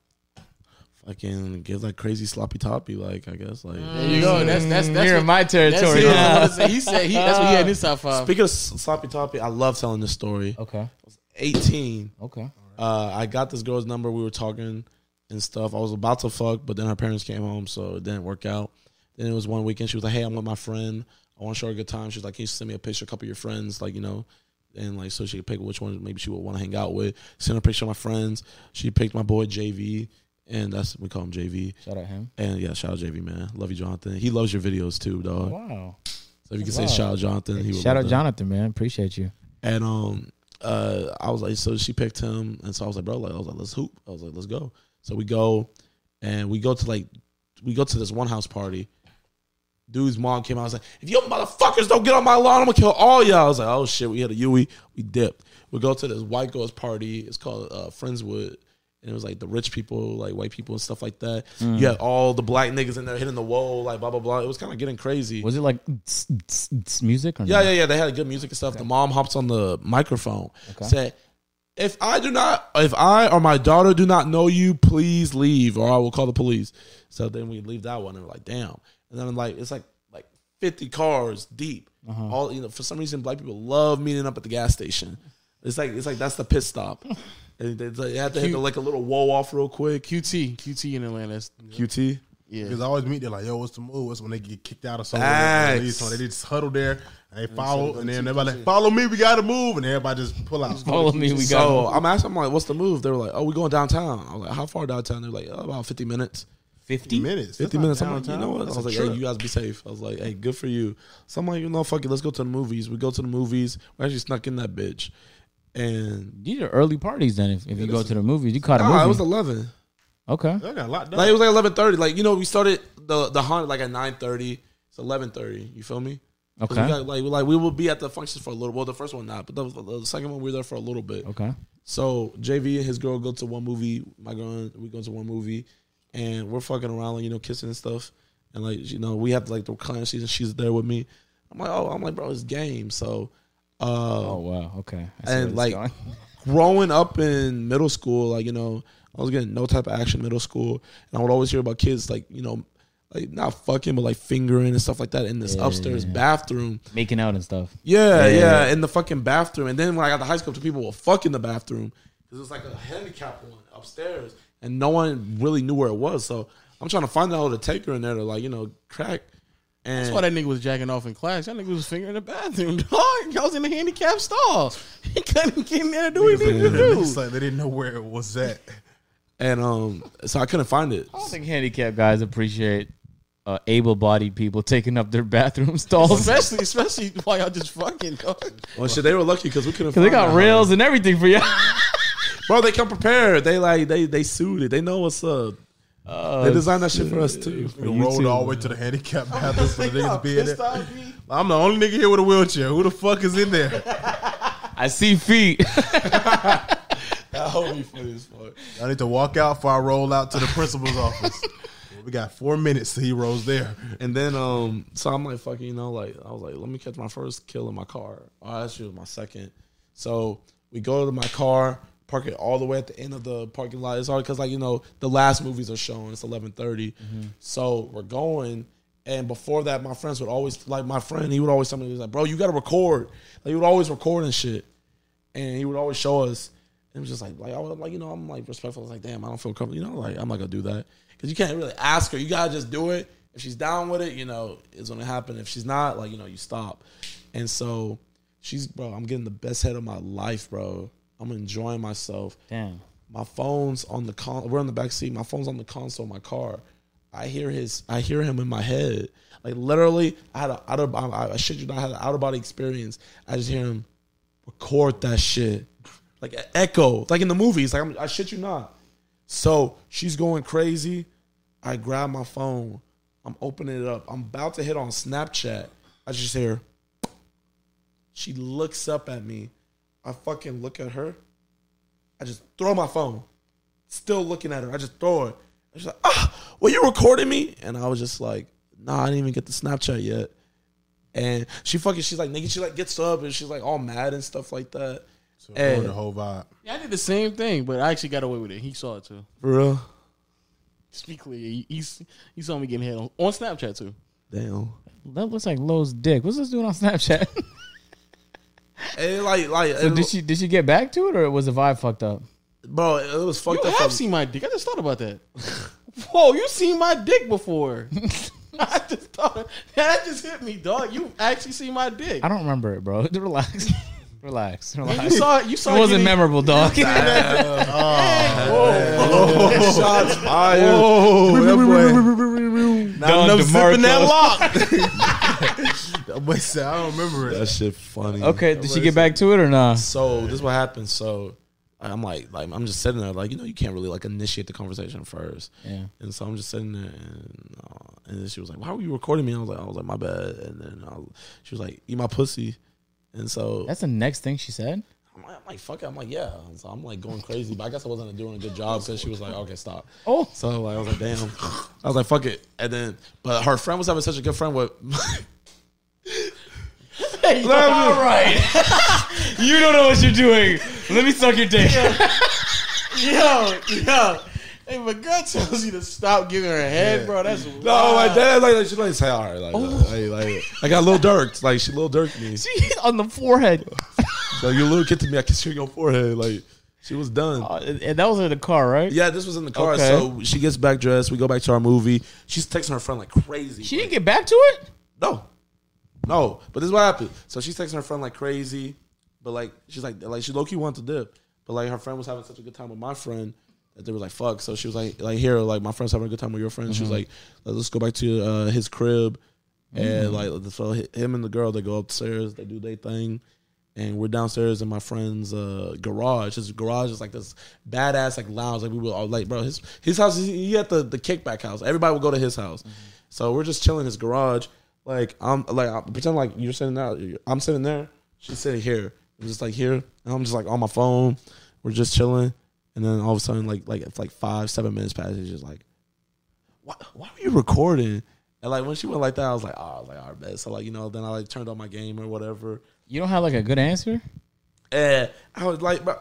fucking give that crazy sloppy toppy, like I guess, like. There you go. That's that's that's You're what, in my territory. it. I now. was gonna say. He said he. That's what he had in his top five. Speaking of sloppy toppy, I love telling this story. Okay. Eighteen, Okay. uh, I got this girl's number. We were talking and stuff. I was about to fuck, but then her parents came home, so it didn't work out. Then it was one weekend. She was like, "Hey, I'm with my friend. I want to show her a good time." She was like, "Can you send me a picture, of a couple of your friends, like you know?" And like, so she could pick which one maybe she would want to hang out with. Send her a picture of my friends. She picked my boy JV, and that's we call him JV. Shout out him. And yeah, shout out JV man, love you, Jonathan. He loves your videos too, dog. Wow. So if you can Wow. say shout out Jonathan, he Shout out. Jonathan, man. Appreciate you. And um, uh, I was like, so she picked him, and so I was like, bro, like, I was like, let's hoop. I was like, let's go. So we go, and we go to like, we go to this one house party. Dude's mom came out. I was like, if you motherfuckers don't get on my lawn, I'm gonna kill all y'all. I was like, oh shit, we had a Yui. We dipped. We go to this white girls party. It's called uh, Friendswood. And it was like the rich people, like white people and stuff like that. You had all the black niggas in there hitting the wall, like blah blah blah. It was kind of getting crazy. Was it like tss, tss, tss music or Yeah, no? yeah, yeah. They had good music and stuff. The mom hops on the microphone, Okay. said, "If I do not, if I or my daughter do not know you, please leave, or I will call the police." So then we leave that one, and we're like, "Damn!" And then like it's like like fifty cars deep. Uh-huh. All you know, for some reason, black people love meeting up at the gas station. It's like it's like that's the pit stop. And they, they had to hit the, like a little wall off real quick. QT, QT in Atlanta. That's, QT. yeah. Because I always meet there like, yo, what's the move? What's when they get kicked out of somewhere? Facts. They They just huddle there and they follow, and then everybody like, follow me, we gotta move, and everybody just pull out. Follow me. We So got I'm asking, I'm like, what's the move? They were like, oh, we going downtown. I was like, how far downtown? They're like, oh, about 50 minutes. 50 minutes. 50 That's minutes. I'm like, you downtown. know what? I was like, trip. hey, you guys be safe. I was like, hey, good for you. So I'm like, you know, fuck it, let's go to the movies. We go to the movies. We actually snuck in that bitch. And These are early parties then. If, if you go to the movies, you caught a nah, movie. it was 11. okay. They got locked Like it was like 11:30. Like you know, we started the the hunt like at 9:30. It's 11:30. You feel me? Okay. We got, like like we will be at the functions for a little. Well, the first one not, but the, the second one we were there for a little bit. Okay. So JV and his girl go to one movie. My girl, and we go to one movie, and we're fucking around, like you know, kissing and stuff. And like you know, we have like the client season. She's there with me. I'm like, oh, I'm like, bro, it's game. So, uh, Oh wow. Okay. I see where and like growing up in middle school, like you know, I was getting no type of action middle school, and I would always hear about kids like you know, like not fucking, but like fingering and stuff like that in this Yeah, upstairs yeah. bathroom. making out and stuff. Yeah, Yeah. yeah, in the fucking bathroom. And then when I got to high school, people were fucking the bathroom because it was like a handicap one upstairs, and no one really knew where it was. So I'm trying to find out how to take her in there to like you know crack. And That's why that nigga was jacking off in class. That nigga was fingering the bathroom, dog. I was in the handicap stall. He couldn't get in there to do what he needed to do. It's like they didn't know where it was at. and um, so I couldn't find it. I don't think handicapped guys appreciate uh, able-bodied people taking up their bathroom stalls. Especially, especially while y'all just fucking, dog. Well, shit, they were lucky because we couldn't. Cause they got that. rails and everything for you. Bro, they come prepared. They like they they suited. They know what's up. Uh, they designed that shit for us too. We rolled all the way to the handicap bathroom for the niggas to be in Pissed there. off, B. I'm the only nigga here with a wheelchair. Who the fuck is in there? I see feet. That would be funny as fuck. I need to walk out before I roll out to the principal's office. We got four minutes till he rolls there. And then um, so I'm like fucking, you know, like I was like, let me catch my first kill in my car. Oh, actually, it was my second. So we go to my car, park it all the way at the end of the parking lot. It's hard because like you know the last movies are showing. It's 11:30, mm-hmm. so we're going. And before that, my friends would always like my friend. He would always tell me, he was like, "Bro, you got to record." Like he would always record and shit, and he would always show us. And it was just like, like I was like, you know, I'm like respectful. I was like, damn, I don't feel comfortable. You know, like I'm not gonna do that because you can't really ask her. You gotta just do it. If she's down with it, you know, it's gonna happen. If she's not, like you know, you stop. And so she's, bro, I'm getting the best head of my life, bro. I'm enjoying myself. Damn. My phone's on the con. We're on the back seat. My phone's on the console of my car. I hear his. I hear him in my head. Like literally, I had a out of. I, I shit you not. I had an out of body experience. I just hear him record that shit, like an echo, like in the movies. Like I'm, I shit you not. So she's going crazy. I grab my phone. I'm opening it up. I'm about to hit on Snapchat. I just hear. She looks up at me. I fucking look at her. I just throw my phone. Still looking at her. I just throw it. She's like, ah, were you recording me? And I was just like, nah, I didn't even get the Snapchat yet. And she fucking, she's like, nigga, she like gets up and she's like all mad and stuff like that. So Hey. the whole vibe. Yeah, I did the same thing, but I actually got away with it. He saw it too. For real? Speak clear. He, he, he saw me getting hit on, on Snapchat too. Damn. That looks like Lowe's dick. What's this doing on Snapchat? And like, like, so it- did she did she get back to it or was the vibe fucked up? bro, it was fucked up. You up. have from- seen my dick. I just thought about that. Whoa, you seen my dick before? I just thought that just hit me, dog. You actually see my dick. I don't remember it, bro. Relax. Relax. You saw it. You saw It It wasn't getting- memorable, dog. oh, Shots fired. That boy. Done, Not enough zipping that lock. That boy said, I don't remember it. That shit funny. Okay, did she get back to it or not? So this is what happened. So I'm like, like I'm just sitting there, like you know, you can't really like initiate the conversation first. Yeah. And so I'm just sitting there, and, uh, and then she was like, "Why were you recording me?" I was like, "I was like, my bad." And then I, she was like, "Eat my pussy," and so That's the next thing she said. I'm like, I'm like, "Fuck it," I'm like, "Yeah." And so I'm like going crazy, but I guess I wasn't doing a good job because she was like, "Okay, stop." Oh. So like, I was like, "Damn," I was like, "Fuck it," and then, but her friend was having such a good friend with. All right. you don't know what you're doing. Let me suck your dick. Yo, yo. Hey, if a girl tells you to stop giving her head, bro, that's No, my dad like she like say all right, like, like, like I got a little dirked, like she little dirked me. She on the forehead. So you little kid to me, I kiss you on your forehead. Like she was done. Uh, and that was in the car, right? Yeah, this was in the car. Okay. So she gets back dressed. We go back to our movie. She's texting her friend like crazy. She didn't get back to it. No, no. But this is what happened. So she's texting her friend like crazy, but like she's like like she low key wanted to dip, but like her friend was having such a good time with my friend that they were like fuck. So she was like like here like my friend's having a good time with your friend. She was like let's go back to uh, his crib, and like so him and the girl they go upstairs they do their thing. And we're downstairs in my friend's uh, garage. His garage is like this badass like lounge. Like we were all like, bro, his his house. He, had the the kickback house. Everybody would go to his house. So we're just chilling in his garage. Like I'm like I pretend like you're sitting there. I'm sitting there. She's sitting here. I'm just like here. And I'm just like on my phone. We're just chilling. And then all of a sudden, like like it's like five seven minutes past. It's just like, why why were you recording? And like when she went like that, I was like, oh, I was like, all right, bet. So like you know, then I like turned on my game or whatever. You don't have like a good answer. And I was like, bro,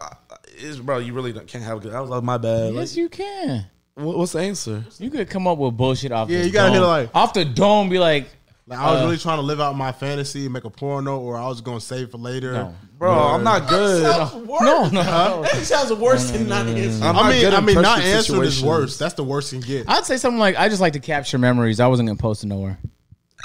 it's, bro, you really don't, can't have a good. I was like, my bad. yes, Like, you can. what- what's the answer? You could come up with bullshit off. Yeah, you gotta hit dome. it like- off the dome. Be like, Like I was Uh, really trying to live out my fantasy, make a porno, or I was gonna save for later. No. Bro, I'm not good. no, no. That sounds worse than not mm. answering. I'm I mean, good I mean, not answering is worse. That's the worst you can get. I'd say something like, I just like to capture memories. I wasn't gonna post it nowhere.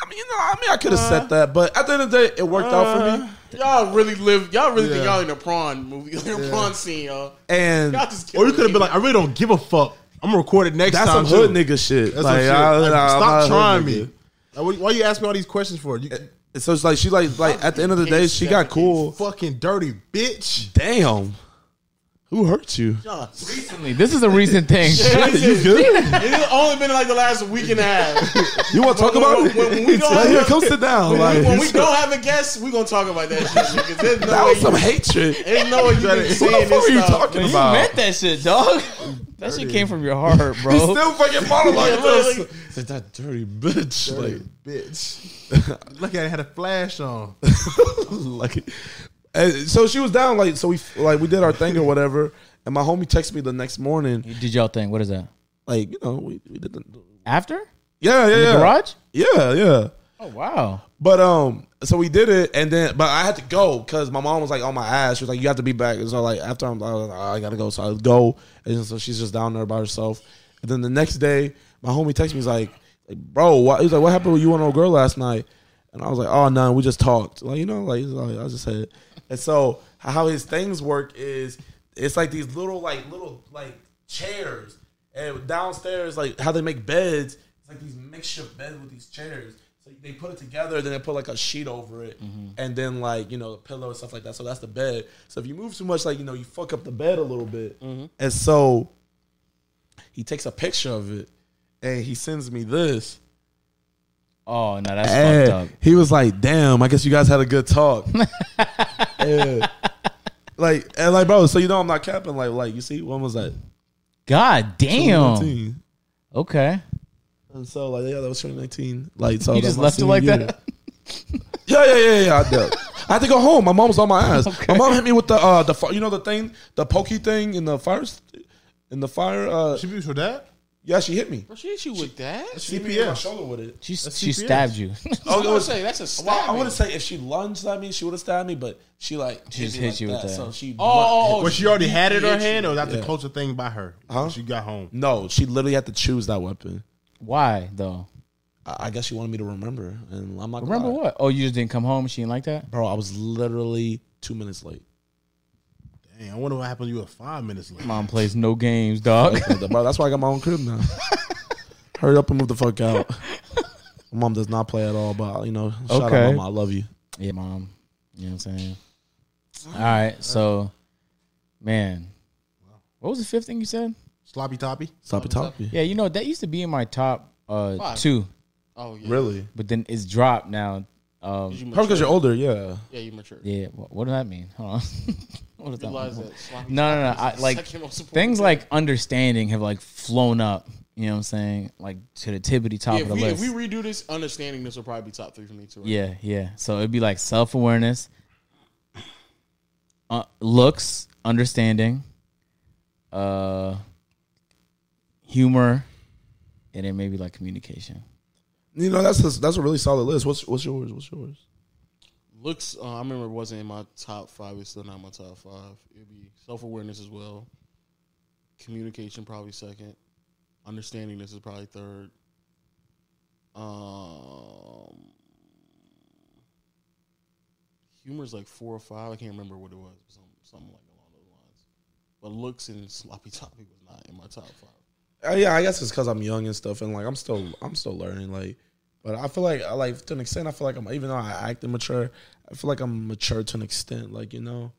I mean, you know, I mean, I could have uh, said that, but at the end of the day, it worked out for me. Uh, y'all really live. Y'all really think y'all in a prawn movie, like a prawn scene, y'all. And Y'all Or you could have been like, I really don't give a fuck. I'm gonna record it next that's time. some hood too. nigga shit. That's like, some shit. I- Like, I- I'm stop a hood trying nigga. me. Like, what- why you ask me all these questions for? You So it's like she like like at the end of the day, she got cool. fucking dirty bitch. Damn, who hurt you? Y'all- Recently, this is a recent thing. you good? It's only been like the last week and a half. You want to talk about when- it? when- when we don't Like, here, have- come sit down. When, Like, we, when we don't have a guest, we're gonna talk about that shit. Because there's no that way was some you, hatred. there's no way you been What the saying fuck are you this stuff. talking you about? meant that shit, dog. That shit came from your heart, He bro. still fucking monologue Yeah, like this. like- Like, that dirty bitch. Dirty Like, bitch. Look at it, had a flash on. like and so she was down like so we like we did our thing or whatever. And my homie texted me the next morning. You did y'all thing. What is that? like you know we, we did the After? Yeah yeah the yeah. garage? yeah yeah. Oh wow. but um so we did it and then but I had to go because my mom was like on my ass. She was like you have to be back. And so like after I'm I, was like, "Oh, I gotta go. So I go and so she's just down there by herself. And then the next day my homie texted me he's like bro what he's like what happened with you and old girl last night and I was like oh no we just talked. Like you know like, like I just said and so how his things work is it's like these little like little like chairs. And downstairs like how they make beds it's like these makeshift beds with these chairs. So they put it together then they put like a sheet over it. Mm-hmm. And then like you know a pillow and stuff like that. So that's the bed. So if you move too much like you know you fuck up the bed a little bit. Mm-hmm. And so he takes a picture of it and he sends me this Oh no, that's and fucked up. he was like, "Damn, I guess you guys had a good talk." Yeah. Like and like, bro. So you know, I'm not capping. Like, like you see, when was that? God damn. 2019. Okay. And so like, yeah, that was 2019. Like, so You that's just left it senior like year. that. Yeah, yeah, yeah, yeah. I did. I had to go home. My mom was on my ass. My mom hit me with the uh the you know the thing the pokey thing in the fire in the fire. Uh, She beat your dad? Yeah, she hit me. Bro, she hit you with that? She hit me in my CPS. shoulder with it. She That's she CPS. stabbed you. I was gonna say that's a Well, stab. I wouldn't say if she lunged at me, she would have stabbed me, but she like She just me hit like you with that. So she Oh, oh, oh, Well, she already had it in her hit you. hand, or that's Yeah. the closer thing by her? Huh? She got home. no, she literally had to choose that weapon. Why though? I I guess she wanted me to remember, and I'm not. gonna Remember lie. what? Oh, you just didn't come home. She didn't like that. bro? I was literally two minutes late. Dang, I wonder what happened. You were five minutes late. Mom plays no games, dog. bro, that's why I got my own crib now. Hurry up and move the fuck out. My mom does not play at all, but you know, shout Okay. out, mama, I love you. yeah, mom. You know what I'm saying? All right, so man, what was the fifth thing you said? Sloppy toppy. Sloppy toppy. Yeah, you know that used to be in my top uh Five. two, Oh yeah. Really? but then it's dropped now. Um, you Probably because you're older. Yeah. Yeah, you mature. yeah, what, what does that mean? Hold on. what does that Realize mean? that. No, no, no. I, like second most important things like understanding have like flown up. You know what I'm saying? Like to the tippity top Yeah, of if the we, if we redo this, understanding this will probably be top three for me too. right? Yeah, yeah. So it'd be like self awareness, uh, looks, understanding, uh, humor, and then maybe like communication. You know, that's a, that's a really solid list. What's what's yours? What's yours? looks. Uh, I remember it wasn't in my top five. It's still not my top five. It'd be self awareness as well. Communication probably second. Understanding this is probably third. Um, humor is like four or five. I can't remember what it was. Some, something like along those lines. But looks and sloppy toppy was not in my top five. Uh, yeah, I guess it's because I'm young and stuff, and like I'm still I'm still learning. Like, but I feel like I like to an extent. I feel like I'm even though I act immature, I feel like I'm mature to an extent. Like you know,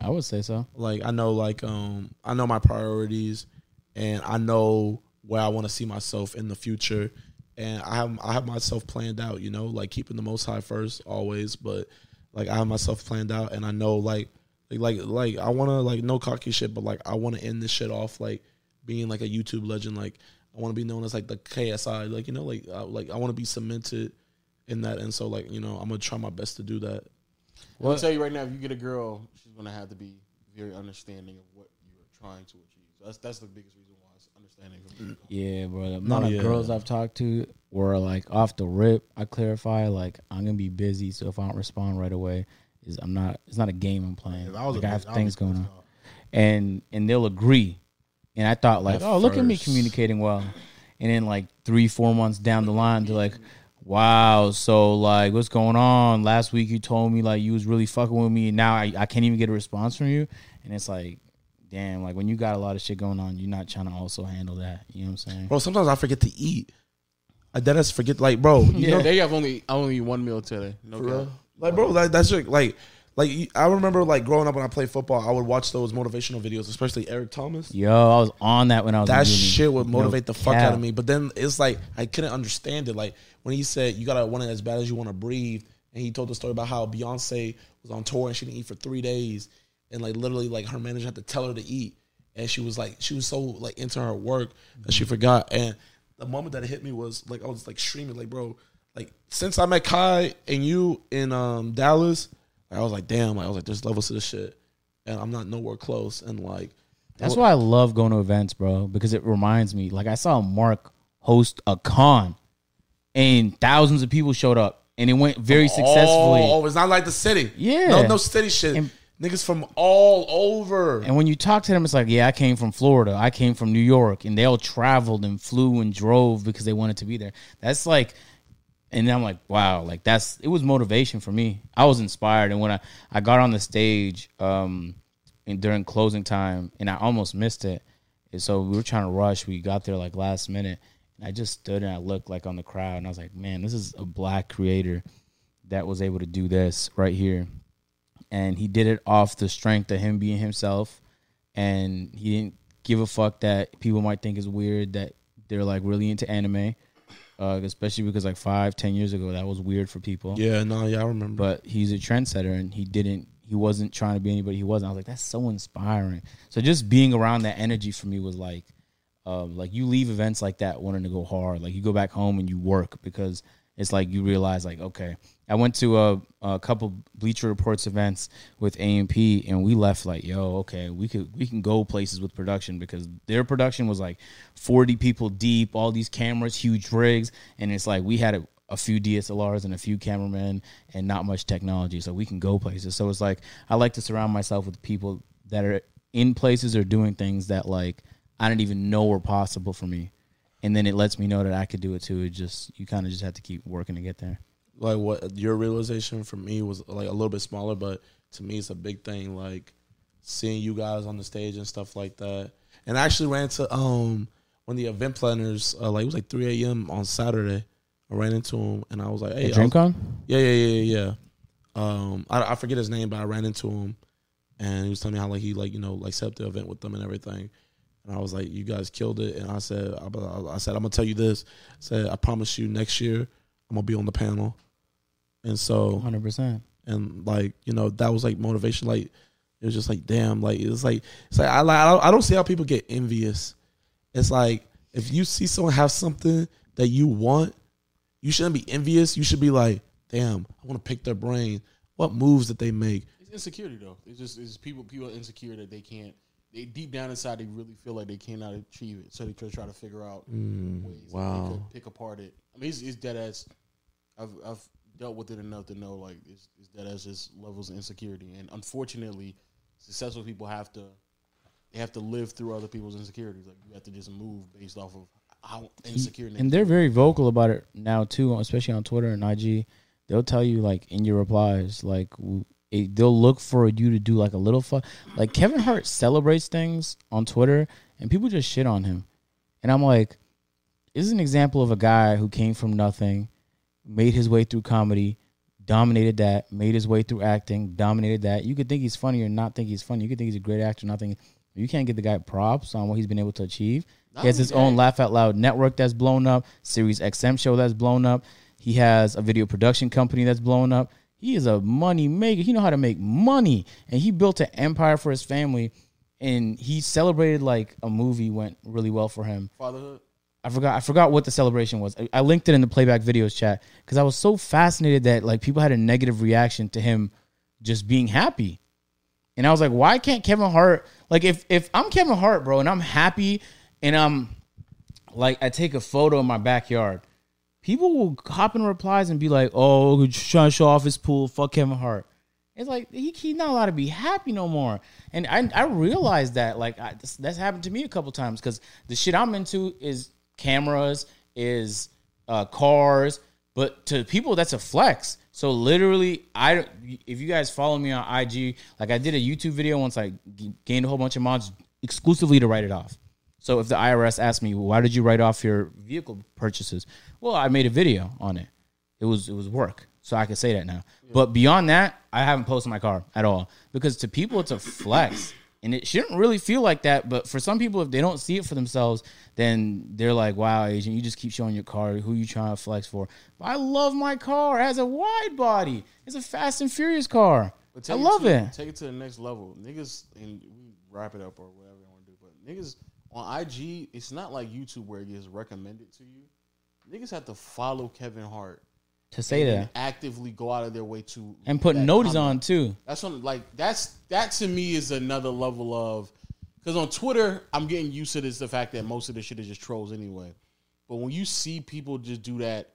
I would say so. like I know like um I know my priorities, and I know where I want to see myself in the future, and I have I have myself planned out. You know, like keeping the most high first always, but like I have myself planned out, and I know like like like like I want to like no cocky shit, but like I want to end this shit off like being like a YouTube legend. Like I want to be known as like the KSI. Like you know like uh, like I want to be cemented in that, and so like you know I'm gonna try my best to do that. Well, I'll tell you right now, if you get a girl, she's gonna have to be very understanding of what you're trying to achieve. So that's that's the biggest reason why it's understanding. Yeah, bro. The amount of yeah. girls I've talked to were like off the rip. I clarify like I'm gonna be busy, so if I don't respond right away, is I'm not. It's not a game I'm playing. If I was like a I have bitch, I'd things going on, and and they'll agree. And I thought like, At oh, look at me communicating well. And then like three, four months down the line, they're like, wow, so like, what's going on? Last week you told me like you was really fucking with me, and now I, I can't even get a response from you. And it's like, damn, like when you got a lot of shit going on, you're not trying to also handle that. You know what I'm saying? Bro, sometimes I forget to eat. I dead ass forget like bro. You yeah, know, they have only only one meal today. No For real? Like, bro, like, that's like, like, like I remember like growing up when I played football, I would watch those motivational videos, especially Eric Thomas. Yo, I was on that when I was That shit would No motivate the fuck cap. out of me. But then it's like I couldn't understand it. Like when he said you gotta want it as bad as you want to breathe, and he told the story about how Beyonce was on tour and she didn't eat for three days, and like literally like her manager had to tell her to eat, and she was like she was so like into her work that she forgot. And the moment that it hit me was like I was like streaming like bro, like since I met Kai and you in um Dallas, I was like damn, like, I was like there's levels to this shit, and I'm not nowhere close, and like. That's why I love going to events, bro, because it reminds me. Like I saw Mark host a con, and thousands of people showed up, and it went very successfully. Oh, it's not like the city. Yeah. No, no city shit. And- Niggas from all over. And when you talk to them, it's like, yeah, I came from Florida, I came from New York, and they all traveled and flew and drove because they wanted to be there. That's like, and I'm like, wow, like that's it was motivation for me. I was inspired, and when I I got on the stage, um, and during closing time, and I almost missed it, and so we were trying to rush. We got there like last minute, and I just stood and I looked like on the crowd, and I was like, man, this is a black creator that was able to do this right here. And he did it off the strength of him being himself. And he didn't give a fuck that people might think is weird that they're like really into anime uh, especially because like five ten years ago that was weird for people. Yeah, no, yeah, I remember. but he's a trendsetter and he didn't he wasn't trying to be anybody he wasn't. I was like that's so inspiring. So just being around that energy for me was like um, like you leave events like that wanting to go hard. Like you go back home and you work because it's like you realize like okay i went to a, a couple bleacher reports events with amp and we left like yo okay we could we can go places with production because their production was like 40 people deep all these cameras huge rigs and it's like we had a, a few DSLRs and a few cameramen and not much technology, so we can go places. So it's like I like to surround myself with people that are in places or doing things that like I didn't even know were possible for me, and then it lets me know that I could do it too. It just you kind of just have to keep working to get there. Like what your realization for me was like a little bit smaller, but to me it's a big thing. Like seeing you guys on the stage and stuff like that. And I actually ran to um one of the event planners. Uh, like it was like 3 a.m. on Saturday. I ran into him and I was like, "Hey, DreamCon? Yeah, yeah, yeah, yeah. yeah. Um, I, I forget his name, but I ran into him, and he was telling me how like he like you know like set up the event with them and everything. And I was like, "You guys killed it." And I said, "I, I said I'm gonna tell you this. I said I promise you next year I'm gonna be on the panel." And so Hundred percent. and like you know that was like motivation. Like it was just like damn, like it's like it's like I like I don't, I don't see how people get envious. It's like if you see someone have something that you want, you shouldn't be envious. You should be like, damn, I want to pick their brain. What moves that they make? It's insecurity though. It's just it's people people are insecure that they can't. They deep down inside they really feel like they cannot achieve it, so they try try to figure out mm, ways wow. they could pick apart it. I mean, it's, it's dead ass. I've I've dealt with it enough to know like it's that as just levels of insecurity, and unfortunately, successful people have to they have to live through other people's insecurities. Like you have to just move based off of how insecure. and they're very vocal about it now too, especially on Twitter and IG. They'll tell you like in your replies, like it, they'll look for you to do like a little fun. Like Kevin Hart celebrates things on Twitter, and people just shit on him, and I'm like, this is an example of a guy who came from nothing, made his way through comedy, dominated that, made his way through acting, dominated that. You could think he's funny or not think he's funny. You could think he's a great actor, not think. You can't get the guy props on what he's been able to achieve. Not he has his own Laugh Out Loud network that's blown up, Sirius XM show that's blown up. He has a video production company that's blown up. He is a money maker. He know how to make money, and he built an empire for his family. And he celebrated like a movie went really well for him. fatherhood. I forgot. I forgot what the celebration was. I, I linked it in the playback videos chat because I was so fascinated that like people had a negative reaction to him just being happy, and I was like, why can't Kevin Hart like if if I'm Kevin Hart, bro, and I'm happy and I'm like I take a photo in my backyard, people will hop in replies and be like, oh, trying to show off his pool. Fuck Kevin Hart. It's like he, he's not allowed to be happy no more. And I I realized that like I, that's happened to me a couple times because the shit I'm into is cameras, is uh, cars, but to people that's a flex. So literally, I if you guys follow me on IG, like I did a YouTube video once I g- gained a whole bunch of mods exclusively to write it off. So if the IRS asked me, why did you write off your vehicle purchases? Well, I made a video on it. It was it was work, so I can say that now. But beyond that, I haven't posted my car at all because to people it's a flex, and it shouldn't really feel like that. But for some people, if they don't see it for themselves, then they're like, "Wow, Asian, you just keep showing your car. Who you trying to flex for?" But I love my car. It has a wide body. It's a Fast and Furious car. But I love to, it. Take it to the next level, niggas. And we wrap it up or whatever you want to do. But niggas on IG, it's not like YouTube where it gets recommended to you. Niggas have to follow Kevin Hart To say that actively go out of their way to and put notice comment. on too. That's on like that's that to me is another level of because on Twitter I'm getting used to this the fact that most of the shit is just trolls anyway. But when you see people just do that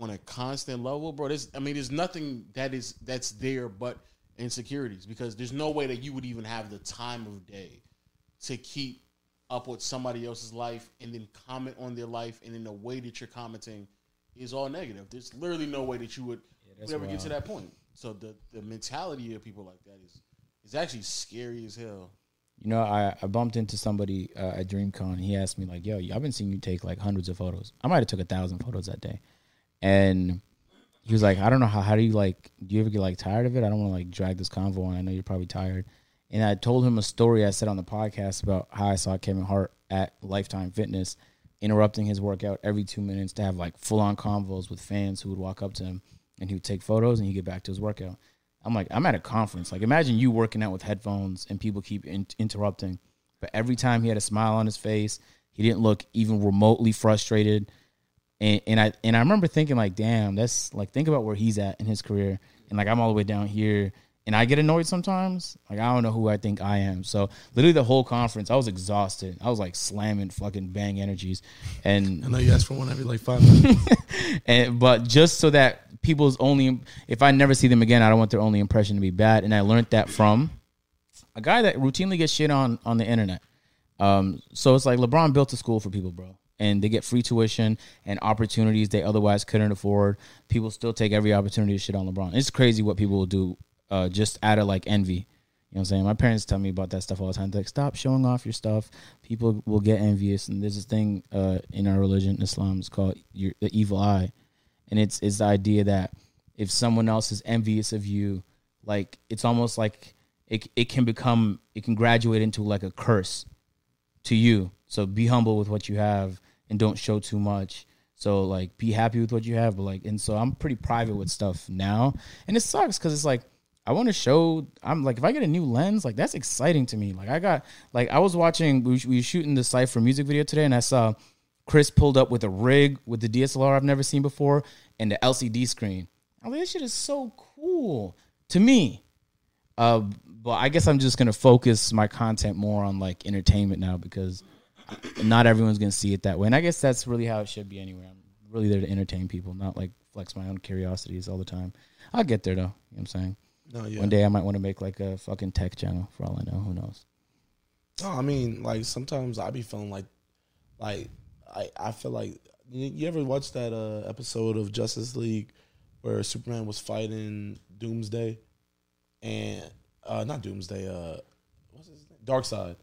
on a constant level, bro, there's I mean there's nothing that is that's there but insecurities because there's no way that you would even have the time of day to keep up with somebody else's life and then comment on their life and in the way that you're commenting is all negative. There's literally no way that you would, would ever get to that point. So the the mentality of people like that is is actually scary as hell. You know, I, I bumped into somebody uh, at DreamCon. He asked me like, "Yo, I've been seeing you take like hundreds of photos. I might have took a thousand photos that day." And he was like, "I don't know how. How do you like? Do you ever get like tired of it? I don't want to like drag this convo on. I know you're probably tired." And I told him a story I said on the podcast about how I saw Kevin Hart at Lifetime Fitness interrupting his workout every two minutes to have like full on convos with fans who would walk up to him and he would take photos and he'd get back to his workout. I'm like, I'm at a conference. Like, imagine you working out with headphones and people keep in- interrupting. But every time he had a smile on his face, he didn't look even remotely frustrated. And, and I and I remember thinking like, damn, that's like think about where he's at in his career, and like I'm all the way down here, and I get annoyed sometimes. Like I don't know who I think I am. So literally the whole conference, I was exhausted. I was like slamming fucking bang energies, and I know you asked for one every like five minutes. and but just so that people's only if I never see them again, I don't want their only impression to be bad. And I learned that from a guy that routinely gets shit on on the internet. Um, so it's like LeBron built a school for people, bro, and they get free tuition and opportunities they otherwise couldn't afford. People still take every opportunity to shit on LeBron. It's crazy what people will do uh, just out of like envy. You know what I'm saying? My parents tell me about that stuff all the time. They're like, stop showing off your stuff. People will get envious. And there's this thing uh, in our religion, Islam, it's called your, the evil eye and it's it's the idea that if someone else is envious of you, like it's almost like it it can become it can graduate into like a curse to you. So be humble with what you have and don't show too much. So like be happy with what you have, but like and so I'm pretty private with stuff now, and it sucks because it's like I want to show. I'm like if I get a new lens, like that's exciting to me. Like I got like I was watching we, we were shooting the Cipher music video today, and I saw Chris pulled up with a rig with the DSLR I've never seen before and the LCD screen. I'm like, this shit is so cool to me. Uh, but I guess I'm just gonna focus my content more on like entertainment now because not everyone's gonna see it that way, and I guess that's really how it should be anyway. I'm really there to entertain people, not like flex my own curiosities all the time. I'll get there though. You know what I'm saying? No, yeah. One day I might want to make like a fucking tech channel for all I know. Who knows? No, I mean, like sometimes I be feeling like, like I I feel like you, you ever watch that uh, episode of Justice League where Superman was fighting Doomsday, and uh, not Doomsday, uh, what's his name? Darkseid.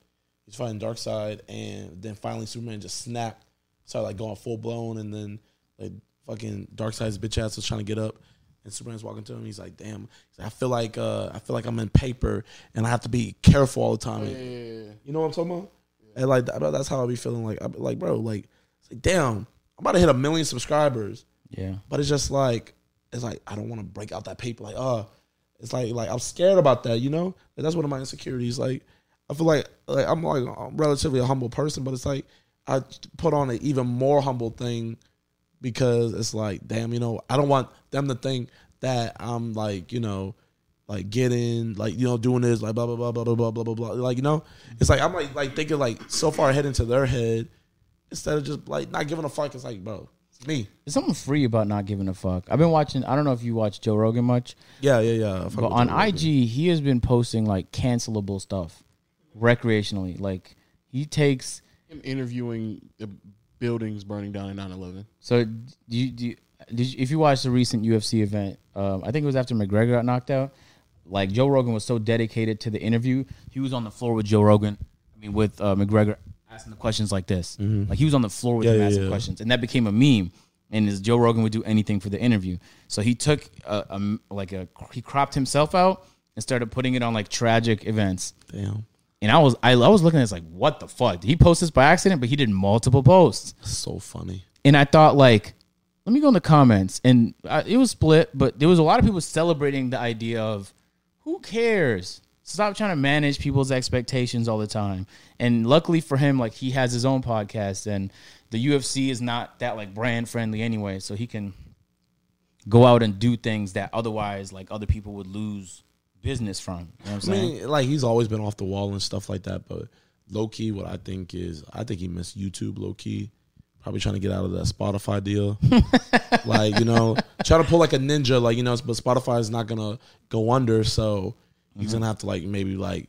He's fighting Darkseid, and then finally Superman just snapped, started like going full blown, and then like fucking Darkseid's bitch ass was trying to get up. And Superman's walking to him. He's like, "Damn, He's like, I feel like uh, I feel like I'm in paper, and I have to be careful all the time." Yeah, yeah, yeah. You know what I'm talking about? And like that, that's how I be feeling. Like, I be like, bro, like, it's like, damn, I'm about to hit a million subscribers, Yeah. but it's just like, it's like I don't want to break out that paper. Like, uh, it's like, like I'm scared about that. You know, like, that's one of my insecurities. Like, I feel like, like I'm like I'm relatively a humble person, but it's like I put on an even more humble thing because it's like, damn, you know, I don't want them to think that I'm like, you know, like getting like you know doing this like blah blah blah blah blah blah blah blah blah like you know it's like I'm like like thinking like so far ahead into their head instead of just like not giving a fuck it's like bro it's me There's something free about not giving a fuck. I've been watching. I don't know if you watch Joe Rogan much, yeah yeah yeah I fuck but with on Joe Rogan. IG he has been posting like cancelable stuff, recreationally. Like he takes. Him interviewing the buildings burning down in 9/11. So do you, do you, did you, if you watch the recent UFC event, um, I think it was after McGregor got knocked out. Like Joe Rogan was so dedicated to the interview, he was on the floor with Joe Rogan. I mean, with uh, McGregor asking the questions like this. Like he was on the floor with Mm-hmm. Yeah, him asking yeah. questions, and that became a meme. And as Joe Rogan would do anything for the interview, so he took a, a like a he cropped himself out and started putting it on like tragic events. damn And I was I, I was looking at this like, what the fuck? Did he post this by accident? But he did multiple posts so funny and I thought like, let me go in the comments, and I, it was split, but there was a lot of people celebrating the idea of, who cares? Stop trying to manage people's expectations all the time. And luckily for him, like he has his own podcast, and the UFC is not that like brand friendly anyway, so he can go out and do things that otherwise like other people would lose business from. You know what I'm I mean like he's always been off the wall and stuff like that but low key what I think is I think he missed YouTube low key probably trying to get out of that Spotify deal. Like you know trying to pull like a ninja like you know but Spotify is not gonna go under so he's gonna mm-hmm. have to like maybe like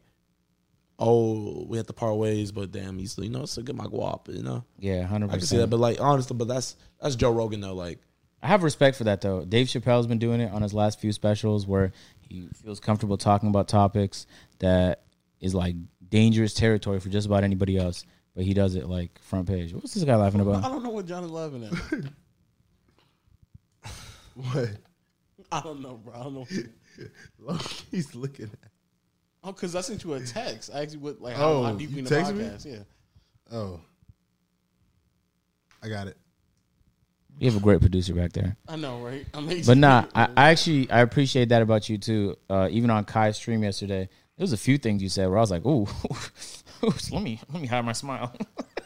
oh we have to part ways but damn he's you know it's a good my guap you know? Yeah, hundred I can see that but like honestly but that's that's Joe Rogan though like. I have respect for that though. Dave Chappelle's been doing it on his last few specials where he feels comfortable talking about topics that is like dangerous territory for just about anybody else. But he does it like front page. What's this guy laughing about? I don't know what John is laughing at. What? I don't know, bro. I don't know. Look, he's looking at. Oh, because I sent you a text. I actually what like how, Oh, how deep you in the texted me? podcast. Yeah. Oh, I got it. You have a great producer back there. I know, right? Amazing. But nah, I, I actually I appreciate that about you too. Uh, even on Kai's stream yesterday, there was a few things you said where I was like, "Ooh, let me let me hide my smile."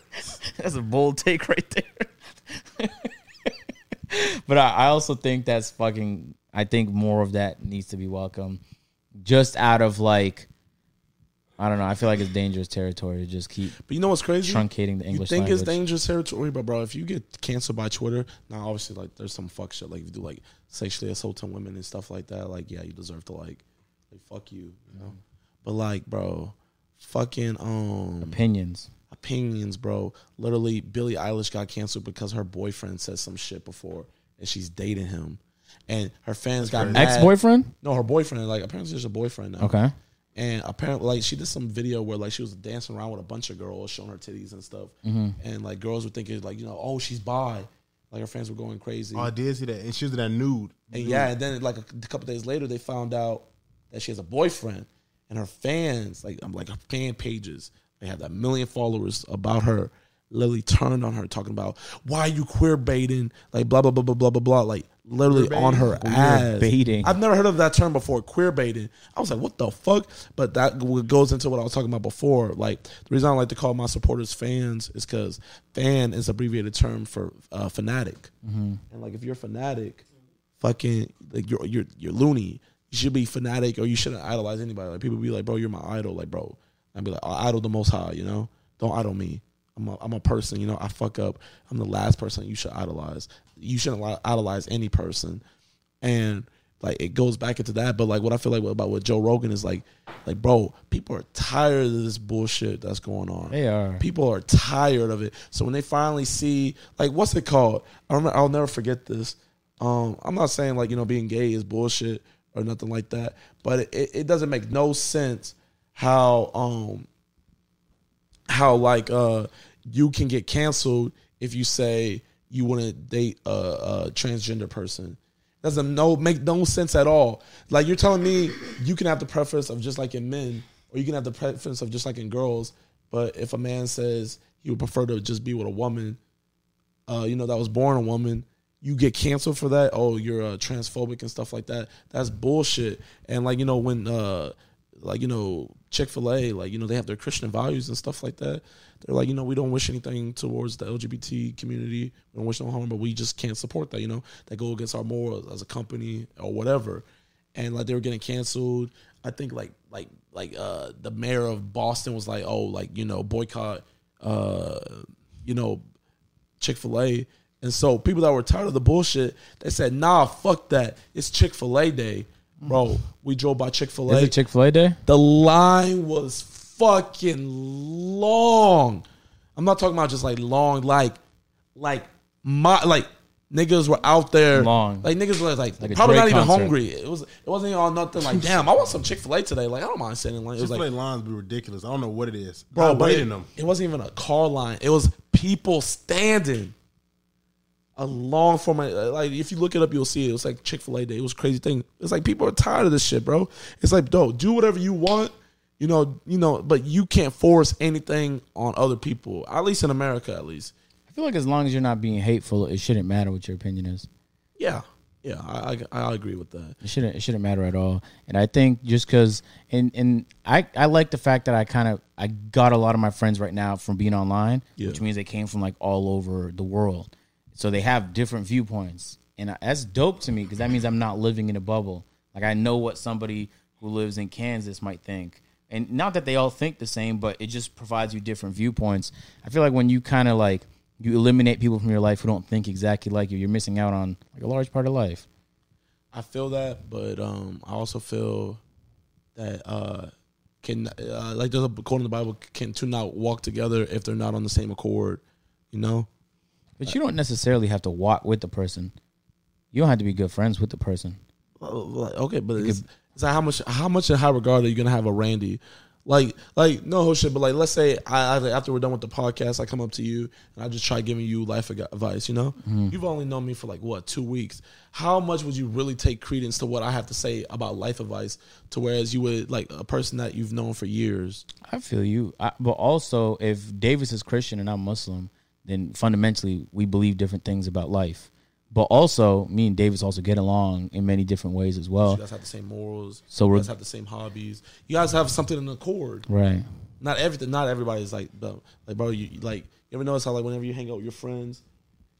that's a bold take right there. but I, I also think that's fucking. I think more of that needs to be welcome, just out of like, I don't know. I feel like it's dangerous territory to just keep but you know what's crazy truncating the English. You think language. it's dangerous territory, but bro, if you get canceled by Twitter, now obviously like there's some fuck shit like if you do like sexually assault assaulting women and stuff like that, like yeah, you deserve to like like fuck you, you know. But like, bro, fucking um Opinions. opinions, bro. Literally, Billie Eilish got canceled because her boyfriend said some shit before, and she's dating him, and her fans got mad. Ex boyfriend. No, her boyfriend. Like apparently, there's a boyfriend now. Okay. And apparently, like she did some video where like she was dancing around with a bunch of girls, showing her titties and stuff. Mm-hmm. And like girls were thinking like you know, oh she's bi. Like her fans were going crazy. Oh, I did see that, and she was in that nude. and yeah, and then like a, couple days later, they found out that she has a boyfriend, and her fans, like I'm like her fan pages, they have that million followers about her. Literally turned on her, talking about why you queer baiting, like blah blah blah blah blah blah blah, like literally Queer on her Queer ass. baiting. I've never heard of that term before, queer baiting. I was like, what the fuck? But that goes into what I was talking about before. Like the reason I like to call my supporters fans is because fan is abbreviated term for uh, fanatic. And like if you're fanatic, fucking like you're you're you're loony. You should be fanatic or you shouldn't idolize anybody. Like people be like, bro, you're my idol. Like bro, I'd be like, I idol the Most High. You know, don't idol me. I'm a, I'm a person. You know, I fuck up. I'm the last person you should idolize. You shouldn't idolize any person, and like it goes back into that. But like what I feel like about what Joe Rogan is like, like bro, people are tired of this bullshit that's going on. They are. People are tired of it. So when they finally see, like, what's it called? I remember, I'll never forget this. Um, I'm not saying like you know being gay is bullshit or nothing like that, but it, it doesn't make no sense how um how like uh you can get canceled if you say you wouldn't date a, a transgender person. Doesn't no make no sense at all. Like you're telling me you can have the preference of just like in men, or you can have the preference of just like in girls. But if a man says he would prefer to just be with a woman, uh, you know, that was born a woman, you get canceled for that. Oh, you're uh, transphobic and stuff like that. That's bullshit. And like you know when uh, like you know Chick Fil A, like you know they have their Christian values and stuff like that. They're like you know we don't wish anything towards the LGBT community. We don't wish no harm, but we just can't support that. You know that go against our morals as a company or whatever. And like they were getting canceled. I think like like like uh the mayor of Boston was like oh like you know boycott uh you know Chick Fil A. And so people that were tired of the bullshit, they said, "Nah, fuck that. It's Chick Fil A day, bro." We drove by Chick Fil A. Is it Chick Fil A day? The line was fucking long. I'm not talking about just like long, like like my like niggas were out there Long. Like niggas were like, Like probably not Drake even concert. hungry. It was it wasn't even on nothing like damn. I want some Chick Fil A today. Like I don't mind sitting in line. It was Chick Fil A like lines be ridiculous. I don't know what it is. bro, I but wait it, them. it wasn't even a car line. It was people standing. A long form, like if you look it up, you'll see it. It was like Chick Fil A day. It was a crazy thing. It's like people are tired of this shit, bro. It's like, do do whatever you want, you know, you know, but you can't force anything on other people. At least in America, at least. I feel like as long as you're not being hateful, it shouldn't matter what your opinion is. Yeah, yeah, I I, I agree with that. It shouldn't it shouldn't matter at all. And I think just because and and I I like the fact that I kind of I got a lot of my friends right now from being online, Yeah. which means they came from like all over the world, so they have different viewpoints, and that's dope to me because that means I'm not living in a bubble. Like I know what somebody who lives in Kansas might think. And not that they all think the same, but it just provides you different viewpoints. I feel like when you kind of like you eliminate people from your life who don't think exactly like you, you're missing out on like a large part of life. I feel that, but um, I also feel that uh, can uh, like there's a quote in the Bible: can two not walk together if they're not on the same accord? You know. But you don't necessarily have to walk with the person. You don't have to be good friends with the person. Okay, but it's, it's like how much how much in high regard are you gonna have a Randy? Like like no whole shit, but like let's say I, I after we're done with the podcast, I come up to you and I just try giving you life advice. You know, mm-hmm. you've only known me for like what two weeks. How much would you really take credence to what I have to say about life advice, to whereas you would like a person that you've known for years? I feel you. I, but also, if Davis is Christian and I'm Muslim, then fundamentally we believe different things about life. But also, me and Davis also get along in many different ways as well. So You guys have the same morals. So you we're- guys have the same hobbies. You guys have something in accord. Right. not everything. Not everybody's like, the, like, bro. You you, like, you ever notice how like whenever you hang out with your friends,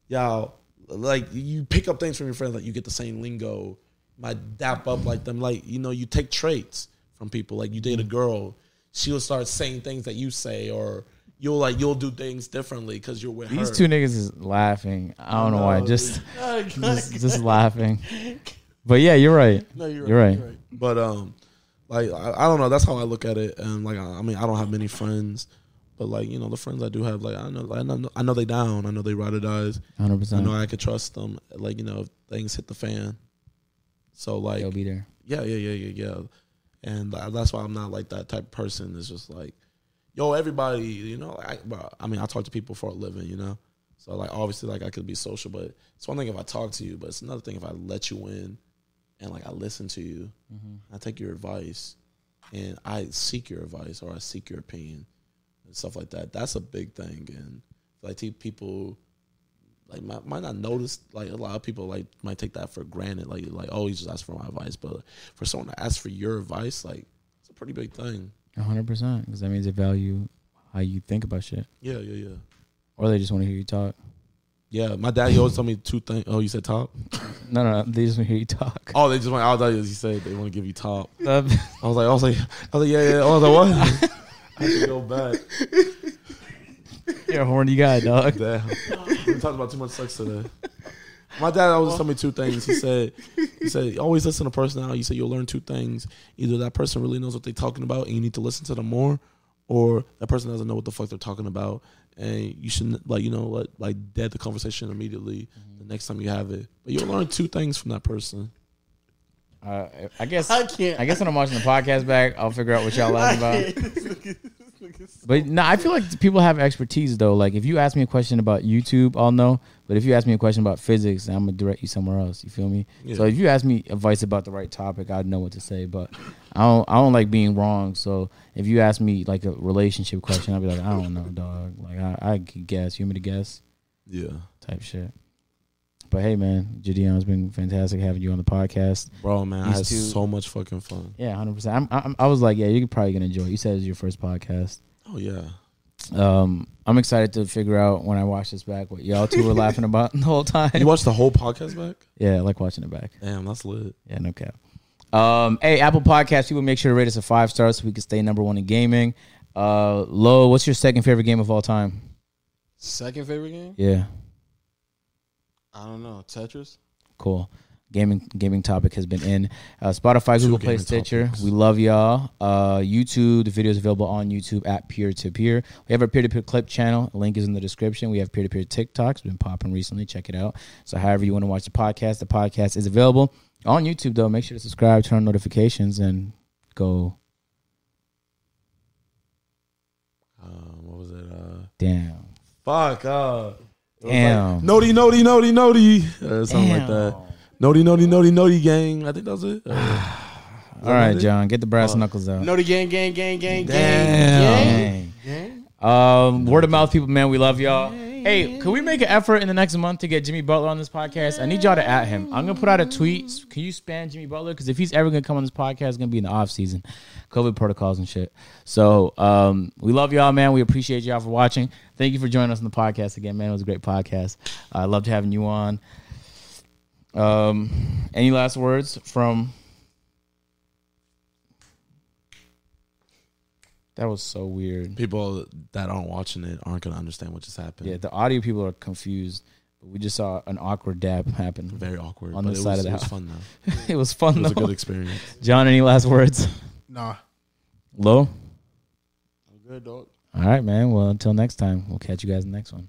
y'all like you pick up things from your friends. Like you get the same lingo, might dap up like them. Like you know, you take traits from people. Like you date a mm. girl, she'll start saying things that you say, or you'll like you'll do things differently because you're with These her. two niggas is laughing. I don't know why. Just, just, just laughing. But yeah, you're right. No, you're right. You're right. But um, like I, I don't know. That's how I look at it. And like I, I mean, I don't have many friends, but like you know, the friends I do have, like I know, like, I know, I know they down. I know they ride or dies. 100%. I know I could trust them. Like you know, if things hit the fan. So like, They'll be there. yeah, yeah, yeah, yeah, yeah. And that's why I'm not like that type of person. It's just like, yo, everybody, you know. I, bro, I mean, I talk to people for a living, you know. So like, obviously, like I could be social, but it's one thing if I talk to you, but it's another thing if I let you in, and like I listen to you, mm-hmm. I take your advice, and I seek your advice or I seek your opinion, and stuff like that. That's a big thing, and like people like might, might not notice like a lot of people like might take that for granted like like oh you just asked for my advice but for someone to ask for your advice like it's a pretty big thing 100%. Because that means they value how you think about shit. yeah yeah yeah Or they just want to hear you talk. yeah my dad he always told me two things oh you said top No, no, no. They just want to hear you talk. oh they just want I thought he said they want to give you top I was like I was like I was like yeah yeah I was like what I to go back You're a horny guy, dog. Damn. we talked about too much sex today. My dad always told me two things. He said, he said, always listen to personality. He said you'll learn two things. Either that person really knows what they're talking about and you need to listen to them more, or that person doesn't know what the fuck they're talking about and you should like you know let like dead the conversation immediately the next time you have it. But you'll learn two things from that person. Uh, I guess I can't. I guess when I'm watching the podcast back, I'll figure out what y'all laughing about. But no, I feel like people have expertise though. Like if you ask me a question about YouTube, I'll know. But if you ask me a question about physics, I'm gonna direct you somewhere else. You feel me? Yeah. So if you ask me advice about the right topic, I'd know what to say. But I don't I don't like being wrong. So if you ask me like a relationship question, I'll be like, I don't know, dog. Like I, I could guess. You want me to guess? Yeah, Type shit. But hey, man, JiDion, it's been fantastic having you on the podcast. bro, man, I had two- so much fucking fun. Yeah, hundred percent. I'm, I'm, I was like, yeah, you're probably gonna enjoy. it. You said it's your first podcast. Oh yeah, Um, I'm excited to figure out when I watch this back what y'all two were laughing about the whole time. you watched the whole podcast back? yeah, I like watching it back. Damn, that's lit. Yeah, no cap. Um, hey, Apple Podcast people, make sure to rate us a five stars so we can stay number one in gaming. Uh, Lo, what's your second favorite game of all time? Second favorite game? Yeah, I don't know. Tetris. cool. Gaming gaming topic has been in uh, Spotify, Google Play, Stitcher. topics. We love y'all. Uh, YouTube, the video is available on YouTube at peer to peer. We have our peer to peer clip channel. Link is in the description. We have peer to peer TikToks. Been popping recently. Check it out. So, however you want to watch the podcast, the podcast is available on YouTube. Though, make sure to subscribe, turn on notifications, and go. Uh, what was it? Uh, Damn. fuck. Uh, Damn. Like, noti, noti, noti, noti. Uh, something like that. Damn. Noti, noti, noti, noti, gang. I think that was it. Uh, All right, it? John, get the brass knuckles out. No, gang, gang, gang, gang, Damn. gang, gang. Um, word of mouth, people, man, we love y'all. Hey, can we make an effort in the next month to get Jimmy Butler on this podcast? I need y'all to at him. I'm gonna put out a tweet. Can you spam Jimmy Butler? Because if he's ever gonna come on this podcast, it's gonna be in the off season, COVID protocols and shit. So, um, we love y'all, man. We appreciate y'all for watching. Thank you for joining us on the podcast again, man. It was a great podcast. I loved having you on. Um, any last words from? That was so weird. people that aren't watching it aren't gonna understand what just happened. Yeah, the audio people are confused. We just saw an awkward dab happen. very awkward. On the side was, of the it was fun though. it was fun It was a though. good experience. John, any last words? Nah. Low? I'm good, dog. All right, man. Well, until next time, we'll catch you guys in the next one.